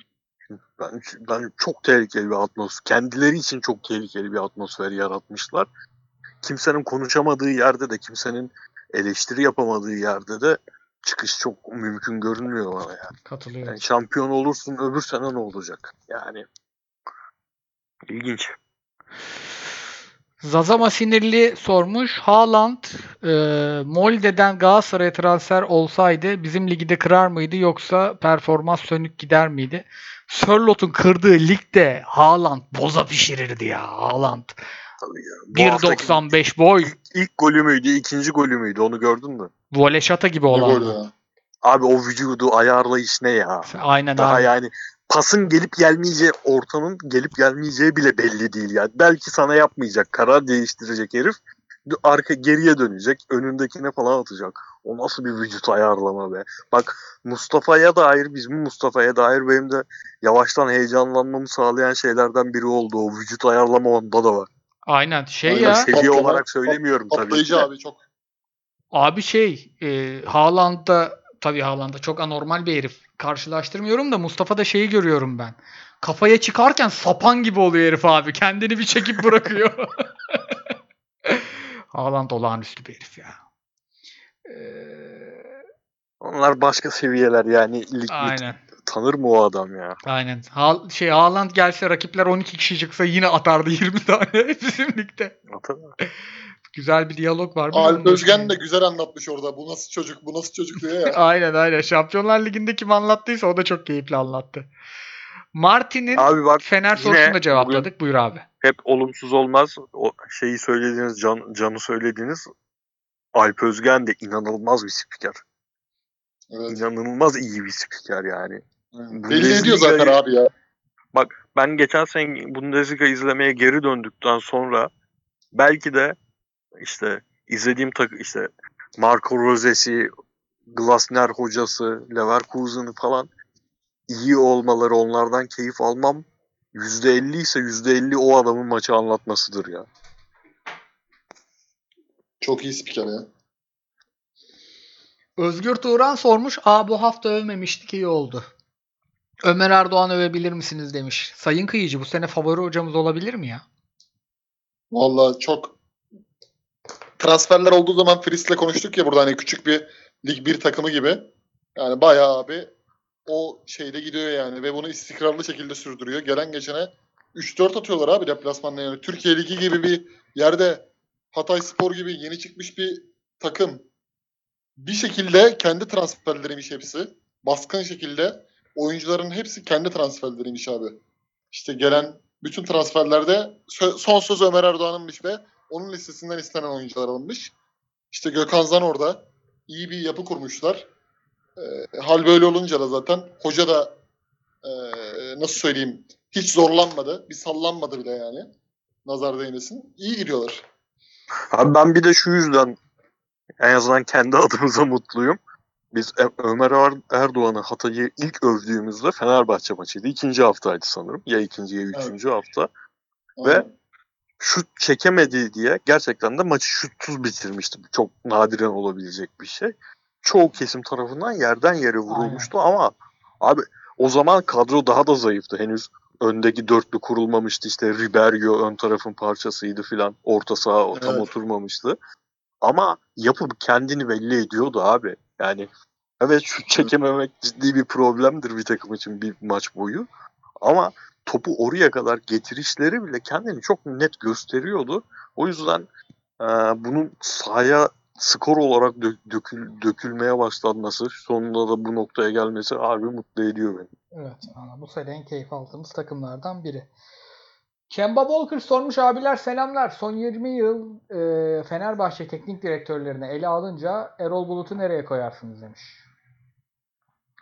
Ben, ben çok tehlikeli bir atmosfer, kendileri için çok tehlikeli bir atmosfer yaratmışlar. Kimsenin konuşamadığı yerde de, kimsenin eleştiri yapamadığı yerde de çıkış çok mümkün görünmüyor bana ya. Katılıyorum. Yani şampiyon olursun öbür sene ne olacak? Yani ilginç. Zazama sinirli sormuş. Haaland e, Molde'den Galatasaray'a transfer olsaydı bizim ligde kırar mıydı yoksa performans sönük gider miydi? Sörlot'un kırdığı ligde Haaland boza pişirirdi ya Haaland. Tabii ya. Bu haftaki 1.95 boy. ilk golü müydü, ikinci golü müydü onu gördün mü? Voleşata gibi olan. Abi o vücudu ayarlayış ne ya? Aynen Daha abi. yani pasın gelip gelmeyeceği, ortanın gelip gelmeyeceği bile belli değil ya. Belki sana yapmayacak, karar değiştirecek herif. Arka geriye dönecek, önündekine falan atacak. O nasıl bir vücut ayarlama be. Bak Mustafa'ya dair, bizim Mustafa'ya dair benim de yavaştan heyecanlanmamı sağlayan şeylerden biri oldu. O vücut ayarlama onda da var. Aynen şey Aynen, ya. Seviye olarak söylemiyorum tabii. de. abi çok. Abi şey e, Haaland'da tabii Haaland'da çok anormal bir herif. Karşılaştırmıyorum da Mustafa'da şeyi görüyorum ben. Kafaya çıkarken sapan gibi oluyor herif abi. Kendini bir çekip bırakıyor. Haaland olağanüstü bir herif ya. Ee, Onlar başka seviyeler yani. Lig, aynen. tanır mı o adam ya? Aynen. Ha, şey Haaland gelse rakipler 12 kişi çıksa yine atardı 20 tane bizim ligde. Güzel bir diyalog var. Alp Özgen de güzel anlatmış orada. Bu nasıl çocuk, bu nasıl çocuk diye ya. Aynen aynen. Şampiyonlar Ligi'nde kim anlattıysa o da çok keyifli anlattı. Martin'in Abi bak Fener sorusunu da cevapladık. Buyur abi. hep olumsuz olmaz. O şeyi söylediğiniz, can, canı söylediğiniz Alp Özgen de inanılmaz bir spiker. Evet. İnanılmaz iyi bir spiker yani. Belli ediyor zaten abi ya. Bak ben geçen sene Bundesliga izlemeye geri döndükten sonra belki de işte izlediğim tak işte Marco Rose'si, Glasner hocası, Leverkusen'ı falan iyi olmaları onlardan keyif almam %50 ise %50 o adamın maçı anlatmasıdır ya. Çok iyi spiker ya. Özgür Turan sormuş. Aa bu hafta övmemiştik iyi oldu. Ömer Erdoğan övebilir misiniz demiş. Sayın Kıyıcı bu sene favori hocamız olabilir mi ya? Vallahi çok transferler olduğu zaman Fritz'le konuştuk ya burada hani küçük bir lig bir takımı gibi. Yani bayağı abi o şeyde gidiyor yani ve bunu istikrarlı şekilde sürdürüyor. Gelen geçene 3-4 atıyorlar abi deplasmanda yani. Türkiye Ligi gibi bir yerde Hatay Spor gibi yeni çıkmış bir takım bir şekilde kendi transferleriymiş hepsi. Baskın şekilde oyuncuların hepsi kendi transferleriymiş abi. İşte gelen bütün transferlerde son söz Ömer Erdoğan'ınmış ve onun listesinden istenen oyuncular alınmış. İşte Gökhan Zan orada. iyi bir yapı kurmuşlar. Ee, hal böyle olunca da zaten hoca da e, nasıl söyleyeyim hiç zorlanmadı. Bir sallanmadı bile yani. Nazar değmesin. İyi gidiyorlar. Abi ben bir de şu yüzden en azından kendi adımıza mutluyum. Biz Ö- Ömer Er- Erdoğan'ı Hatay'ı ilk övdüğümüzde Fenerbahçe maçıydı. İkinci haftaydı sanırım. Ya ikinci ya üçüncü hafta. Ve şut çekemedi diye gerçekten de maçı şutsuz bitirmişti. Çok nadiren olabilecek bir şey. Çoğu kesim tarafından yerden yere vurulmuştu ama abi o zaman kadro daha da zayıftı. Henüz öndeki dörtlü kurulmamıştı. İşte Riberio ön tarafın parçasıydı filan. Orta saha tam Evet. oturmamıştı. Ama yapı kendini belli ediyordu abi. Yani evet şut çekememek ciddi bir problemdir bir takım için bir maç boyu. Ama topu oraya kadar getirişleri bile kendini çok net gösteriyordu. O yüzden e, bunun sahaya skor olarak dö- dökül- dökülmeye başlanması, sonunda da bu noktaya gelmesi harbi mutlu ediyor beni. Evet. ana, Bu sene en keyif aldığımız takımlardan biri. Kemba Walker sormuş abiler selamlar. Son 20 yıl e, Fenerbahçe teknik direktörlerine ele alınca Erol Bulut'u nereye koyarsınız demiş.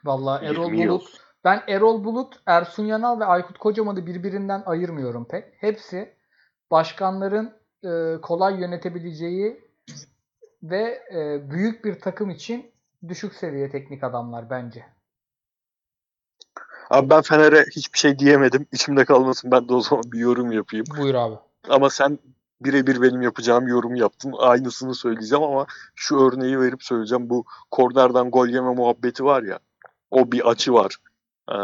Vallahi Erol 20 yıl. Bulut ben Erol Bulut, Ersun Yanal ve Aykut Kocaman'ı birbirinden ayırmıyorum pek. Hepsi başkanların e, kolay yönetebileceği ve e, büyük bir takım için düşük seviye teknik adamlar bence. Abi ben Fener'e hiçbir şey diyemedim. İçimde kalmasın ben de o zaman bir yorum yapayım. Buyur abi. Ama sen birebir benim yapacağım yorum yaptın. Aynısını söyleyeceğim ama şu örneği verip söyleyeceğim. Bu kornerden gol yeme muhabbeti var ya. O bir açı var. Ee,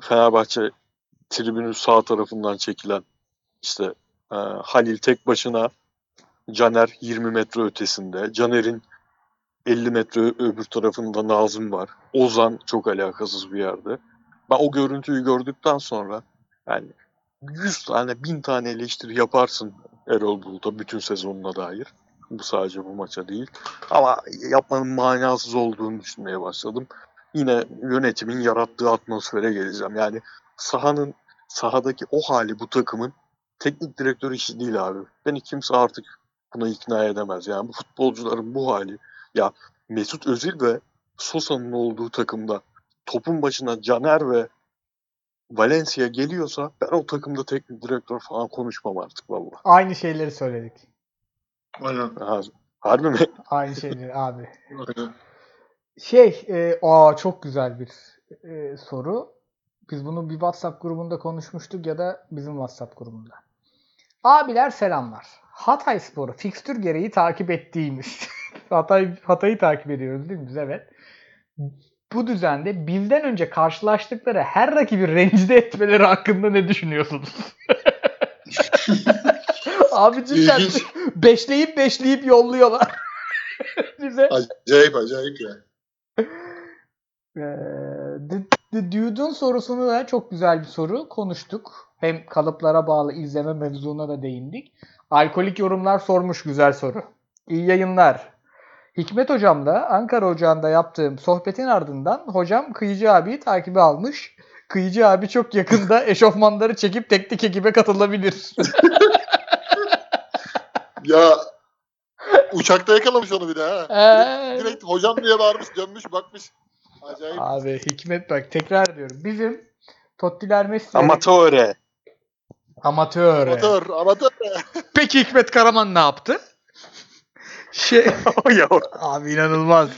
Fenerbahçe tribünün sağ tarafından çekilen işte e, Halil tek başına Caner 20 metre ötesinde. Caner'in 50 metre öbür tarafında Nazım var. Ozan çok alakasız bir yerde. Ben o görüntüyü gördükten sonra yani 100 tane 1000 tane eleştiri yaparsın Erol Bulut'a bütün sezonuna dair. Bu sadece bu maça değil. Ama yapmanın manasız olduğunu düşünmeye başladım. Yine yönetimin yarattığı atmosfere geleceğim. Yani sahanın sahadaki o hali bu takımın teknik direktör işi değil abi. Beni kimse artık buna ikna edemez. Yani bu futbolcuların bu hali ya Mesut Özil ve Sosa'nın olduğu takımda topun başına Caner ve Valencia geliyorsa ben o takımda teknik direktör falan konuşmam artık valla. Aynı şeyleri söyledik. Aynen. Ha, Harbi mi? Aynı şeyleri abi. Aynen. Şey, e, aa çok güzel bir e, soru. Biz bunu bir WhatsApp grubunda konuşmuştuk ya da bizim WhatsApp grubunda. Abiler selamlar. Hatay Sporu fikstür gereği takip ettiğimiz. Hatay Hatay'ı takip ediyoruz değil mi biz? Evet. Bu düzende bizden önce karşılaştıkları her rakibi rencide etmeleri hakkında ne düşünüyorsunuz? Abi cidden beşleyip beşleyip yolluyorlar. Bize. Acayip acayip ya. The, The Dude'un sorusunu da çok güzel bir soru konuştuk. Hem kalıplara bağlı izleme mevzuna da değindik. Alkolik yorumlar sormuş güzel soru. İyi yayınlar. Hikmet hocamla Ankara Ocağı'nda yaptığım sohbetin ardından hocam Kıyıcı abiyi takibe almış. Kıyıcı abi çok yakında eşofmanları çekip teknik ekibe katılabilir. Ya uçakta yakalamış onu bir de ha. Ee. Direkt, direkt hocam diye bağırmış dönmüş bakmış. Acayip. abi Hikmet bak tekrar ediyorum. Bizim Tottiler Messi Amatöre. amatör. Amatör, amatör. Peki Hikmet Karaman ne yaptı? Şey, abi inanılmaz.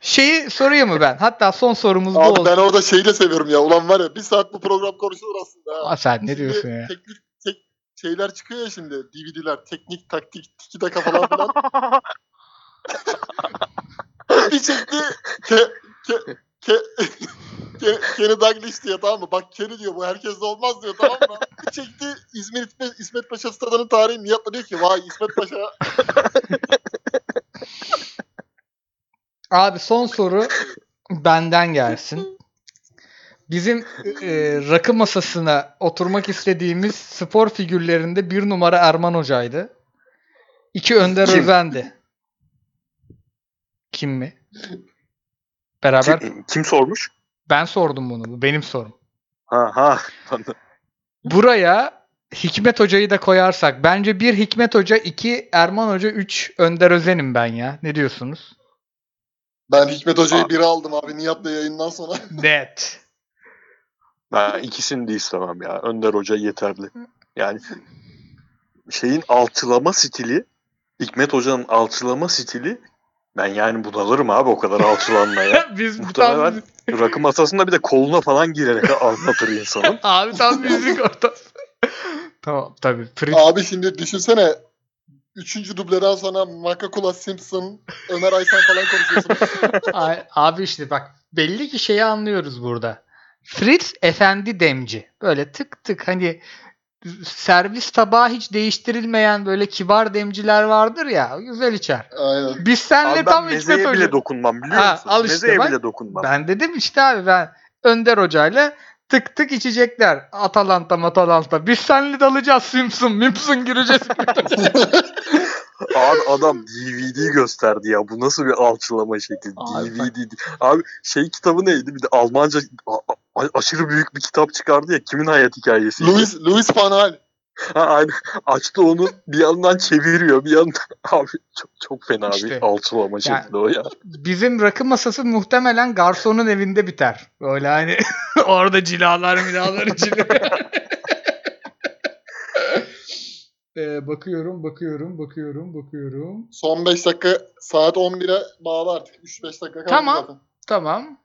Şeyi sorayım mı ben? Hatta son sorumuz bu Abi olsun. ben orada şeyi de seviyorum ya. Ulan var ya bir saat bu program konuşulur aslında. ha. Aa, sen ne Şimdi diyorsun ya? Teknik, tek, şeyler çıkıyor ya şimdi. DVD'ler, teknik, taktik, tiki taka falan filan. bir çekti. Ke, ke, ke, ke, Kenny Douglas diyor tamam mı? Bak Kenny diyor bu herkes de olmaz diyor tamam mı? Bir çekti İzmir İsmet, İsmet Paşa stadının tarihi Nihat'la diyor ki vay İsmet Paşa Abi son soru benden gelsin. Bizim e, rakı masasına oturmak istediğimiz spor figürlerinde bir numara Erman Hoca'ydı. İki Önder Kim? Özen'di. Kim mi? Beraber Kim, kim sormuş? ben sordum bunu. Bu benim sorum. Ha ha. Buraya Hikmet Hoca'yı da koyarsak bence bir Hikmet Hoca, iki Erman Hoca, üç Önder Özen'im ben ya. Ne diyorsunuz? Ben Hikmet Hoca'yı biri aldım abi Nihat'la yayından sonra. Net. Ben ikisini de istemem ya. Önder Hoca yeterli. Yani şeyin alçılama stili Hikmet Hoca'nın alçılama stili ben yani bunalırım abi o kadar alçılanmaya. Biz Muhtemelen rakı masasında bir de koluna falan girerek anlatır insanın. Abi tam müzik ortası. tamam tabii. Fritz Abi şimdi düşünsene. Üçüncü dubleden sonra Makakula Simpson, Ömer Aysan falan konuşuyorsun. Abi işte bak belli ki şeyi anlıyoruz burada. Fritz efendi demci. Böyle tık tık hani servis tabağı hiç değiştirilmeyen böyle kibar demciler vardır ya güzel içer. Aynen. Biz senle Abi ben tam Hikmet mezeye bile dokunmam biliyor Ha, musun? al işte mezeye bak. bile dokunmam. Ben dedim işte abi ben Önder Hoca'yla tık tık içecekler. Atalanta Matalanta. Biz senle dalacağız Simpson. Mimpson gireceğiz. Abi adam DVD gösterdi ya. Bu nasıl bir alçılama şekli? Abi DVD. Abi şey kitabı neydi? Bir de Almanca aşırı büyük bir kitap çıkardı ya. Kimin hayat hikayesi? Louis, Louis Van. Ha, aynı. Açtı onu bir yandan çeviriyor. Bir yandan abi çok çok fena İşte. bir alçılama Yani- şekli o ya. Bizim rakı masası muhtemelen garsonun evinde biter. Böyle hani orada cilalar milalar içinde. Ee, bakıyorum, bakıyorum, bakıyorum, bakıyorum. Son 5 dakika saat 11'e bağlı artık. 3-5 dakika kaldı Tamam. zaten. Tamam.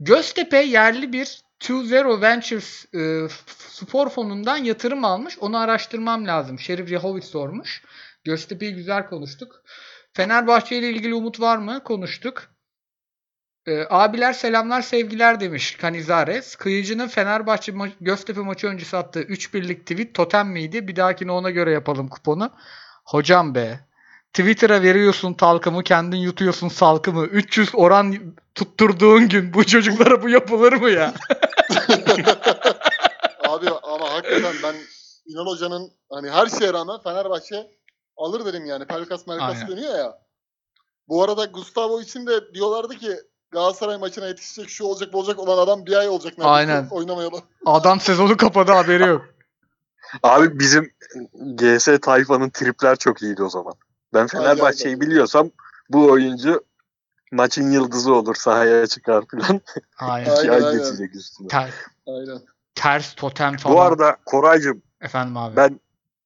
Göztepe yerli bir 2-0 Ventures e, spor fonundan yatırım almış. Onu araştırmam lazım. Şerif Yahovic sormuş. Göztepe'yi güzel konuştuk. Fenerbahçe ile ilgili umut var mı? Konuştuk. E, abiler selamlar sevgiler demiş Canizares. Kıyıcı'nın Fenerbahçe ma- Göztepe maçı öncesi attığı 3-1'lik tweet totem miydi? Bir dahakine ona göre yapalım kuponu. Hocam be. Twitter'a veriyorsun talkımı kendin yutuyorsun salkımı. 300 oran tutturduğun gün bu çocuklara bu yapılır mı ya? Abi ama hakikaten ben İnan Hoca'nın hani her şeye rağmen Fenerbahçe alır dedim yani. Pelkas Aynen. dönüyor ya. Bu arada Gustavo için de diyorlardı ki Galatasaray maçına yetişecek şu olacak bu olacak olan adam bir ay olacak neredeyse Aynen. oynamayalı. Adam sezonu kapadı haberi yok. Abi bizim GS tayfanın tripler çok iyiydi o zaman. Ben Fenerbahçe'yi biliyorsam bu oyuncu maçın yıldızı olur sahaya çıkar falan. Aynen. Aynen, İki ay aynen. geçecek üstüne. Ter- Aynen. ters totem falan. Bu arada Koraycığım Efendim abi. ben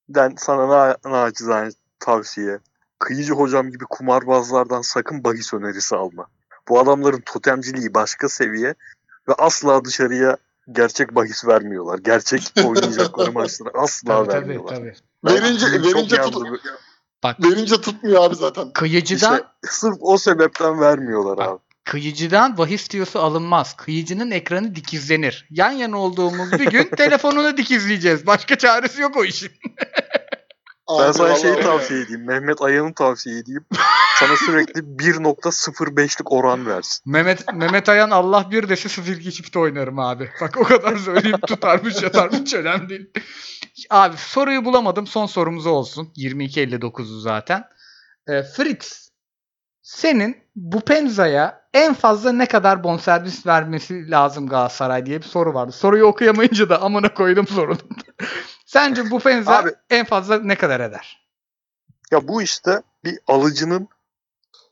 ben sana na naçizane tavsiye. Kıyıcı hocam gibi kumarbazlardan sakın bahis önerisi alma. Bu adamların totemciliği başka seviye ve asla dışarıya gerçek bahis vermiyorlar. Gerçek oynayacakları maçları asla tabii, tabii, vermiyorlar. tabii. Ben Verince, çok verince, tut, Bak verince tutmuyor abi zaten. kıyıcıdan İşte sırf o sebepten vermiyorlar Bak, abi. Kıyıcıdan bahis diyosu alınmaz. Kıyıcının ekranı dikizlenir. Yan yana olduğumuz bir gün telefonunu dikizleyeceğiz. Başka çaresi yok o işin. Ben sana şeyi tavsiye edeyim. Mehmet Ayan'ı tavsiye edeyim. Sana sürekli 1.05'lik oran versin. Mehmet Mehmet Ayan Allah bir dese 0 çift oynarım abi. Bak o kadar söyleyeyim tutarmış yatarmış önemli değil. Abi soruyu bulamadım. Son sorumuz olsun. 22.59'u zaten. Ee, Fritz senin bu Penza'ya en fazla ne kadar bonservis vermesi lazım Galatasaray diye bir soru vardı. Soruyu okuyamayınca da amına koydum sorunu. Sence bu Penza Abi- en fazla ne kadar eder? Ya bu işte bir alıcının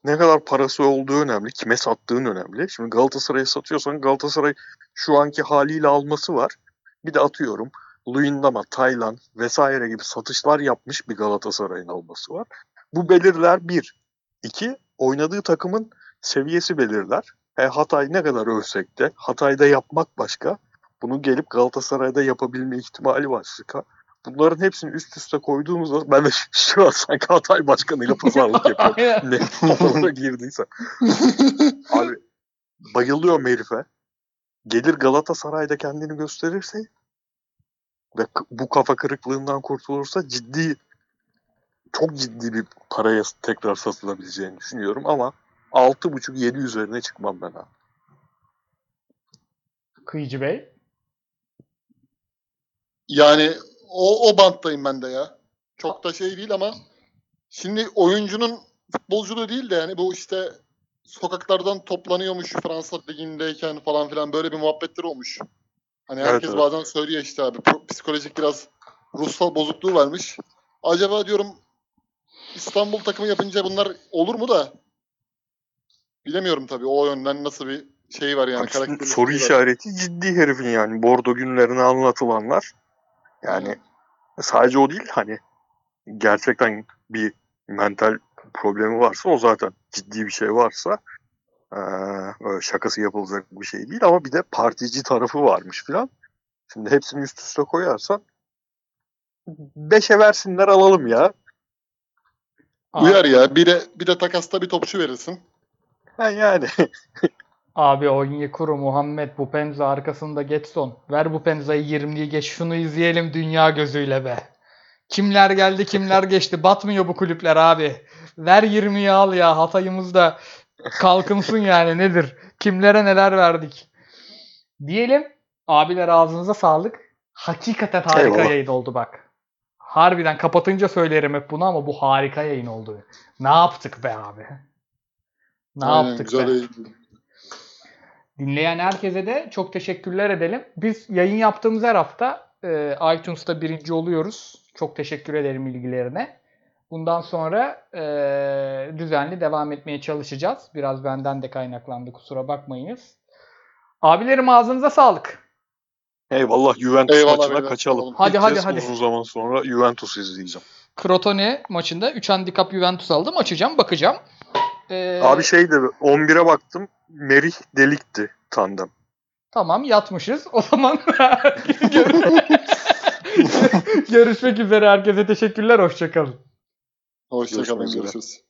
ne kadar parası olduğu önemli. Kime sattığın önemli. Şimdi Galatasaray'a satıyorsan Galatasaray şu anki haliyle alması var. Bir de atıyorum Luyendama, Taylan vesaire gibi satışlar yapmış bir Galatasaray'ın alması var. Bu belirler bir. İki, oynadığı takımın seviyesi belirler. E, Hatay ne kadar övsek de Hatay'da yapmak başka. Bunu gelip Galatasaray'da yapabilme ihtimali başka. Bunların hepsini üst üste koyduğumuzda ben de şu an sanki Hatay başkanıyla pazarlık yapıyorum. ne toplara girdiyse. Abi bayılıyorum herife. Gelir Galatasaray'da kendini gösterirse ve bu kafa kırıklığından kurtulursa ciddi çok ciddi bir paraya tekrar satılabileceğini düşünüyorum ama 6.5-7 üzerine çıkmam ben abi. Kıyıcı Bey. Yani o, o banttayım ben de ya. Çok da şey değil ama şimdi oyuncunun futbolculuğu değil de yani bu işte sokaklardan toplanıyormuş Fransa ligindeyken falan filan böyle bir muhabbetler olmuş. Hani Evet, herkes evet. bazen söylüyor işte abi psikolojik biraz ruhsal bozukluğu varmış. Acaba diyorum İstanbul takımı yapınca bunlar olur mu da bilemiyorum tabii o yönden nasıl bir şey var yani. Abi soru var. işareti ciddi herifin yani. Bordo günlerine anlatılanlar. Yani sadece o değil hani gerçekten bir mental problemi varsa o zaten ciddi bir şey varsa eee, öyle şakası yapılacak bir şey değil ama bir de partici tarafı varmış filan. Şimdi hepsini üst üste koyarsan beşe versinler alalım ya. Uyar ya. Bir de bir de takasta bir topçu verirsin. Ben yani. Abi Onyekuru, Muhammed, Bupenza arkasında Getson. Ver Bupenza'yı 20'yi geç şunu izleyelim dünya gözüyle be. Kimler geldi kimler geçti. Batmıyor bu kulüpler abi. Ver 20'yi al ya. Hatay'ımız da kalkınsın yani nedir? Kimlere neler verdik. Diyelim abiler ağzınıza sağlık. Hakikaten harika Eyvallah. yayın oldu bak. Harbiden kapatınca söylerim hep bunu ama bu harika yayın oldu. Ne yaptık be abi? Ne Aynen, yaptık güzel be? yayın. Dinleyen herkese de çok teşekkürler edelim. Biz yayın yaptığımız her hafta e, iTunes'ta birinci oluyoruz. Çok teşekkür ederim ilgilerine. Bundan sonra e, düzenli devam etmeye çalışacağız. Biraz benden de kaynaklandı kusura bakmayınız. Abilerim ağzınıza sağlık. Eyvallah Juventus Eyvallah maçına beyler, kaçalım. Hadi, İlk hadi, hadi. Uzun zaman sonra Juventus izleyeceğim. Crotone maçında 3 handikap Juventus aldım. Açacağım bakacağım. E, Abi şey de 11'e baktım. Merih delikti tandem. Tamam yatmışız. O zaman görüşmek üzere. Herkese teşekkürler. Hoşçakalın. Hoşçakalın. Görüşmek üzere. Görüşürüz.